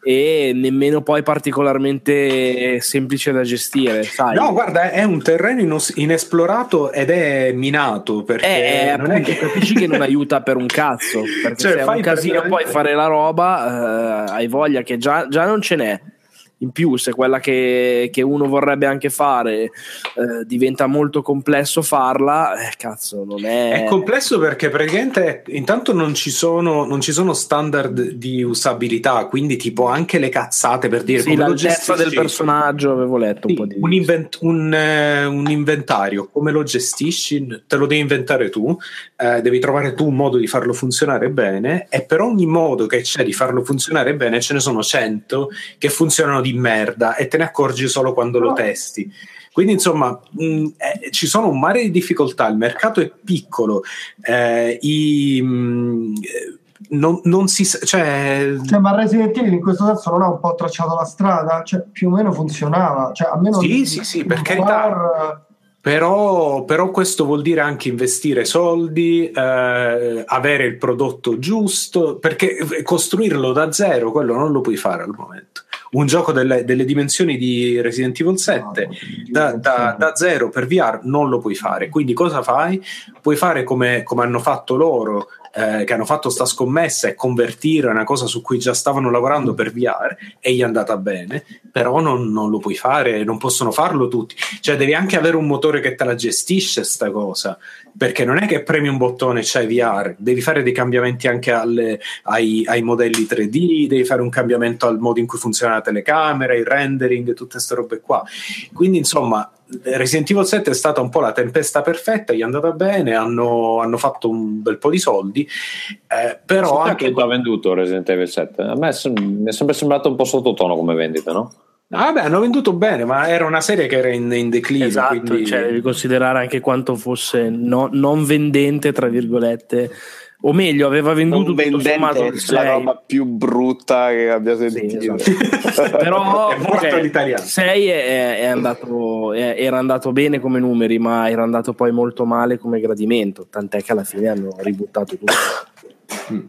e nemmeno poi particolarmente semplice da gestire, sai? No, guarda, è un terreno inos- inesplorato ed è minato perché Eh, eh, non è appunto, che- capisci che non (laughs) aiuta per un cazzo perché Cioè, se è un casino praticamente- poi fare la roba eh, hai voglia che già, già non ce n'è in più se quella che, che uno vorrebbe anche fare eh, diventa molto complesso farla eh, cazzo non è È complesso perché praticamente intanto non ci, sono, non ci sono standard di usabilità, quindi tipo anche le cazzate per dire sì, l'altezza del personaggio avevo letto un po' di un, invent- un, eh, un inventario, come lo gestisci? Te lo devi inventare tu, eh, devi trovare tu un modo di farlo funzionare bene e per ogni modo che c'è di farlo funzionare bene ce ne sono 100 che funzionano di merda e te ne accorgi solo quando lo testi. Quindi insomma mh, eh, ci sono un mare di difficoltà, il mercato è piccolo, eh, i, mh, eh, non, non si sa- cioè, Cioè, ma Resident Evil in questo senso non ha un po' tracciato la strada? Cioè, più o meno funzionava. Cioè, almeno Sì, il- sì, sì, il per carità. bar- Però, però questo vuol dire anche investire soldi, eh, avere il prodotto giusto, perché costruirlo da zero, quello non lo puoi fare al momento. Un gioco delle, delle dimensioni di Resident Evil 7 da, da- da zero per VR non lo puoi fare. Quindi cosa fai? Puoi fare come, come hanno fatto loro, eh, che hanno fatto sta scommessa e convertire una cosa su cui già stavano lavorando per VR e gli è andata bene, però non, non lo puoi fare, non possono farlo tutti. Cioè devi anche avere un motore che te la gestisce sta cosa, perché non è che premi un bottone e c'hai VR, devi fare dei cambiamenti anche alle- ai, ai modelli 3D, devi fare un cambiamento al modo in cui funziona la telecamera, il rendering, tutte queste robe qua. Quindi insomma Resident Evil 7 è stata un po' la tempesta perfetta, gli è andata bene, hanno, hanno fatto un bel po' di soldi, eh, però Sai anche quanto ha venduto Resident Evil 7? A me mi è sempre sembrato un po' sottotono come vendita, no? Ah, Vabbè, hanno venduto bene, ma era una serie che era in, in declino. Esatto, quindi... cioè devi considerare anche quanto fosse no- non vendente, tra virgolette, o meglio aveva venduto tutto sommato il 6 la roba più brutta che abbia sentito sì, esatto. (laughs) però (laughs) l'italiano 6 è, è andato, è, era andato bene come numeri ma era andato poi molto male come gradimento tant'è che alla fine hanno ributtato tutto (coughs) mm.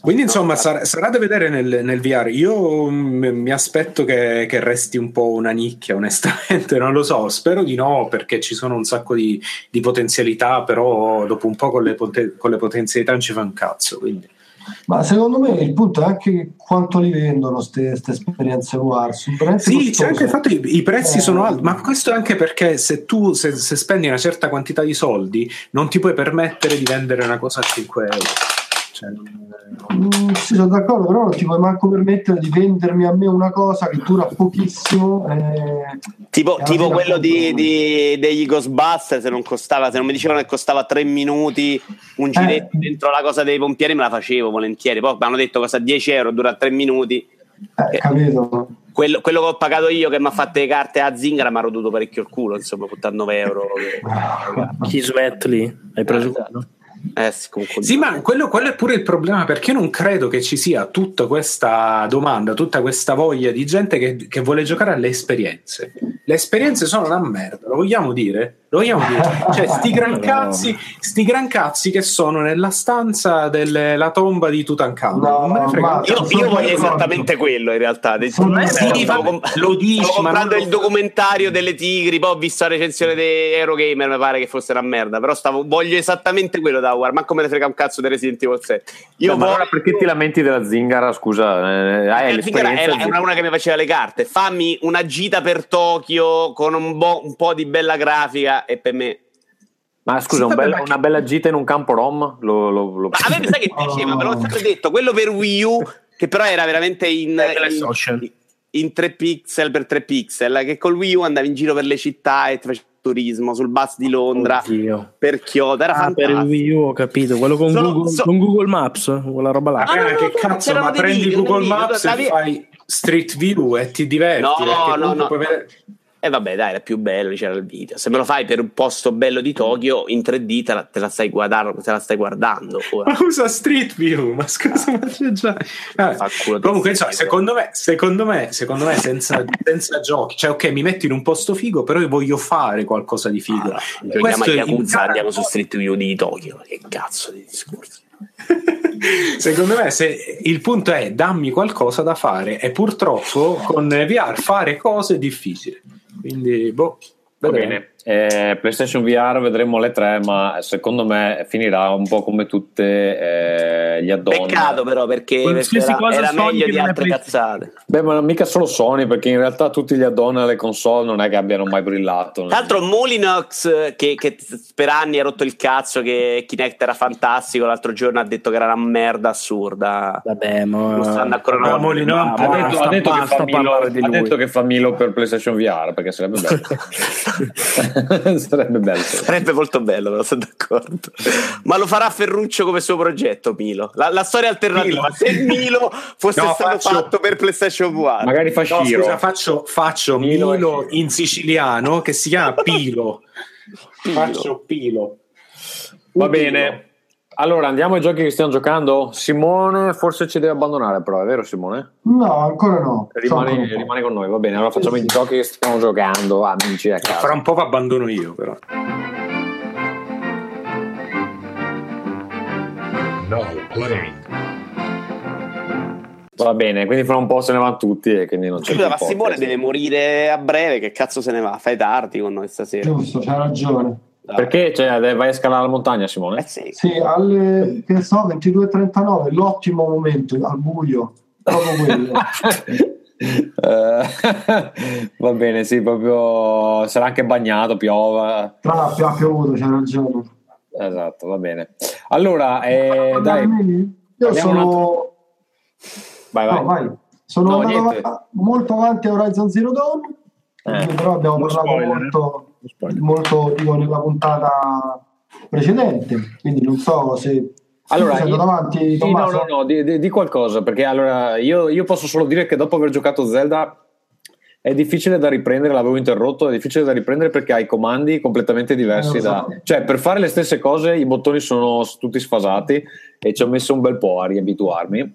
Quindi insomma sarà, sarà, da vedere nel, nel VR. Io m- mi aspetto che, che, resti un po' una nicchia, (laughs) onestamente, non lo so. Spero di no, perché ci sono un sacco di, di potenzialità, però dopo un po' con le, pot- con le potenzialità non ci fa un cazzo. Quindi. Ma secondo me il punto è anche quanto li vendono queste esperienze VR. Sì, c'è anche il fatto che i prezzi eh. sono alti, ma questo è anche perché se tu se, se spendi una certa quantità di soldi non ti puoi permettere di vendere una cosa a 5 euro. Cioè, mm, sì, sono d'accordo, però non ti puoi manco permettere di vendermi a me una cosa che dura pochissimo. Eh, tipo, tipo quello di, di, degli Ghostbusters, se non costava, se non mi dicevano che costava tre minuti un giretto eh. dentro la cosa dei pompieri, me la facevo volentieri. Poi mi hanno detto costa 10 euro, dura tre minuti. Eh, capito. Quello, quello, che ho pagato io che mi ha fatto le carte a Zingara mi ha roduto parecchio il culo, insomma, 89 euro. (laughs) Chi smet lì? Hai preso esatto. Eh, sì, sì, ma quello, quello, è pure il problema perché io non credo che ci sia tutta questa domanda, tutta questa voglia di gente che, che vuole giocare alle esperienze. Le esperienze sono una merda, lo vogliamo dire? Lo vogliamo dire? (laughs) Cioè, sti gran cazzi, sti gran cazzi che sono nella stanza della tomba di Tutankhamon. No, io, io voglio esattamente quello in realtà. Sì, stavo, lo dici, stavo comprando il documentario delle tigri, poi ho visto la recensione di Eurogamer, mi pare che fosse una merda, però stavo, voglio esattamente quello da War, ma come ne frega un cazzo di Resident Evil 7. Io no, voglio... allora perché ti lamenti della zingara, scusa? Eh, eh, zingara era, era una che mi faceva le carte. Fammi una gita per Tokyo con un, bo- un po' di bella grafica e per me ma scusa, un bella, una bella gita in un campo rom? Lo, lo, lo... a me mi sa che (laughs) piaceva, me l'ho sempre detto. Quello per Wii U, che però era veramente in, in, in 3 pixel per 3 pixel, che col Wii U andavi in giro per le città e ti facevi turismo sul bus di Londra Oddio. per Kyoto. Era ah, per il Wii U, ho capito. Quello con, Sono, Google, so... con Google, Maps, quella roba là. Ah, no, no, che cazzo, ma prendi Google Maps e fai Street View e ti diverti. No, no, no. Vedere... E vabbè, dai, era più bello, c'era il video. Se me lo fai per un posto bello di Tokyo in 3D, te la, te la stai, guardando, te la stai guardando. Ora. Ma usa Street View, ma scusa, ma c'è già. Eh, comunque, insomma, secondo me, secondo me, secondo me senza, (laughs) senza, giochi, cioè, ok, mi metti in un posto figo, però io voglio fare qualcosa di figo. Ah, a Yakuza, andiamo su Street View di Tokyo. Che cazzo di discorso. (laughs) Secondo me, se il punto è dammi qualcosa da fare, e purtroppo con VR fare cose è difficile. Quindi, boh. Va bene. Eh, PlayStation VR vedremo le tre, ma secondo me finirà un po' come tutte eh, gli addon. Peccato però perché, perché era, era meglio di altre cazzate. Beh, ma mica solo Sony, perché in realtà tutti gli addon alle console non è che abbiano mai brillato. Tra l'altro Molinox, che, che, per anni ha rotto il cazzo che Kinect era fantastico, l'altro giorno ha detto che era una merda assurda. Vabbè, ma... Non stanno ancora una Molinox ha, detto, ha, detto, che Milo, ha detto che fa Milo per PlayStation VR, perché sarebbe bello. (laughs) (laughs) Sarebbe bello. Sarebbe molto bello, però sono d'accordo. Ma lo farà Ferruccio come suo progetto, Milo. La, la storia alternativa. Milo. Se Milo fosse no, stato faccio... fatto per PlayStation VR. Magari fa no, scusa, faccio, faccio Milo, Milo in siciliano che si chiama Pilo. Pilo. Faccio Pilo. Va bene. Allora andiamo ai giochi che stiamo giocando. Simone forse ci deve abbandonare, però è vero Simone? No, ancora no. Rimane, rimane con noi, va bene. Allora facciamo sì, i giochi che stiamo giocando, amici. A casa. Fra un po' abbandono io, però. No play. Va bene, quindi fra un po' se ne vanno tutti e quindi non c'è Scusa, ma Simone deve morire a breve, che cazzo se ne va? Fai tardi con noi stasera. Giusto, c'ha ragione. Dai. Perché cioè, vai a scalare la montagna, Simone? Eh sì. sì, alle che so, 22.39, l'ottimo momento al buio. Proprio quello. uh, (laughs) va bene, sì, proprio sarà anche bagnato, piove. Tra l'altro ha piovuto, c'è ragione. Esatto, va bene. Allora, eh, dai, io sono. Vai, vai. No, vai. Sono no, molto avanti a Horizon Zero Dawn, eh, però abbiamo parlato spoiler. molto molto dico, nella puntata precedente, quindi non so se allora, io, davanti, sì, no, no, no, di, di, di, qualcosa, perché allora io, io, posso solo dire che dopo aver giocato Zelda è difficile da riprendere, l'avevo interrotto, è difficile da riprendere perché hai comandi completamente diversi. Eh, da, cioè, per fare le stesse cose i bottoni sono tutti sfasati e ci ho messo un bel po' a riabituarmi.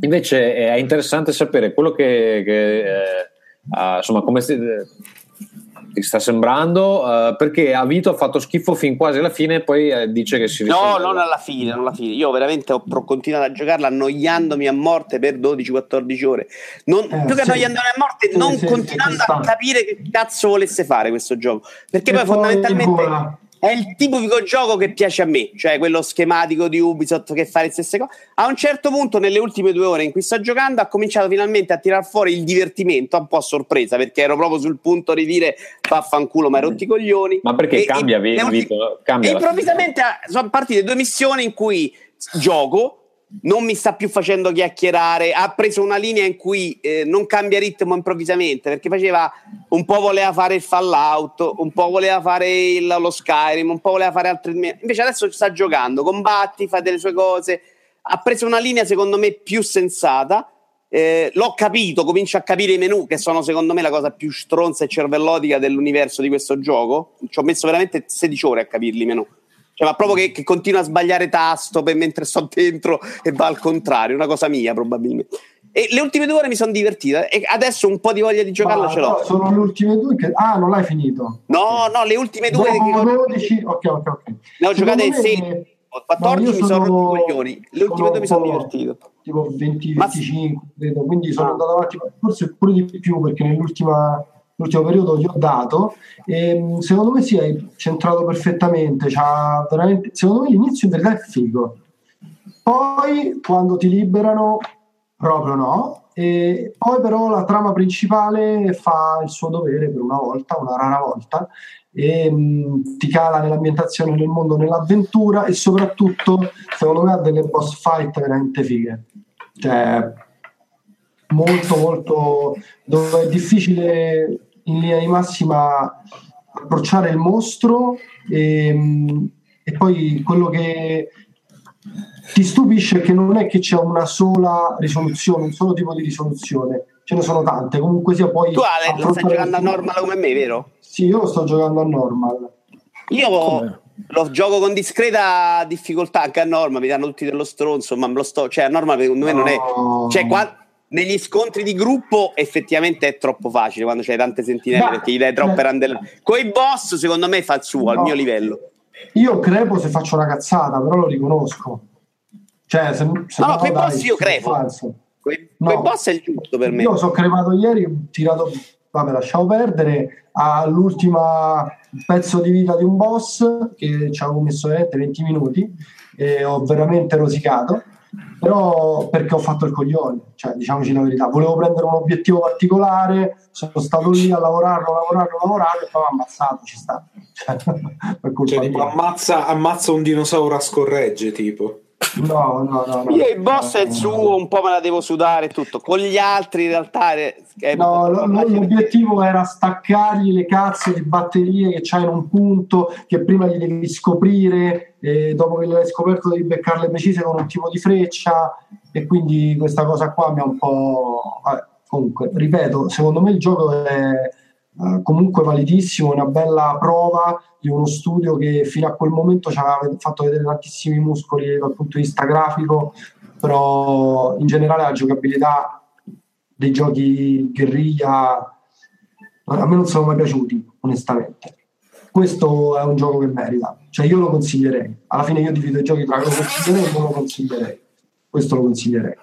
Invece è interessante sapere quello che, che, eh, ah, insomma, come sta sembrando, eh, perché a Vito ha fatto schifo fin quasi alla fine e poi eh, dice che si No, non alla fine, non alla fine. Io veramente ho pro- continuato a giocarla annoiandomi a morte per 12-14 ore. Non, Eh, più che sì. annoiandomi a morte, Sì, non sì, continuando a capire che cazzo volesse fare questo gioco. Perché E poi poi fondamentalmente. È il tipico gioco che piace a me, cioè quello schematico di Ubisoft che fa le stesse cose. A un certo punto, nelle ultime due ore in cui sto giocando, ha cominciato finalmente a tirar fuori il divertimento, un po' a sorpresa, perché ero proprio sul punto di dire vaffanculo, ma hai rotti i coglioni. Ma perché E- cambia, e- ultime- Vito? Cambia e improvvisamente sono partite due missioni in cui gioco, non mi sta più facendo chiacchierare, ha preso una linea in cui eh, non cambia ritmo improvvisamente, perché faceva un po' voleva fare il Fallout, un po' voleva fare il- lo Skyrim, un po' voleva fare altri... Invece adesso sta giocando, combatti, fa delle sue cose, ha preso una linea secondo me più sensata. eh, l'ho capito, comincio a capire i menu che sono secondo me la cosa più stronza e cervellotica dell'universo di questo gioco. Ci ho messo veramente 16 ore a capirli i menu. Cioè, ma proprio che, che continua a sbagliare tasto per mentre sto dentro e va al contrario, una cosa mia probabilmente. E le ultime due ore mi sono divertita e adesso un po' di voglia di giocarlo Ma ce l'ho. no, sono le ultime due che... Ah, non l'hai finito. No, no, le ultime due che Dopo 12... Ok, ok, ok. ne ho giocate me- 6, 14 No, mi sono sono- rotti i coglioni. Le ultime due mi sono divertito. tipo 20, Ma- 25, credo. quindi sono Ah. andato avanti forse pure di più perché nell'ultima l'ultimo periodo gli ho dato e mh, secondo me sì hai centrato perfettamente secondo me l'inizio in verità è figo. Poi quando ti liberano proprio no e poi però la trama principale fa il suo dovere per una volta una rara volta e mh, ti cala nell'ambientazione nel mondo nell'avventura e soprattutto secondo me ha delle boss fight veramente fighe. Cioè molto molto dove è difficile in linea di massima approcciare il mostro e, e poi quello che ti stupisce è che non è che c'è una sola risoluzione, un solo tipo di risoluzione, ce ne sono tante, comunque sia poi... Tu Ale, lo stai giocando a normal come me, vero? Sì, io lo sto giocando a normal. Io lo gioco con discreta difficoltà anche a norma, mi danno tutti dello stronzo, ma lo sto, cioè a norma secondo me non è No. cioè qua negli scontri di gruppo effettivamente è troppo facile quando c'hai tante sentinelle Ma- perché gli dai troppe randelle. Con i boss secondo me fa il suo al No. mio livello. Io crepo se faccio una cazzata, però lo riconosco. Cioè, se, se No, no, quei dai, boss io crepo. Quei, No. quei boss è il giusto per me. Io sono crepato ieri, ho tirato, vabbè, lasciamo perdere, all'ultima pezzo di vita di un boss che ci avevo messo veramente 20 minuti e ho veramente rosicato, però perché ho fatto il coglione, cioè diciamoci la verità, volevo prendere un obiettivo particolare, sono stato lì a lavorarlo, lavorarlo, lavorare e poi ho ammazzato, ci sta. (laughs) Cioè, Cioè, tipo, ammazza, ammazza un dinosauro a scorregge, tipo. No, no, no. no. Io il boss è il suo, un po' me la devo sudare tutto. Con gli altri in realtà è, No, lo- lo- l'obiettivo era staccargli le cazzo di batterie che c'hai in un punto che prima gli devi scoprire e dopo che le hai scoperto devi beccarle precise con un tipo di freccia e quindi questa cosa qua mi ha un po'... vabbè, comunque, ripeto, secondo me il gioco è eh, comunque validissimo, una bella prova di uno studio che fino a quel momento ci aveva fatto vedere tantissimi muscoli dal punto di vista grafico, però in generale la giocabilità dei giochi guerriglia a me non sono mai piaciuti onestamente. Questo è un gioco che merita cioè io lo consiglierei. Alla fine io divido i giochi tra lo consiglierei e non lo consiglierei. Questo lo consiglierei.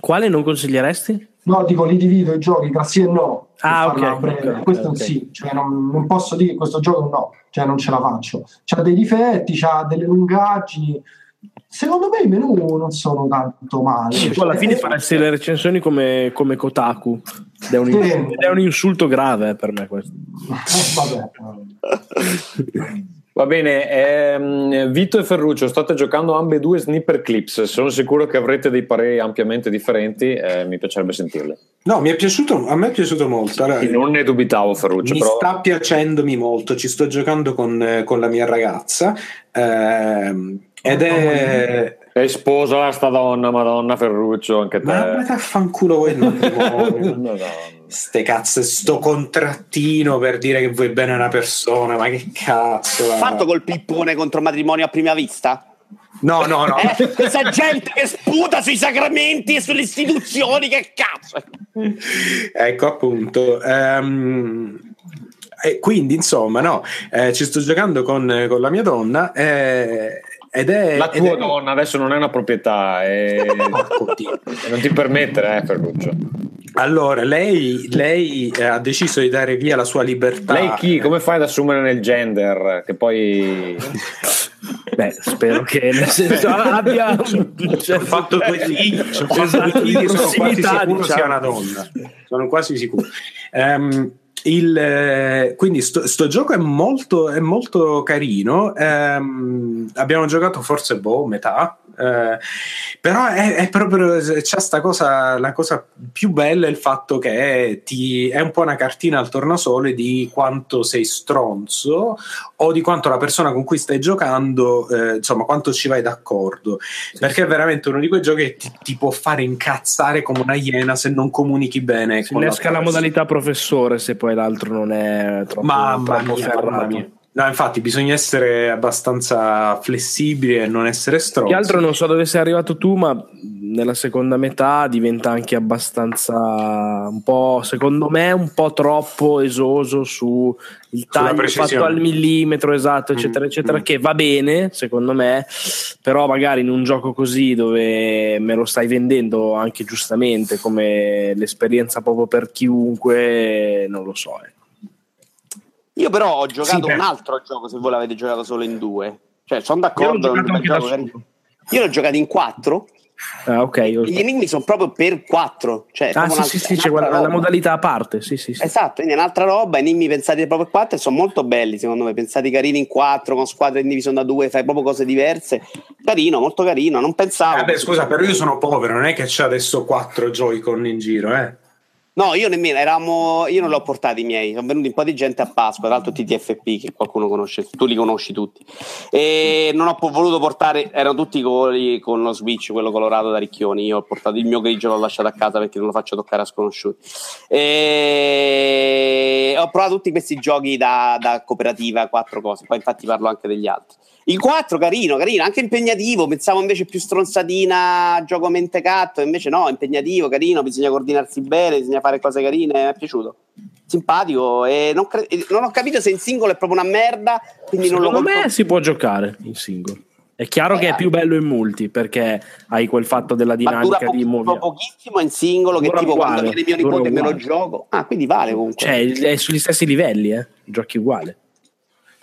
Quale non consiglieresti? No dico li divido i giochi tra sì e no Ah, ok, breve. ok, questo è un sì cioè non, non posso dire che questo gioco è un no cioè non ce la faccio c'ha dei difetti c'ha delle lungaggini secondo me i menu non sono tanto male Sì, poi alla fine Eh, faresti le recensioni come, come Kotaku. Ed è, un, ed è un insulto grave eh, per me questo. vabbè (laughs) Va bene, ehm, Vito e Ferruccio, state giocando ambedue Sniper Clips. Sono sicuro che avrete dei pareri ampiamente differenti. eh, mi piacerebbe sentirli. No, mi è piaciuto, a me è piaciuto molto. Allora, Sì, non ne dubitavo, Ferruccio. mi però... sta piacendomi molto, ci sto giocando con, eh, con la mia ragazza ehm, ed è E sposa sta donna, madonna Ferruccio, anche te. Ma ma fanculo quel (laughs) matrimonio. Ste cazzo, sto contrattino per dire che vuoi bene a una persona, ma che cazzo. Fatto col pippone contro matrimonio a prima vista? No, no, no. Eh, questa gente che sputa sui sacramenti e sulle istituzioni, che cazzo! ecco appunto. e quindi insomma, no, eh, ci sto giocando con, con la mia donna. eh, ed è La ed tua è- donna adesso non è una proprietà, è... (laughs) non ti permettere, eh, Ferruccio. Allora, lei, lei, eh, ha deciso di dare via la sua libertà. Lei chi? Come fai ad assumere nel gender? Che poi. (laughs) Beh, spero che nel senso abbia (laughs) Ho fatto due figli, ho fatto due figli, sono quasi sicuro sia diciamo. una donna. Sono quasi sicuro. Ehm, il, eh, quindi sto, sto gioco è molto, è molto carino. Ehm, abbiamo giocato forse boh, metà. Eh, però è, è proprio c'è sta cosa la cosa più bella è il fatto che ti, è un po' una cartina al tornasole di quanto sei stronzo o di quanto la persona con cui stai giocando eh, insomma quanto ci vai d'accordo perché è veramente uno di quei giochi che ti, ti può fare incazzare come una iena se non comunichi bene Si con innesca la persona. modalità professore se poi l'altro non è troppo, Mamma troppo mia, ferrato. mamma mia. No, infatti bisogna essere abbastanza flessibili e non essere stronzi. Che altro non so dove sei arrivato tu, ma nella seconda metà diventa anche abbastanza un po', secondo me, un po' troppo esoso su il Sulla taglio fatto al millimetro esatto, eccetera, Mm, eccetera, mm. che va bene, secondo me, però magari in un gioco così dove me lo stai vendendo anche giustamente come l'esperienza proprio per chiunque, non lo so. eh. Io però ho giocato Sì, un altro gioco se voi l'avete giocato solo in due. Cioè, sono d'accordo. Io l'ho giocato carino. Io l'ho giocato in quattro. Ah, ok. Gli enigmi sono proprio per quattro. Cioè, Ah, sì, sì, sì, c'è quella- la roba. modalità a parte, sì, sì, sì. Esatto, quindi è un'altra roba, enigmi pensati proprio per quattro e sono molto belli secondo me, pensati carini in quattro, con squadre in divisione da due, fai proprio cose diverse. Carino, molto carino, non pensavo. Vabbè, scusa, però io sono povero, non è che c'è adesso quattro Joy-Con in giro, eh. No, io nemmeno, eravamo, io non l'ho portati i miei, sono venuti un po' di gente a Pasqua, tra l'altro TTFP che qualcuno conosce, tu li conosci tutti. E non ho voluto portare, erano tutti quelli con lo Switch, quello colorato da Ricchioni, io ho portato il mio grigio, l'ho lasciato a casa perché non lo faccio toccare a sconosciuti. E ho provato tutti questi giochi da, da cooperativa, quattro cose, poi infatti parlo anche degli altri. Il 4 carino, carino, anche impegnativo, pensavo invece più stronzatina, gioco mentecatto, invece no, impegnativo, carino, bisogna coordinarsi bene, bisogna fare cose carine, mi è piaciuto. Simpatico e non, cre- non ho capito se in singolo è proprio una merda, quindi non lo Secondo me si può giocare in single. È chiaro che è più bello in multi perché hai quel fatto della dinamica di movimento. pochissimo in singolo che Dura tipo uguale, quando viene mio nipote me lo gioco. Ah, quindi vale comunque. Cioè, è sugli stessi livelli, eh? Giochi uguale.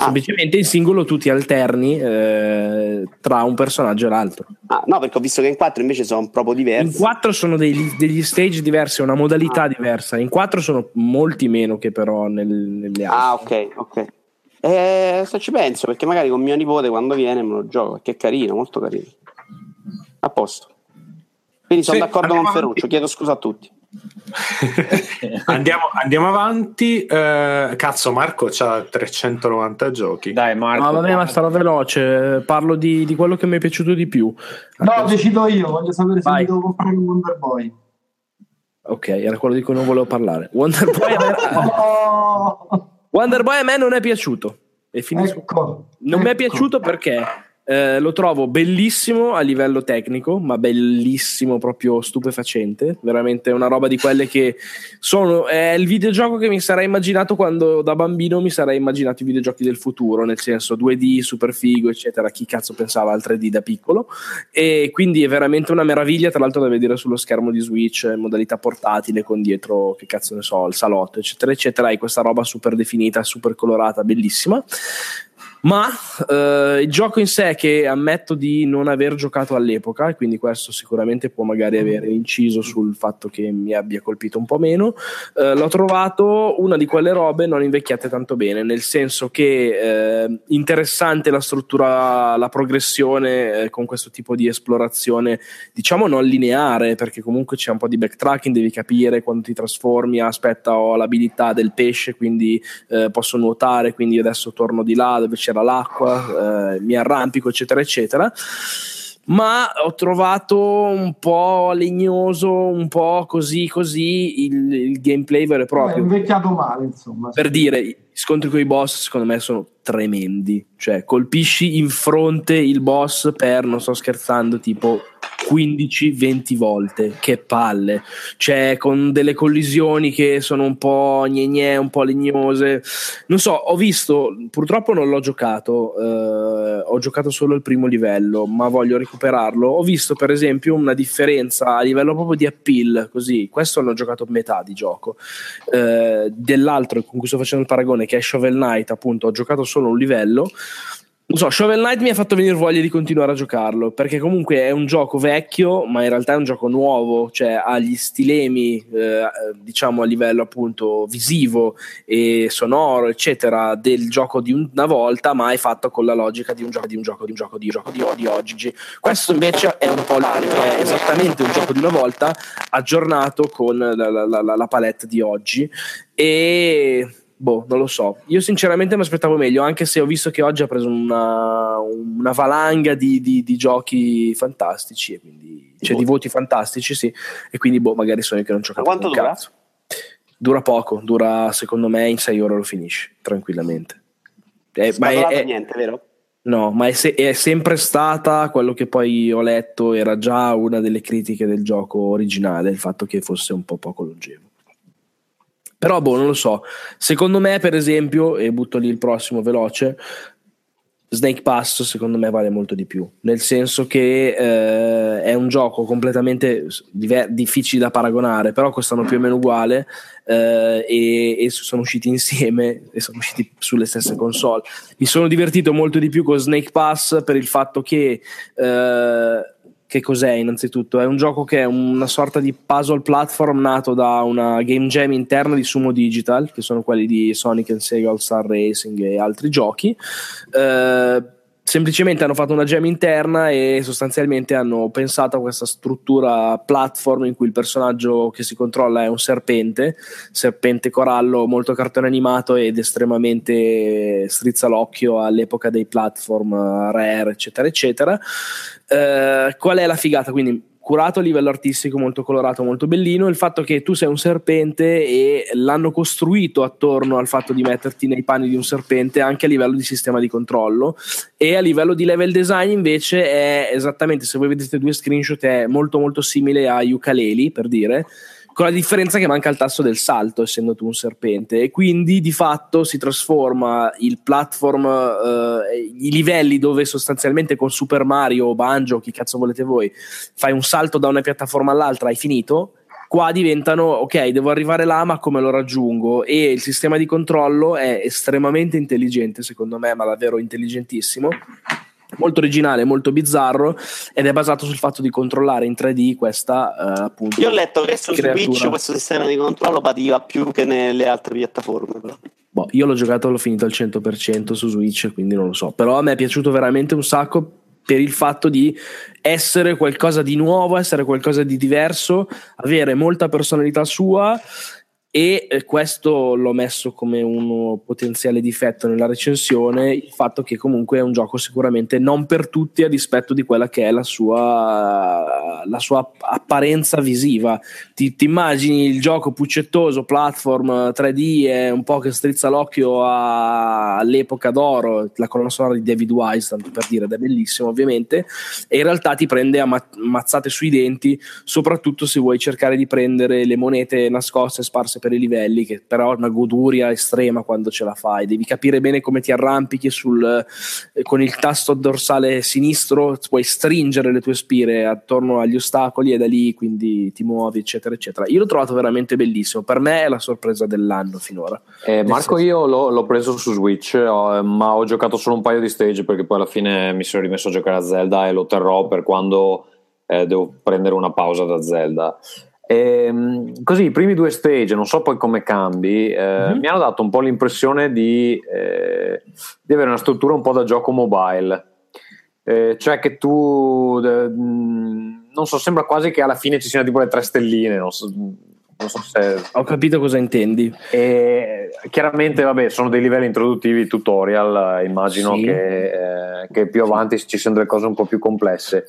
Ah. Semplicemente in singolo tu ti alterni eh, tra un personaggio e l'altro. Ah, no, perché ho visto che in 4 invece sono proprio In diversi. quattro sono dei- degli stage diversi, una modalità diversa. In quattro sono molti meno che però nel, nelle altre. Ah, ok, ok. Eh, se ci penso, perché magari con mio nipote quando viene me lo gioco, perché è carino, molto carino. A posto. Quindi sono Sì, d'accordo con Ferruccio, chiedo scusa a tutti. (laughs) Andiamo, andiamo avanti. eh, cazzo, Marco c'ha 390 giochi. Dai, Marco. Ma vabbè, ma sarò veloce. Parlo di, di quello che mi è piaciuto di più. No, decido io, voglio sapere se Vai. mi devo comprare un Wonder Boy. Ok, era quello di cui non volevo parlare. Wonder (laughs) Boy a me, Oh, Wonder Boy a me non è piaciuto. E finisco. ecco, Non mi è ecco. piaciuto perché eh, lo trovo bellissimo a livello tecnico, ma bellissimo, proprio stupefacente. Veramente una roba di quelle che sono. È il videogioco che mi sarei immaginato quando da bambino mi sarei immaginato i videogiochi del futuro, nel senso 2D, super figo, eccetera. Chi cazzo pensava al 3D da piccolo? E quindi è veramente una meraviglia, tra l'altro, da vedere sullo schermo di Switch in modalità portatile con dietro, che cazzo ne so, il salotto, eccetera, eccetera. Hai questa roba super definita, super colorata, bellissima. Ma eh, il gioco in sé, che ammetto di non aver giocato all'epoca, e quindi questo sicuramente può magari avere inciso sul fatto che mi abbia colpito un po' meno, eh, l'ho trovato una di quelle robe non invecchiate tanto bene, nel senso che eh, interessante la struttura, la progressione eh, con questo tipo di esplorazione, diciamo non lineare, perché comunque c'è un po' di backtracking, devi capire quando ti trasformi, aspetta ho l'abilità del pesce, quindi eh, posso nuotare, quindi adesso torno di là dove c'era l'acqua, eh, mi arrampico, eccetera, eccetera. ma ho trovato un po' legnoso, un po' così così il, il gameplay vero e proprio. È invecchiato male, insomma. Per dire, gli scontri con i boss secondo me sono tremendi, cioè colpisci in fronte il boss per, non sto scherzando, tipo 15-20 volte, che palle, cioè con delle collisioni che sono un po' gne, un po' legnose. Non so, ho visto, purtroppo non l'ho giocato, eh, ho giocato solo il primo livello, ma voglio recuperarlo. Ho visto per esempio una differenza a livello proprio di appeal, così, questo l'ho giocato metà di gioco, eh, dell'altro con cui sto facendo il paragone che è Shovel Knight, appunto, ho giocato solo un livello non so, Shovel Knight mi ha fatto venire voglia di continuare a giocarlo perché comunque è un gioco vecchio, ma in realtà è un gioco nuovo, cioè ha gli stilemi, eh, diciamo a livello appunto visivo e sonoro, eccetera, del gioco di una volta, ma è fatto con la logica di un gioco di un gioco di un gioco di un gioco di, di oggi. Questo invece è un po' l'altro, è esattamente un gioco di una volta aggiornato con la, la, la, la palette di oggi e boh, non lo so. Io sinceramente mi aspettavo meglio, anche se ho visto che oggi ha preso una, una valanga di, di, di, giochi fantastici, e quindi, cioè di voti fantastici, sì. E quindi, boh, magari sono io che non gioco Quanto dura? Cazzo. Dura poco, dura secondo me in 6 ore lo finisci, tranquillamente. Eh, ma è, è, niente, vero? No, ma è, se- è, sempre stata quello che poi ho letto, era già una delle critiche del gioco originale, il fatto che fosse un po' poco longevo. Però, boh, non lo so. Secondo me, per esempio, e butto lì il prossimo veloce, Snake Pass secondo me vale molto di più, nel senso che eh, è un gioco completamente diver- difficile da paragonare, però costano più o meno uguale eh, e, e, sono usciti insieme e sono usciti sulle stesse console. Mi sono divertito molto di più con Snake Pass per il fatto che eh, che cos'è innanzitutto? È un gioco che è una sorta di puzzle platform nato da una game jam interna di Sumo Digital, che sono quelli di Sonic and Sega All Star Racing e altri giochi. Eh, semplicemente hanno fatto una gem interna e sostanzialmente hanno pensato a questa struttura platform in cui il personaggio che si controlla è un serpente, serpente corallo molto cartone animato ed estremamente strizza l'occhio all'epoca dei platform rare, eccetera, eccetera. Eh, qual è la figata? Quindi curato a livello artistico, molto colorato, molto bellino. Il fatto che tu sei un serpente e l'hanno costruito attorno al fatto di metterti nei panni di un serpente anche a livello di sistema di controllo e a livello di level design invece è esattamente, se voi vedete due screenshot, è molto molto simile a Ukulele per dire con la differenza che manca il tasto del salto, essendo tu un serpente, e quindi di fatto si trasforma il platform, eh, i livelli dove sostanzialmente con Super Mario o Banjo, chi cazzo volete voi, fai un salto da una piattaforma all'altra, hai finito. Qua diventano, ok, devo arrivare là, ma come lo raggiungo? E il sistema di controllo è estremamente intelligente, secondo me, ma davvero intelligentissimo molto originale, molto bizzarro ed è basato sul fatto di controllare in 3D questa uh, appunto. Io ho letto che su Switch questo sistema di controllo pativa più che nelle altre piattaforme. Però. Boh, io l'ho giocato, l'ho finito al 100% su Switch, quindi non lo so. Però a me è piaciuto veramente un sacco per il fatto di essere qualcosa di nuovo, essere qualcosa di diverso, avere molta personalità sua e eh, questo l'ho messo come un potenziale difetto nella recensione il fatto che comunque è un gioco sicuramente non per tutti a dispetto di quella che è la sua, la sua apparenza visiva. Ti, ti, immagini il gioco puccettoso platform 3D e un po' che strizza l'occhio all'epoca d'oro la colonna sonora di David Wise tanto per dire ed è bellissimo ovviamente e in realtà ti prende a mazzate sui denti soprattutto se vuoi cercare di prendere le monete nascoste sparse per i livelli, che però è una goduria estrema quando ce la fai. Devi capire bene come ti arrampichi sul, eh, con il tasto dorsale sinistro, puoi stringere le tue spire attorno agli ostacoli e da lì quindi ti muovi, eccetera, eccetera. Io l'ho trovato veramente bellissimo. Per me è la sorpresa dell'anno finora. Eh, Marco, io l'ho, l'ho, preso su Switch, ho, ma ho giocato solo un paio di stage perché poi alla fine mi sono rimesso a giocare a Zelda e lo terrò per quando eh, devo prendere una pausa da Zelda. E, ehm, così i primi due stage, non so poi come cambi, eh, mm-hmm. mi hanno dato un po' l'impressione di, eh, di, avere una struttura un po' da gioco mobile. Eh, cioè che tu, non so, sembra quasi che alla fine ci siano tipo le tre stelline, non so, non so se... Ho capito cosa intendi. E, chiaramente, vabbè, sono dei livelli introduttivi, tutorial, immagino sì. che, eh, che più avanti ci siano delle cose un po' più complesse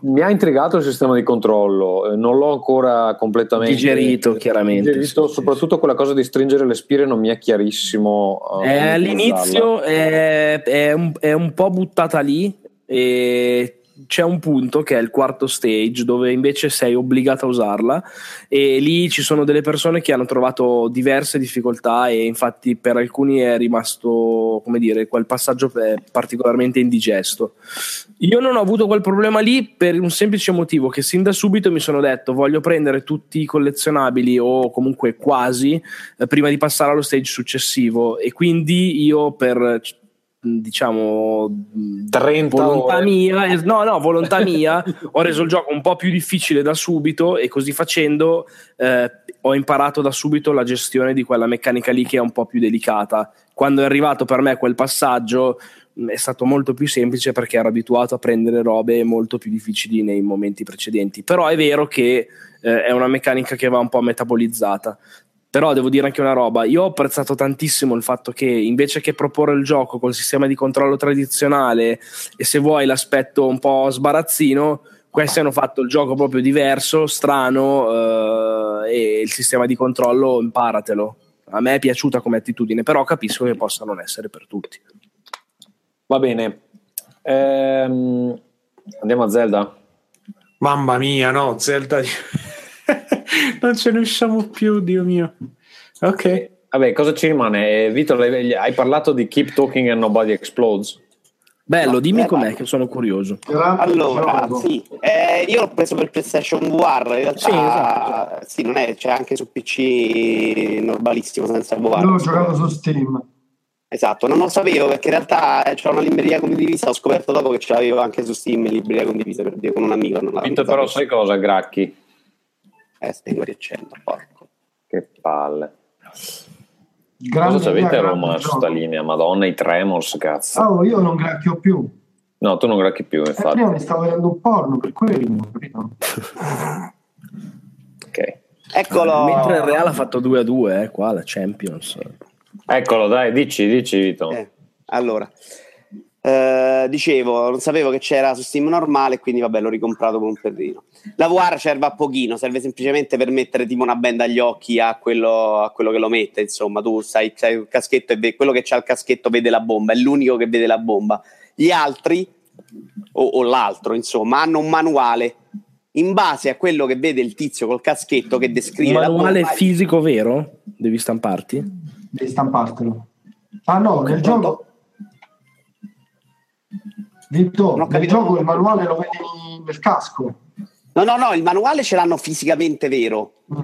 mi ha intrigato il sistema di controllo, eh, non l'ho ancora completamente digerito, chiaramente. Digerito, sì, soprattutto sì. quella cosa di stringere le spire non mi è chiarissimo. Uh, eh, all'inizio è, è, un, è, un, po' buttata lì e c'è un punto che è il quarto stage dove invece sei obbligato a usarla e lì ci sono delle persone che hanno trovato diverse difficoltà e infatti per alcuni è rimasto come dire quel passaggio particolarmente indigesto. Io non ho avuto quel problema lì per un semplice motivo che sin da subito mi sono detto voglio prendere tutti i collezionabili o comunque quasi eh, prima di passare allo stage successivo e quindi io per diciamo 30 volontà ore. mia no no volontà mia (laughs) ho reso il gioco un po' più difficile da subito e così facendo eh, ho imparato da subito la gestione di quella meccanica lì che è un po' più delicata. Quando è arrivato per me quel passaggio è stato molto più semplice perché ero abituato a prendere robe molto più difficili nei momenti precedenti. Però è vero che eh, è una meccanica che va un po' metabolizzata però devo dire anche una roba, io ho apprezzato tantissimo il fatto che invece che proporre il gioco col sistema di controllo tradizionale e se vuoi l'aspetto un po' sbarazzino, questi hanno fatto il gioco proprio diverso, strano eh, e il sistema di controllo imparatelo. A me è piaciuta come attitudine, però capisco che possa non essere per tutti. Va bene. Ehm, andiamo a Zelda. Mamma mia, no, Zelda (laughs) non ce ne usciamo più, Dio mio. Ok. Vabbè, cosa ci rimane? Eh, Vito, hai parlato di Keep Talking and Nobody Explodes. Bello, dimmi eh, com'è, che sono curioso. Allora, sì, eh, io l'ho preso per PlayStation VR. In realtà, sì, esatto. sì, non è, c'è anche su PC normalissimo senza VR. Io l'ho giocato su Steam. Esatto, non lo sapevo perché in realtà c'è una libreria condivisa. Ho scoperto dopo che ce l'avevo anche su Steam, libreria condivisa per dire con un amico. Non Vito, però, sai cosa, Gracchi? Eh, stengo riaccendo, porco. Che palle. Grande Cosa avete a Roma su sta linea? Madonna, i Tremors, cazzo. Oh, io non gracchio più. No, tu non gracchi più, infatti. Eh, prima mi stavo vedendo un porno, per quello, capito? (laughs) ok. Eccolo. Mentre il Real ha fatto 2 a 2, eh, qua la Champions. Eccolo, dai, dici, dici, Vito. Eh, allora, eh, dicevo, non sapevo che c'era su Steam normale, quindi vabbè, l'ho ricomprato con un perrino. La VR serve a pochino, serve semplicemente per mettere tipo una benda agli occhi a quello, a quello che lo mette. Insomma, tu sai, sai il caschetto e quello che c'ha il caschetto vede la bomba, è l'unico che vede la bomba. Gli altri, o, o l'altro, insomma, hanno un manuale in base a quello che vede il tizio col caschetto che descrive un manuale fisico vero? Devi stamparti? Devi stampartelo. Ah no, nel gioco Vitto, nel gioco il manuale lo vedi nel casco. No, no, no, il manuale ce l'hanno fisicamente vero. Mm.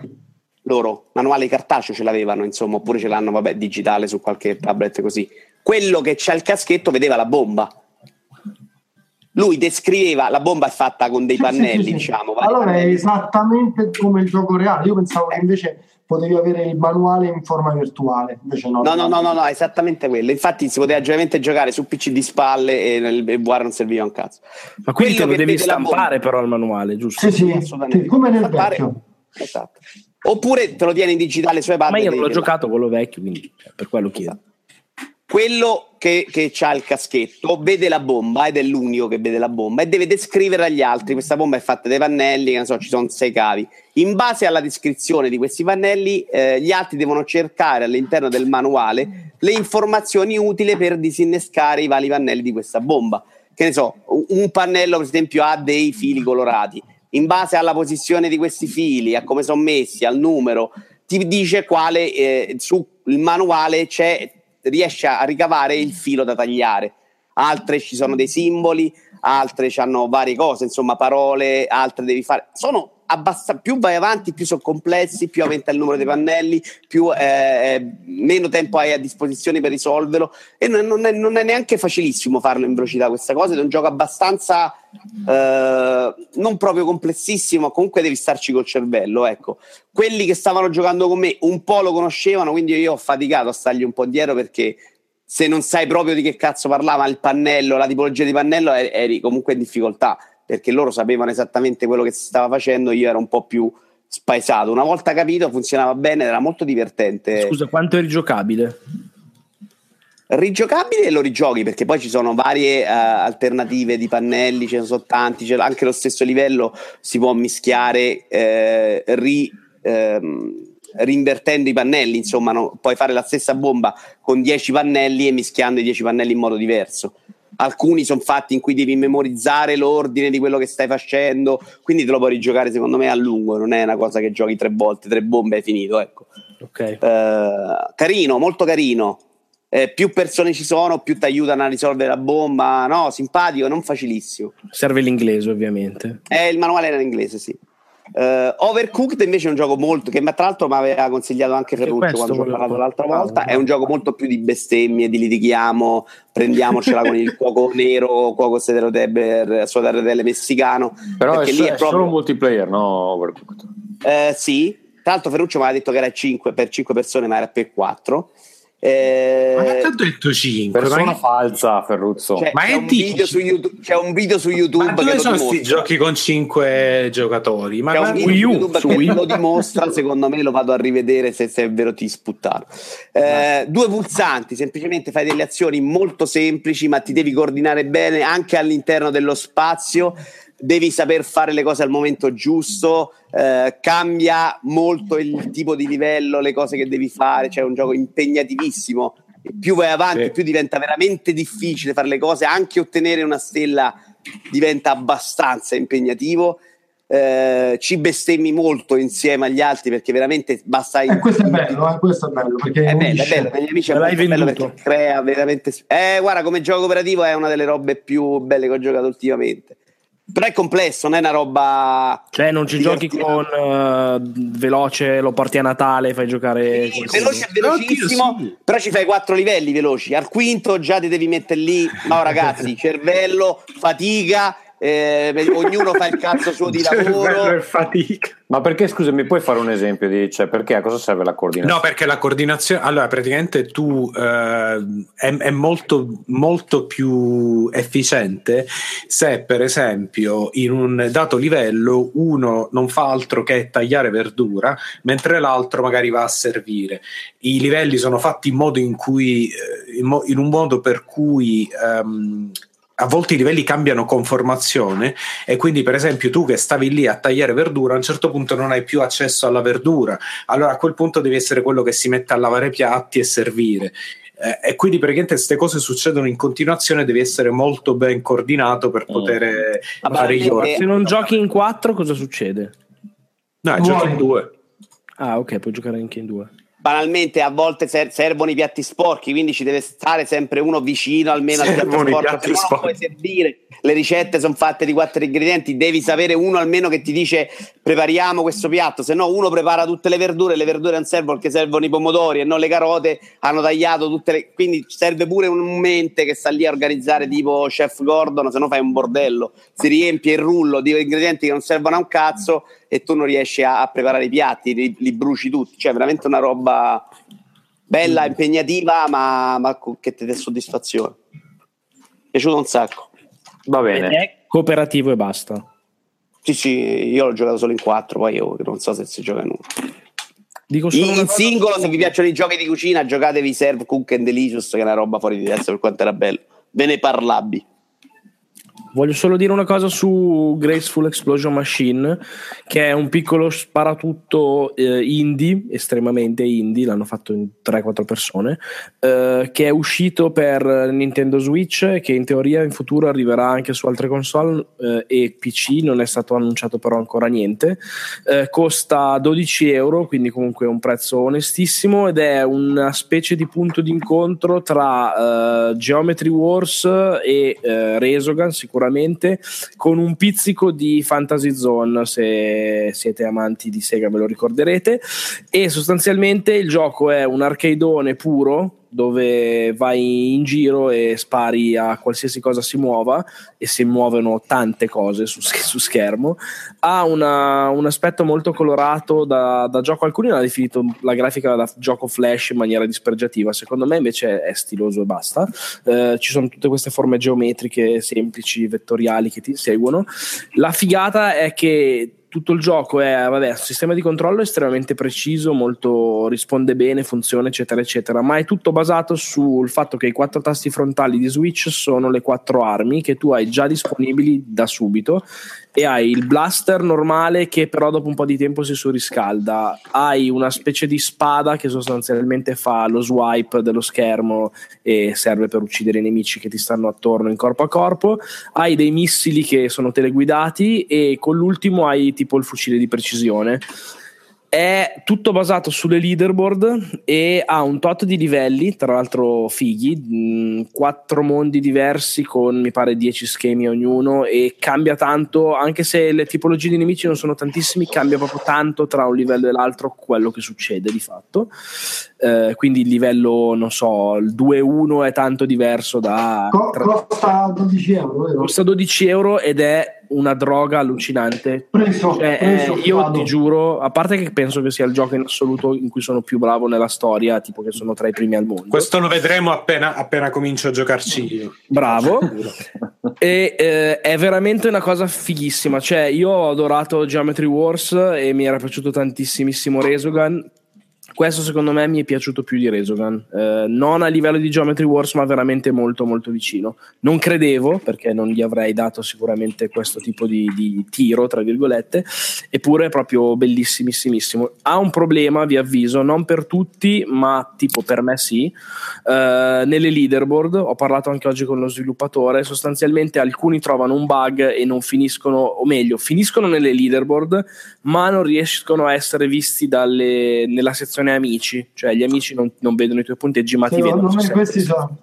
Loro, manuale cartaceo ce l'avevano, insomma, oppure ce l'hanno, vabbè, digitale su qualche tablet così. Quello che c'ha il caschetto vedeva la bomba. Lui descriveva, la bomba è fatta con dei sì, pannelli, sì, sì, diciamo. Allora è esattamente come il gioco reale. Io pensavo che invece potevi avere il manuale in forma virtuale. Invece no. No, no, no, no, no, esattamente quello. Infatti si poteva generalmente giocare su PC di spalle e nel VR non serviva un cazzo. Ma quindi quello te lo devi stampare però il manuale, giusto? Sì, sì, sì come nel stampare, vecchio. Esatto. Oppure te lo tieni in digitale su iPad. Ma io non l'ho giocato quello vecchio, quindi cioè, per quello chiedo. Esatto quello che, che ha il caschetto vede la bomba ed è l'unico che vede la bomba e deve descrivere agli altri. Questa bomba è fatta dei pannelli che ne so ci sono sei cavi. In base alla descrizione di questi pannelli eh, gli altri devono cercare all'interno del manuale le informazioni utili per disinnescare i vari pannelli di questa bomba. Che ne so un pannello per esempio ha dei fili colorati. In base alla posizione di questi fili a come sono messi al numero ti dice quale eh, sul manuale c'è riesce a ricavare il filo da tagliare. Altre ci sono dei simboli, altre hanno varie cose, insomma, parole, altre devi fare. Sono abbastanza più vai avanti, più sono complessi, più aumenta il numero dei pannelli, più eh, eh, meno tempo hai a disposizione per risolverlo. E non, non, è, non, è, neanche facilissimo farlo in velocità questa cosa. È un gioco abbastanza eh, non proprio complessissimo, comunque devi starci col cervello. Ecco, quelli che stavano giocando con me un po' lo conoscevano, quindi io ho faticato a stargli un po' dietro perché se non sai proprio di che cazzo parlava il pannello, la tipologia di pannello, eri comunque in difficoltà perché loro sapevano esattamente quello che si stava facendo, io ero un po' più spaesato. Una volta capito funzionava bene, era molto divertente. Scusa, quanto eri giocabile? rigiocabile lo rigiochi perché poi ci sono varie uh, alternative di pannelli, ce ne sono tanti, cioè anche lo stesso livello si può mischiare eh, ri, ehm, rinvertendo i pannelli, insomma, no? puoi fare la stessa bomba con 10 pannelli e mischiando i 10 pannelli in modo diverso. Alcuni sono fatti in cui devi memorizzare l'ordine di quello che stai facendo, quindi te lo puoi rigiocare secondo me a lungo, non è una cosa che giochi tre volte, tre bombe e hai finito. Ecco. Okay. Uh, carino, molto carino. Eh, più persone ci sono, più ti aiutano a risolvere la bomba. No, simpatico, non facilissimo. Serve l'inglese, ovviamente. Eh, il manuale era in inglese, sì. Uh, Overcooked invece è un gioco molto che tra l'altro mi aveva consigliato anche Ferruccio quando ci ho parlato l'altra volta. È un gioco molto più di bestemmie di litighiamo prendiamocela con il cuoco (laughs) nero cuoco stereotype suo delle messicano però è, lì è, è proprio... solo multiplayer no Overcooked? Uh, sì. Tra l'altro Ferruccio mi aveva detto che era 5 per 5 persone ma era per 4 eh, ma che ha detto 5? Persona ma falsa, Ferruzzo. Cioè, ma c'è, un YouTube, c'è, un video su YouTube. Ma dove sono questi giochi con 5 giocatori? Ma c'è un video su YouTube su che Wii. lo dimostra. Secondo me lo vado a rivedere se, se è vero ti sputtano. Eh, due pulsanti, semplicemente fai delle azioni molto semplici, ma ti devi coordinare bene anche all'interno dello spazio devi saper fare le cose al momento giusto, eh, cambia molto il tipo di livello, le cose che devi fare, cioè è un gioco impegnativissimo. E più vai avanti, sì. più diventa veramente difficile fare le cose, anche ottenere una stella diventa abbastanza impegnativo. Eh, ci bestemmi molto insieme agli altri perché veramente basta. Eh, questo è bello, eh, questo è bello perché è bello, è bello, per gli amici è bello perché crea veramente. Eh, guarda, come gioco operativo è una delle robe più belle che ho giocato ultimamente. Però è complesso, non è una roba. Cioè, non ci giochi con uh, veloce, lo porti a Natale, fai giocare. Sì, veloce è velocissimo, sì. però ci fai quattro livelli veloci. Al quinto già ti devi mettere lì. No, ragazzi, (laughs) cervello, fatica eh, ognuno fa il cazzo suo di (laughs) lavoro. fatica. Ma perché, scusami, puoi fare un esempio di cioè, perché a cosa serve la coordinazione? No, perché la coordinazione, allora praticamente tu eh, è, è molto, molto più efficiente se per esempio in un dato livello uno non fa altro che tagliare verdura, mentre l'altro magari va a servire. I livelli sono fatti in modo in cui, eh, in, mo- in un modo per cui um, a volte i livelli cambiano conformazione e quindi per esempio tu che stavi lì a tagliare verdura a un certo punto non hai più accesso alla verdura allora a quel punto devi essere quello che si mette a lavare piatti e servire eh, e quindi praticamente queste cose succedono in continuazione devi essere molto ben coordinato per mm. poter mm. fare gli ordini se non giochi in quattro cosa succede? no, giochi in due ah ok puoi giocare anche in due banalmente a volte ser- servono i piatti sporchi, quindi ci deve stare sempre uno vicino almeno al piatto sporco, no non puoi servire. Le ricette sono fatte di quattro ingredienti, devi sapere uno almeno che ti dice prepariamo questo piatto, se no uno prepara tutte le verdure, le verdure non servono perché servono i pomodori e non le carote, hanno tagliato tutte le... quindi serve pure un mente che sta lì a organizzare tipo chef Gordon, se no fai un bordello, si riempie il rullo di ingredienti che non servono a un cazzo e tu non riesci a, a preparare i piatti, li, li, bruci tutti, cioè veramente una roba bella, mm. impegnativa, ma, ma che ti dà soddisfazione. Mi è piaciuto un sacco. Va bene. Ed è cooperativo e basta. Sì, sì, io l'ho giocato solo in quattro, poi io non so se si gioca in uno. Dico solo in singolo, se vi piacciono i giochi di cucina, giocatevi Serve Cook and Delicious, che è una roba fuori di testa per quanto era bello. Ve ne parlabi. Voglio solo dire una cosa su Graceful Explosion Machine, che è un piccolo sparatutto eh, indie, estremamente indie, l'hanno fatto in 3-4 persone, eh, che è uscito per Nintendo Switch, che in teoria in futuro arriverà anche su altre console eh, e PC, non è stato annunciato però ancora niente. Eh, costa 12 euro, quindi comunque è un prezzo onestissimo ed è una specie di punto d'incontro tra eh, Geometry Wars e eh, Resogun, sicuramente con un pizzico di Fantasy Zone, se siete amanti di Sega ve lo ricorderete, e sostanzialmente il gioco è un arcadeone puro, dove vai in giro e spari a qualsiasi cosa si muova e si muovono tante cose su, su schermo. Ha una, un aspetto molto colorato da, da, gioco. Alcuni hanno definito la grafica da gioco flash in maniera dispregiativa secondo me invece è stiloso e basta. Eh, ci sono tutte queste forme geometriche semplici vettoriali che ti seguono. La figata è che tutto il gioco è vabbè, un sistema di controllo estremamente preciso, molto risponde bene, funziona, eccetera, eccetera. Ma è tutto basato sul fatto che i quattro tasti frontali di Switch sono le quattro armi che tu hai già disponibili da subito e hai il blaster normale che però dopo un po' di tempo si surriscalda, hai una specie di spada che sostanzialmente fa lo swipe dello schermo e serve per uccidere i nemici che ti stanno attorno in corpo a corpo, hai dei missili che sono teleguidati e con l'ultimo hai tipo il fucile di precisione è tutto basato sulle leaderboard e ha un tot di livelli, tra l'altro fighi, mh, quattro mondi diversi con mi pare dieci schemi ognuno e cambia tanto, anche se le tipologie di nemici non sono tantissimi, cambia proprio tanto tra un livello e l'altro quello che succede di fatto. Eh, quindi il livello, non so, il 2-1 è tanto diverso da... costa 12 euro. Vero? Costa 12 euro ed è una droga allucinante. Preso, cioè, preso, eh, io ti giuro, a parte che penso che sia il gioco in assoluto in cui sono più bravo nella storia, tipo che sono tra i primi al mondo. Questo lo vedremo appena, appena comincio a giocarci io. Bravo. e eh, è veramente una cosa fighissima. Cioè, io ho adorato Geometry Wars e mi era piaciuto tantissimissimo Resogun questo secondo me mi è piaciuto più di Resogun, eh, non a livello di Geometry Wars, ma veramente molto molto vicino. Non credevo, perché non gli avrei dato sicuramente questo tipo di, di tiro, tra virgolette, eppure è proprio bellissimissimo. Ha un problema, vi avviso, non per tutti, ma tipo per me sì. Eh, nelle leaderboard, ho parlato anche oggi con lo sviluppatore, sostanzialmente alcuni trovano un bug e non finiscono, o meglio, finiscono nelle leaderboard, ma non riescono a essere visti dalle, nella sezione sono amici, cioè gli amici non, non vedono i tuoi punteggi, ma sì, ti vedono. Me questi sono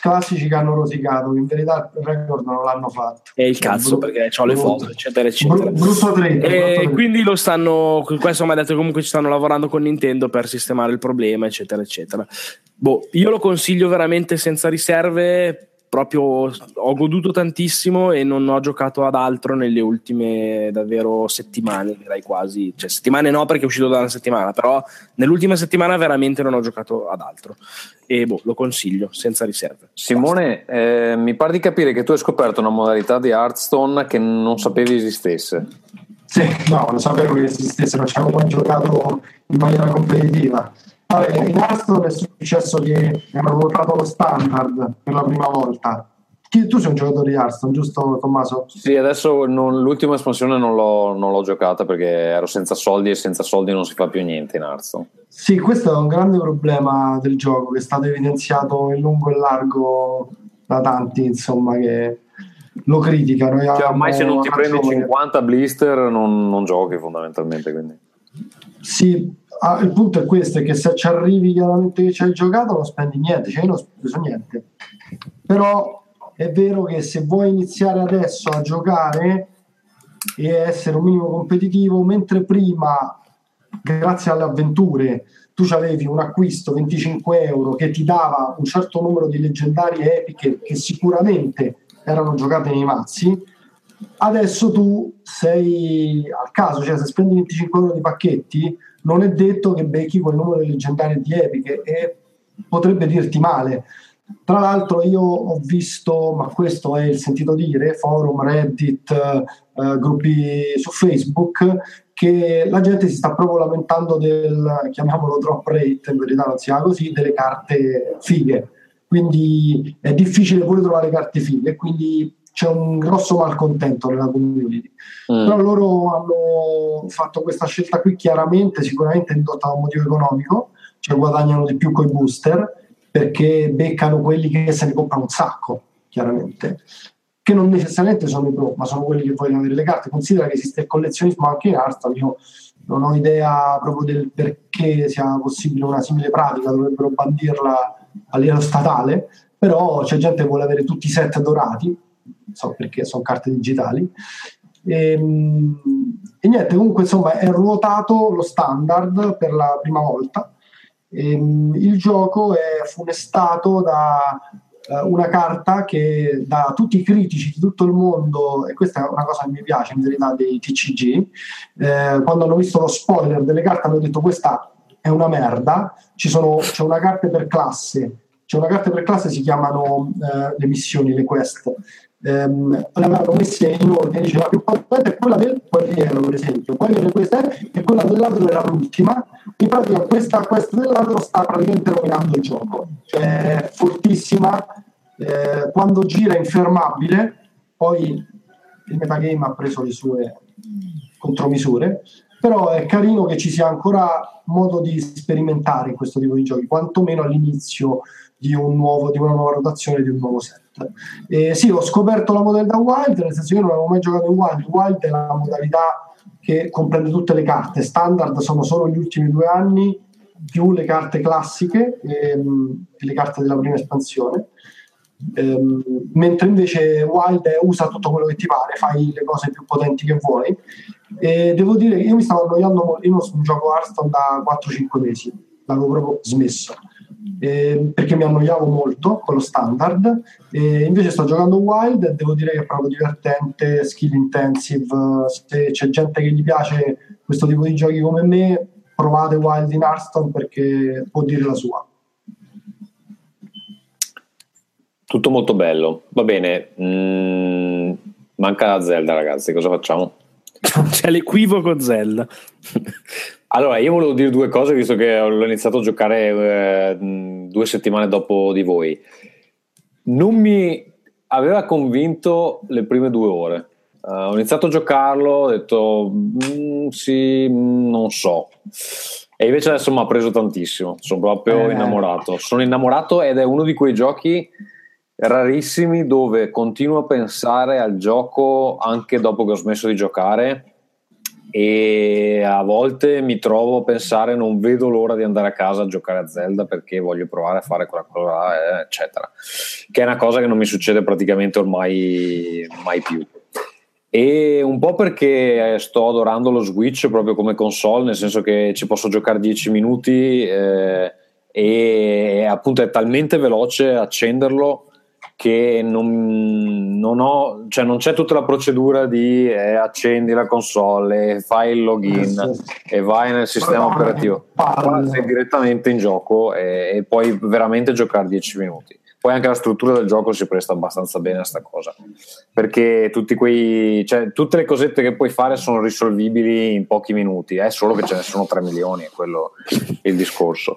classici che hanno rosicato, in verità il record non l'hanno fatto. E il cazzo, br- perché ho le foto, eccetera, eccetera. Br- brutto trade, e brutto quindi lo stanno, questo mi ha detto comunque ci stanno lavorando con Nintendo per sistemare il problema, eccetera, eccetera. Boh, io lo consiglio veramente senza riserve proprio ho goduto tantissimo e non ho giocato ad altro nelle ultime davvero settimane, direi quasi, cioè settimane no perché è uscito da una settimana, però nell'ultima settimana veramente non ho giocato ad altro e boh, lo consiglio senza riserve. Simone, eh, mi pare di capire che tu hai scoperto una modalità di Hearthstone che non sapevi esistesse. Sì, no, non sapevo che esistesse, non ci avevo mai giocato in maniera competitiva Vabbè, in Hearthstone è successo che hanno votato lo standard per la prima volta. Tu sei un giocatore di Hearthstone, giusto Tommaso? Sì, adesso non, l'ultima espansione non l'ho, non l'ho, giocata perché ero senza soldi e senza soldi non si fa più niente in Hearthstone. Sì, questo è un grande problema del gioco che è stato evidenziato in lungo e largo da tanti, insomma, che lo criticano. Cioè, ormai se non ti prendi 50 blister non, non giochi fondamentalmente. Quindi. Sì, ah, il punto è questo, è che se ci arrivi chiaramente che ci hai giocato non spendi niente, cioè io non speso niente. Però è vero che se vuoi iniziare adesso a giocare e essere un minimo competitivo, mentre prima, grazie alle avventure, tu avevi un acquisto 25 euro che ti dava un certo numero di leggendarie epiche che sicuramente erano giocate nei mazzi, adesso tu sei al caso, cioè se spendi 25 euro di pacchetti, non è detto che becchi quel numero di leggendarie di epiche e potrebbe dirti male. Tra l'altro io ho visto, ma questo è il sentito dire, forum, Reddit, eh, gruppi su Facebook, che la gente si sta proprio lamentando del, chiamiamolo drop rate, in verità non si chiama così, delle carte fighe. Quindi è difficile pure trovare carte fighe, quindi c'è un grosso malcontento nella community. Mm. Però loro hanno fatto questa scelta qui chiaramente, sicuramente indotta da un motivo economico, cioè guadagnano di più con i booster perché beccano quelli che se ne comprano un sacco, chiaramente. Che non necessariamente sono i pro, ma sono quelli che vogliono avere le carte. Considera che esiste il collezionismo anche in Hearthstone. Io non ho idea proprio del perché sia possibile una simile pratica, dovrebbero bandirla a livello statale, però c'è gente che vuole avere tutti i set dorati, so perché sono carte digitali. E, ehm, e, niente, comunque insomma è ruotato lo standard per la prima volta. E, ehm, il gioco è funestato da uh, una carta che da tutti i critici di tutto il mondo, e questa è una cosa che mi piace in verità dei TCG, eh, quando hanno visto lo spoiler delle carte hanno detto questa è una merda, sono, c'è una carta per classe c'è una carta per classe, si chiamano eh, le missioni, le quest. Ehm, avevano messe in ordine, dice la più importante è quella del guerriero, per esempio, quella delle queste e quella del ladro era l'ultima. In pratica questa quest del ladro sta praticamente rovinando il gioco, cioè è fortissima, eh, quando gira è infermabile, poi il metagame ha preso le sue contromisure, però è carino che ci sia ancora modo di sperimentare questo tipo di giochi, quantomeno all'inizio di, un nuovo, di una nuova rotazione, di un nuovo set. E sì, ho scoperto la modalità Wild, nel senso che io non avevo mai giocato in Wild, Wild è la modalità che comprende tutte le carte, standard sono solo gli ultimi due anni, più le carte classiche ehm, e le carte della prima espansione. Ehm, mentre invece Wild usa tutto quello che ti pare, fai le cose più potenti che vuoi. E devo dire che io mi stavo annoiando molto, io non gioco Hearthstone da 4-5 mesi, l'avevo proprio smesso. Eh, perché mi annoiavo molto con lo standard e invece sto giocando Wild e devo dire che è proprio divertente, skill intensive se c'è gente che gli piace questo tipo di giochi come me provate Wild in Hearthstone perché può dire la sua tutto molto bello. Va bene. Mm, manca la Zelda, ragazzi. Cosa facciamo? C'è l'equivoco Zelda. (laughs) allora, io volevo dire due cose, visto che l'ho iniziato a giocare eh, due settimane dopo di voi. Non mi aveva convinto le prime due ore. Uh, ho iniziato a giocarlo, ho detto mm, sì, mm, non so. E invece adesso mi ha preso tantissimo. Sono proprio eh. innamorato. Sono innamorato ed è uno di quei giochi rarissimi dove continuo a pensare al gioco anche dopo che ho smesso di giocare e a volte mi trovo a pensare non vedo l'ora di andare a casa a giocare a Zelda perché voglio provare a fare quella cosa eh, eccetera. Che è una cosa che non mi succede praticamente ormai mai più. E un po' perché sto adorando lo Switch proprio come console nel senso che ci posso giocare 10 minuti eh, e appunto è talmente veloce accenderlo che non, non, ho, cioè non c'è tutta la procedura di eh, accendi la console, fai il login eh e vai nel sistema operativo. Qua sei direttamente in gioco e, e puoi veramente giocare 10 minuti. Poi anche la struttura del gioco si presta abbastanza bene a sta cosa perché tutti quei, cioè, tutte le cosette che puoi fare sono risolvibili in pochi minuti, è solo che ce ne sono 3 milioni, è quello il discorso.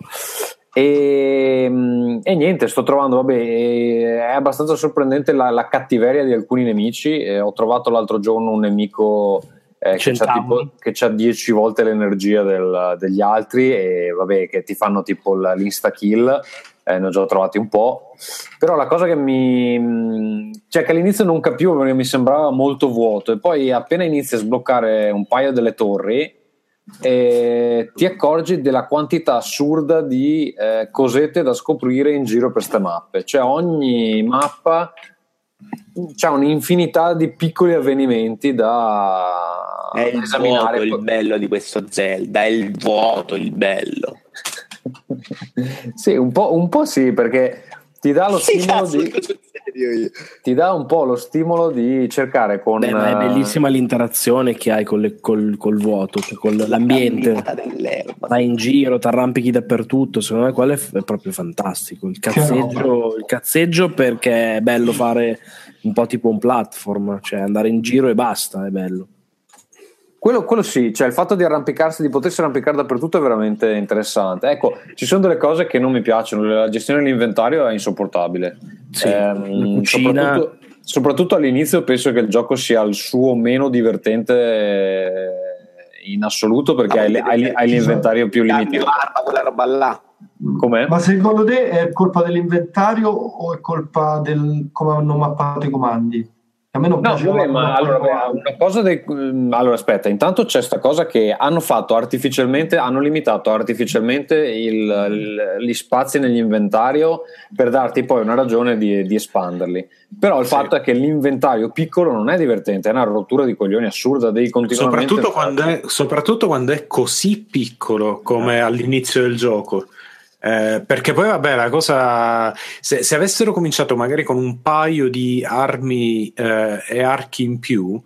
E, mm, e, niente, sto trovando, vabbè, è abbastanza sorprendente la, la cattiveria di alcuni nemici. Eh, ho trovato l'altro giorno un nemico eh, che, ha tipo, che ha 10 volte l'energia del, degli altri e vabbè, che ti fanno tipo l'insta kill. Eh, ne ho già trovati un po'. Però la cosa che mi. Mm, cioè, che all'inizio non capivo perché mi sembrava molto vuoto, e poi appena inizi a sbloccare un paio delle torri e ti accorgi della quantità assurda di eh, cosette da scoprire in giro per queste mappe. Cioè ogni mappa c'è un'infinità di piccoli avvenimenti da è il esaminare. Vuoto il bello di questo Zelda, è il vuoto il bello. (laughs) sì, un po', un po' sì, perché ti dà lo stimolo di ti dà un po' lo stimolo di cercare con Beh, è bellissima l'interazione che hai con le, col, col, vuoto cioè con l'ambiente. vai in giro ti arrampichi dappertutto secondo me quello è, è proprio fantastico. Il cazzeggio, il cazzeggio perché è bello fare un po' tipo un platform cioè andare in giro e basta è bello quello, quello, sì, cioè il fatto di arrampicarsi, di potersi arrampicare dappertutto è veramente interessante. Ecco, ci sono delle cose che non mi piacciono, la gestione dell'inventario è insopportabile. Sì, ehm, soprattutto, soprattutto, all'inizio penso che il gioco sia il suo meno divertente in assoluto perché ah, hai, hai, hai l'inventario più limitato. quella roba là. Com'è? Ma secondo te è colpa dell'inventario o è colpa del come hanno mappato i comandi? A me non no, vabbè, ma allora, una cosa dei, mm, allora, aspetta, intanto c'è questa cosa che hanno fatto artificialmente, hanno limitato artificialmente il, il, gli spazi nell'inventario per darti poi una ragione di, di espanderli. Però il sì. fatto è che l'inventario piccolo non è divertente, è una rottura di coglioni assurda, devi continuare soprattutto, quando è, soprattutto quando è così piccolo come eh. all'inizio del gioco. Eh, perché poi vabbè la cosa se, se, avessero cominciato magari con un paio di armi eh, e archi in più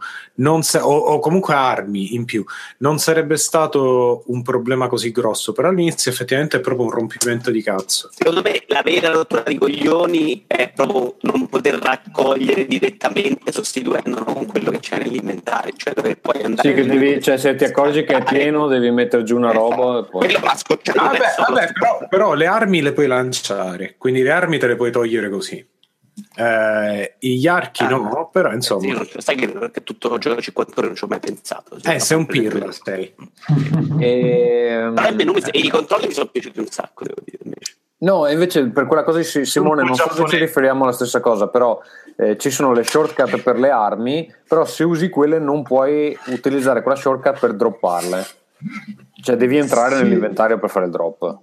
se, o, o, comunque armi in più. Non sarebbe stato un problema così grosso però all'inizio effettivamente è proprio un rompimento di cazzo. Secondo me la vera rottura di coglioni è proprio non poter raccogliere direttamente sostituendolo con quello che c'è nell'inventario cioè dove puoi andare sì, che devi, cioè, se ti accorgi che è pieno devi mettere giù una roba e poi... vabbè, vabbè però, però le armi le puoi lanciare, quindi le armi te le puoi togliere così. Eh, gli archi ah, no, però insomma. Io non, sai che, tutto il gioco 50 ore non ci ho mai pensato. Eh, sei un pirla, sei. (laughs) e, e i controlli mi sono piaciuti un sacco, devo dire. Invece. No, invece per quella cosa di Simone non so se ci riferiamo alla stessa cosa, però eh, ci sono le shortcut per le armi, però se usi quelle non puoi utilizzare quella shortcut per dropparle. Cioè devi entrare sì. nell'inventario per fare il drop.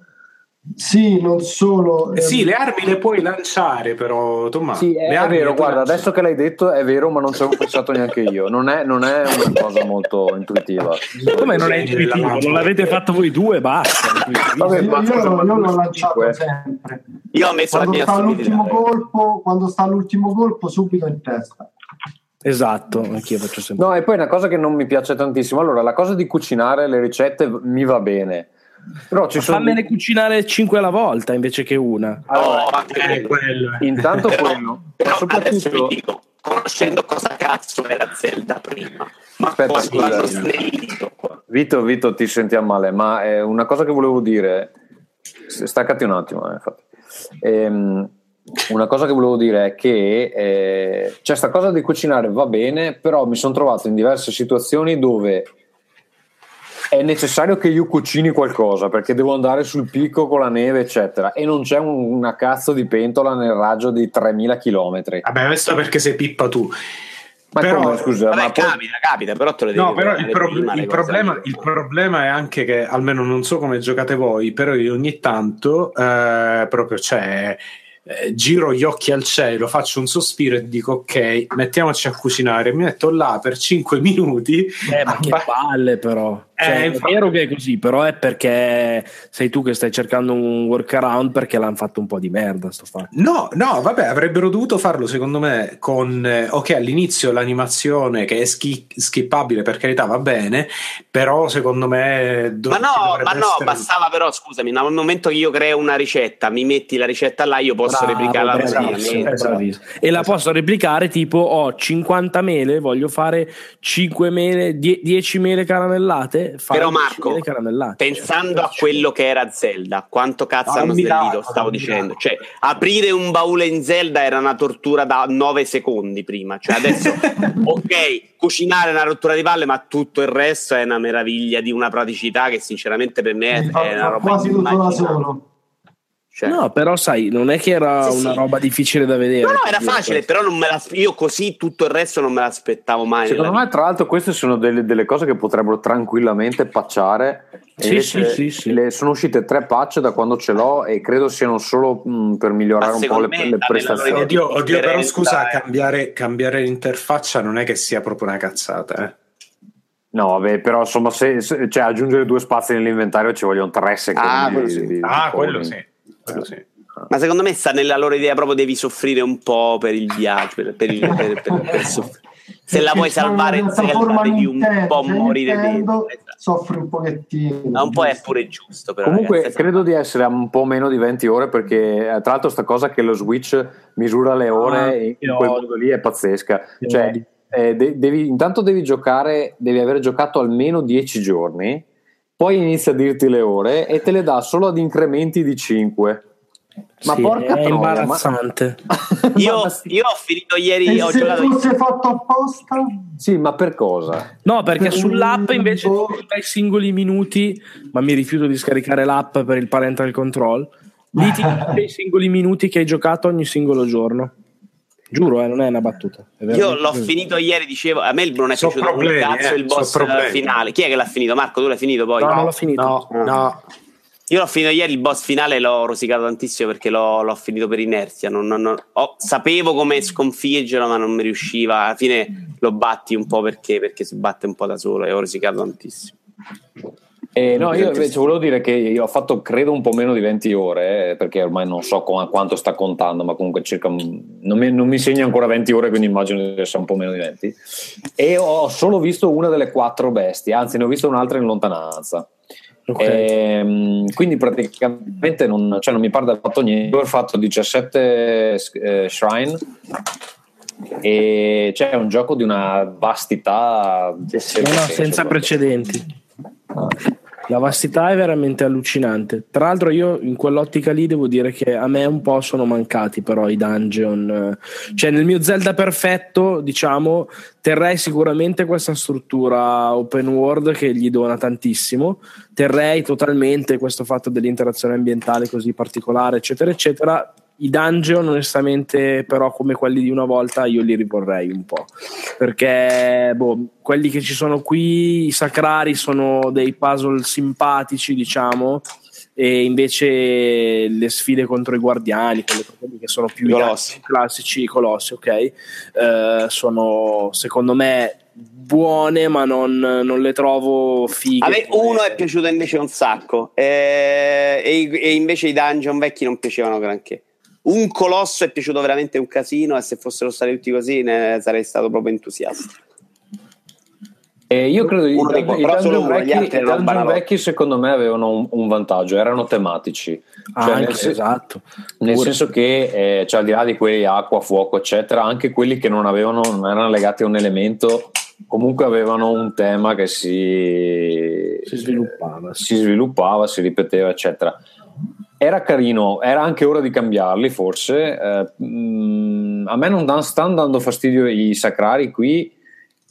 Sì, non solo. Eh sì, le armi le puoi lanciare, però Tommaso. Sì, è, è vero, guarda, lanciare. adesso che l'hai detto è vero, ma non ci avevo pensato neanche io. Non è, non è, una cosa molto intuitiva. Come non è intuitivo? Non l'avete fatto voi due, basta. Vabbè, io, io, io l'ho lanciato sempre. Io ho messo quando sta l'ultimo colpo, quando sta l'ultimo colpo, subito in testa. Esatto, anch'io faccio sempre. No, e poi una cosa che non mi piace tantissimo. Allora, la cosa di cucinare le ricette mi va bene però ci sono fammene cucinare 5 alla volta invece che una. Allora, oh, eh, quello. Intanto quello. Però soprattutto... dico, conoscendo cosa cazzo era Zelda prima. Ma Aspetta, scusa. Vito, Vito, ti sentiamo male, ma eh, una cosa che volevo dire, staccati un attimo, eh, infatti. Ehm, una cosa che volevo dire è che eh, c'è cioè sta cosa di cucinare va bene, però mi sono trovato in diverse situazioni dove è necessario che io cucini qualcosa perché devo andare sul picco con la neve, eccetera, e non c'è un, una cazzo di pentola nel raggio di 3000 km. Vabbè, questo perché sei pippa tu. Ma però, come, scusa, vabbè, ma capita, poi... capita, però te lo devi No, però il, pro- il, problema, il, problema, è anche che, almeno non so come giocate voi, però io ogni tanto eh, proprio c'è. Cioè, eh, giro gli occhi al cielo, faccio un sospiro e dico ok, mettiamoci a cucinare, mi metto là per 5 (laughs) minuti. Eh, ma che palle però. Cioè, eh, è vero che è così, però è perché sei tu che stai cercando un workaround perché l'hanno fatto un po' di merda. Sto fatto. No, no, vabbè, avrebbero dovuto farlo secondo me con, eh, ok, all'inizio l'animazione che è schi- skippabile per carità va bene, però secondo me... Do- ma no, ma no, essere... bastava però, scusami, nel momento che io creo una ricetta, mi metti la ricetta là, io posso bravo, replicarla bravissimo, bravissimo. E la posso replicare tipo ho 50 mele, voglio fare 5 mele, 10 mele caramellate però Marco, pensando a quello che era Zelda, quanto cazzo ah, hanno snellito, stavo dicendo. Cioè, aprire un baule in Zelda era una tortura da 9 secondi prima. Cioè, adesso, (laughs) ok, cucinare è una rottura di palle, ma tutto il resto è una meraviglia di una praticità che sinceramente per me è, è una roba quasi tutto da solo. Cioè, no, però sai, non è che era sì, una sì. roba difficile da vedere. No, no, era facile, però non me la, io così tutto il resto non me l'aspettavo mai. Secondo me, tra l'altro, queste sono delle, delle cose che potrebbero tranquillamente patchare. Sì, sì, sì, sì, Le, sono uscite tre patch da quando ce l'ho e credo siano solo mh, per migliorare un po' le, le prestazioni. Oddio, oddio però scusa, cambiare, cambiare, l'interfaccia non è che sia proprio una cazzata, eh. No, vabbè, però insomma, se, se, cioè, aggiungere due spazi nell'inventario ci vogliono tre secondi. Ah, quello sì. Di, di, ah, quello sì. Sì. Ma secondo me sta nella loro idea proprio devi soffrire un po' per il viaggio, per, per, il, per, per (laughs) se la vuoi salvare in Zelda devi un po' morire dentro. Soffri un pochettino. Ma un po' è pure giusto. Però, Comunque ragazzi, credo di essere a un po' meno di 20 ore perché eh, tra l'altro sta cosa che lo Switch misura le ore ah, in quel modo lì è pazzesca. Cioè, eh, devi, intanto devi giocare, devi aver giocato almeno 10 giorni poi inizia a dirti le ore e te le dà solo ad incrementi di 5. Ma sì, porca è troia, imbarazzante. (laughs) Ma... io, io, ho finito ieri. E ho se giocato fosse fatto apposta? Sì, ma per cosa? No, perché per sull'app invece tu dai singoli minuti, ma mi rifiuto di scaricare l'app per il parental control. Lì ti dai (laughs) singoli minuti che hai giocato ogni singolo giorno. Giuro, eh, non è una battuta. È Io l'ho finito ieri, dicevo, a me non è so piaciuto problemi, un cazzo eh, il boss so finale. Chi è che l'ha finito? Marco, tu l'hai finito poi? No, no non l'ho finito. No, ah. no. Io l'ho finito ieri, il boss finale l'ho rosicato tantissimo perché l'ho, l'ho finito per inerzia. Non, non, non, oh, sapevo come sconfiggerlo, ma non mi riusciva. Alla fine lo batti un po' perché, perché si batte un po' da solo e ho rosicato tantissimo. Eh, no, io invece volevo dire che io ho fatto credo un po' meno di 20 ore, eh, perché ormai non so com- quanto sta contando, ma comunque circa non mi, non mi, segna ancora 20 ore, quindi immagino che sia un po' meno di 20. E ho solo visto una delle quattro bestie, anzi ne ho vista un'altra in lontananza. Okay. E, ehm, quindi praticamente non, cioè non mi pare del fatto niente. Ho fatto 17 eh, shrine e c'è un gioco di una vastità senza precedenti. La vastità è veramente allucinante. Tra l'altro, io in quell'ottica lì devo dire che a me un po' sono mancati però i dungeon. Cioè, nel mio Zelda perfetto, diciamo, terrei sicuramente questa struttura open world che gli dona tantissimo. Terrei totalmente questo fatto dell'interazione ambientale così particolare, eccetera, eccetera i dungeon, onestamente, però, come quelli di una volta, io li rivorrei un po'. Perché boh, quelli che ci sono qui, i sacrari, sono dei puzzle simpatici, diciamo. E invece le sfide contro i guardiani, quelle che sono più colossi. classici, i colossi, ok, eh, sono secondo me buone, ma non, non, le trovo fighe. A me uno è piaciuto invece un sacco, eh, e, e, invece i dungeon vecchi non piacevano granché un colosso è piaciuto veramente un casino e se fossero stati tutti così ne sarei stato proprio entusiasta. Eh, io credo che i, dungeon, vecchi, i dungeon vecchi secondo me avevano un, un vantaggio, erano tematici. Ah, cioè, nel, esatto. nel senso che, eh, cioè, al di là di quelli acqua, fuoco, eccetera, anche quelli che non avevano, non erano legati a un elemento, comunque avevano un tema che si, si sviluppava, si, sviluppava, si ripeteva, eccetera era carino, era anche ora di cambiarli forse. Eh, mh, mm, a me non dan, stanno dando fastidio i sacrari qui,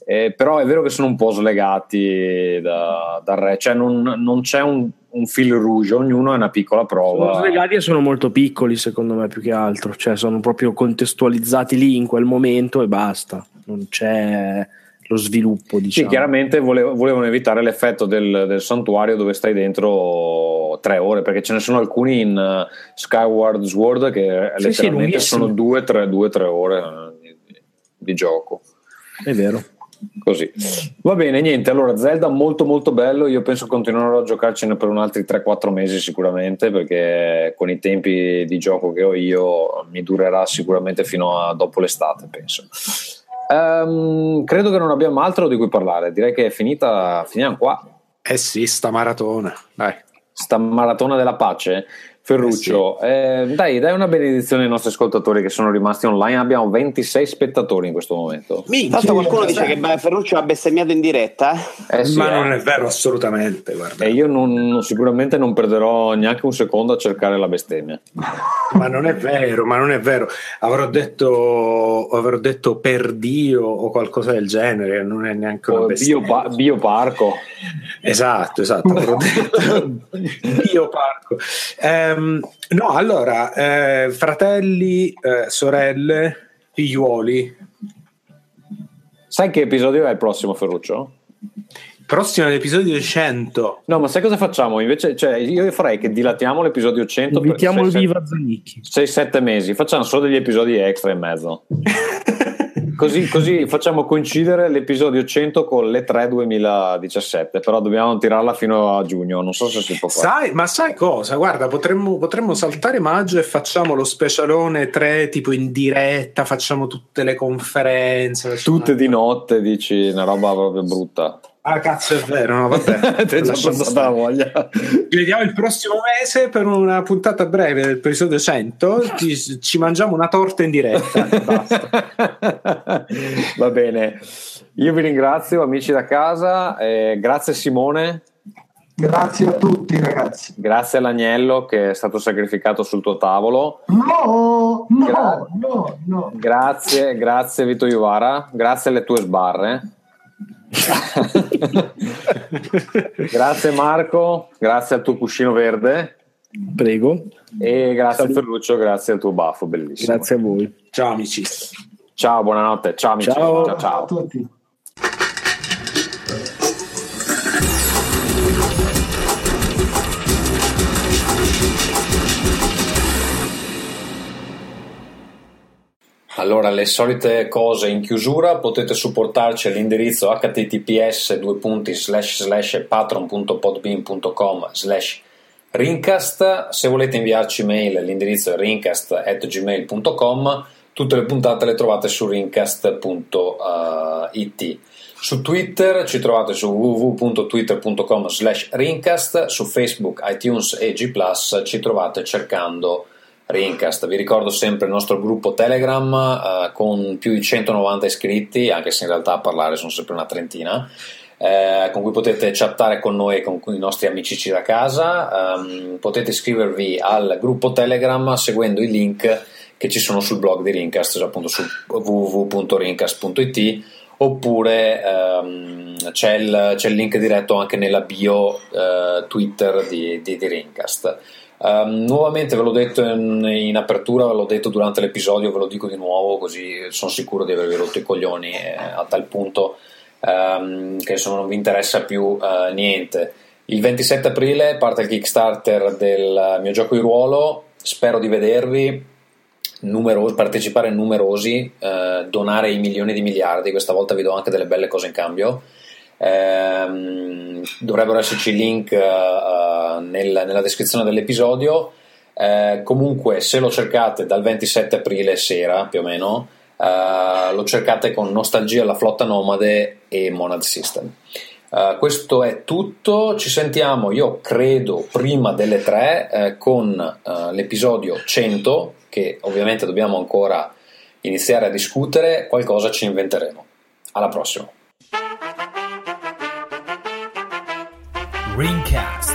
eh, però è vero che sono un po' slegati da, dal re, cioè non, non c'è un, un fil rouge, ognuno è una piccola prova. Sono slegati e sono molto piccoli secondo me più che altro, cioè sono proprio contestualizzati lì in quel momento e basta, non c'è lo sviluppo. Diciamo. Sì, chiaramente volev- volevano evitare l'effetto del, del, santuario dove stai dentro tre ore, perché ce ne sono alcuni in uh, Skyward Sword che sì, letteralmente sì, sono due, tre, due, tre ore uh, di, di gioco. È vero. Così va bene, niente. Allora, Zelda molto molto bello. Io penso continuerò a giocarcene per un altri 3-4 mesi sicuramente perché con i tempi di gioco che ho io mi durerà sicuramente fino a dopo l'estate. Penso. Um, credo che non abbiamo altro di cui parlare, direi che è finita, finiamo qua. Eh sì, sta maratona, dai. Sta maratona della pace. Ferruccio, eh sì. eh, dai, dai una benedizione ai nostri ascoltatori che sono rimasti online. Abbiamo 26 spettatori in questo momento. Tanto qualcuno dice che Ferruccio ha bestemmiato in diretta. Eh sì, Ma eh. non è vero assolutamente. Guarda. E io non, sicuramente non perderò neanche un secondo a cercare la bestemmia. ma non è vero, ma non è vero. Avrò detto, avrò detto per Dio o qualcosa del genere. Non è neanche una bestemmia. Bio, bioparco. Esatto, esatto. Avrò detto (laughs) bioparco. Eh, Um, no, allora, eh, fratelli, eh, sorelle, figliuoli. Sai che episodio è il prossimo, Ferruccio? Prossimo è l'episodio 100. No, ma sai cosa facciamo? Invece, cioè, io farei che dilatiamo l'episodio 100 Invitiamo il Viva Zanicchi. 6-7 mesi, facciamo solo degli episodi extra in mezzo. (laughs) Così, così, facciamo coincidere l'episodio 100 con le 3 2017, però dobbiamo tirarla fino a giugno, non so se si può fare. Sai, ma sai cosa? Guarda, potremmo, potremmo, saltare maggio e facciamo lo specialone 3 tipo in diretta, facciamo tutte le conferenze. Tutte di notte, dici, una roba proprio brutta. Ah, cazzo, è vero, no, vabbè. (laughs) Ti è già voglia. Ci vediamo il prossimo mese per una puntata breve del episodio 100. Ci, ci mangiamo una torta in diretta. (laughs) Va bene. Io vi ringrazio, amici da casa. Eh, grazie, Simone. Grazie a tutti, ragazzi. Grazie all'agnello che è stato sacrificato sul tuo tavolo. No, no, Gra- no, no. Grazie, grazie Vito Iuvara. Grazie alle tue sbarre. (laughs) grazie Marco, grazie al tuo cuscino verde. Prego. E grazie Salut. Ferruccio, grazie al tuo baffo, bellissimo. Grazie a voi. Ciao amici. Ciao, buonanotte. Ciao amici. Ciao, ciao. ciao. a tutti. Allora, le solite cose in chiusura, potete supportarci all'indirizzo https patron.podbean.com rincast. Se volete inviarci mail, l'indirizzo è rincast.gmail.com. Tutte le puntate le trovate su rincast.it. Su Twitter ci trovate su www.twitter.com rincast, su Facebook, iTunes e G+, ci trovate cercando Rincast. Vi ricordo sempre il nostro gruppo Telegram eh, con più di 190 iscritti, anche se in realtà a parlare sono sempre una trentina. Eh, con cui potete chattare con noi e con i nostri amici da casa. Um, potete iscrivervi al gruppo Telegram seguendo i link che ci sono sul blog di Rincast, appunto su www.rincast.it oppure um, c'è, il, c'è, il, link diretto anche nella bio uh, Twitter di, di, di Rincast. Um, nuovamente ve l'ho detto in, in, apertura, ve l'ho detto durante l'episodio, ve lo dico di nuovo così sono sicuro di avervi rotto i coglioni eh, a tal punto um, che insomma non vi interessa più uh, niente. Il 27 aprile parte il Kickstarter del mio gioco di ruolo, spero di vedervi, numerosi, partecipare numerosi, uh, donare i milioni di miliardi, questa volta vi do anche delle belle cose in cambio. Ehm, dovrebbero esserci link uh, nel, nella descrizione dell'episodio. Eh, comunque, se lo cercate dal 27 aprile sera più o meno, uh, lo cercate con Nostalgia, la flotta nomade e Monad System. Uh, questo è tutto, ci sentiamo io credo prima delle tre eh, con l'episodio 100 che ovviamente dobbiamo ancora iniziare a discutere, qualcosa ci inventeremo. Alla prossima! Ringcast.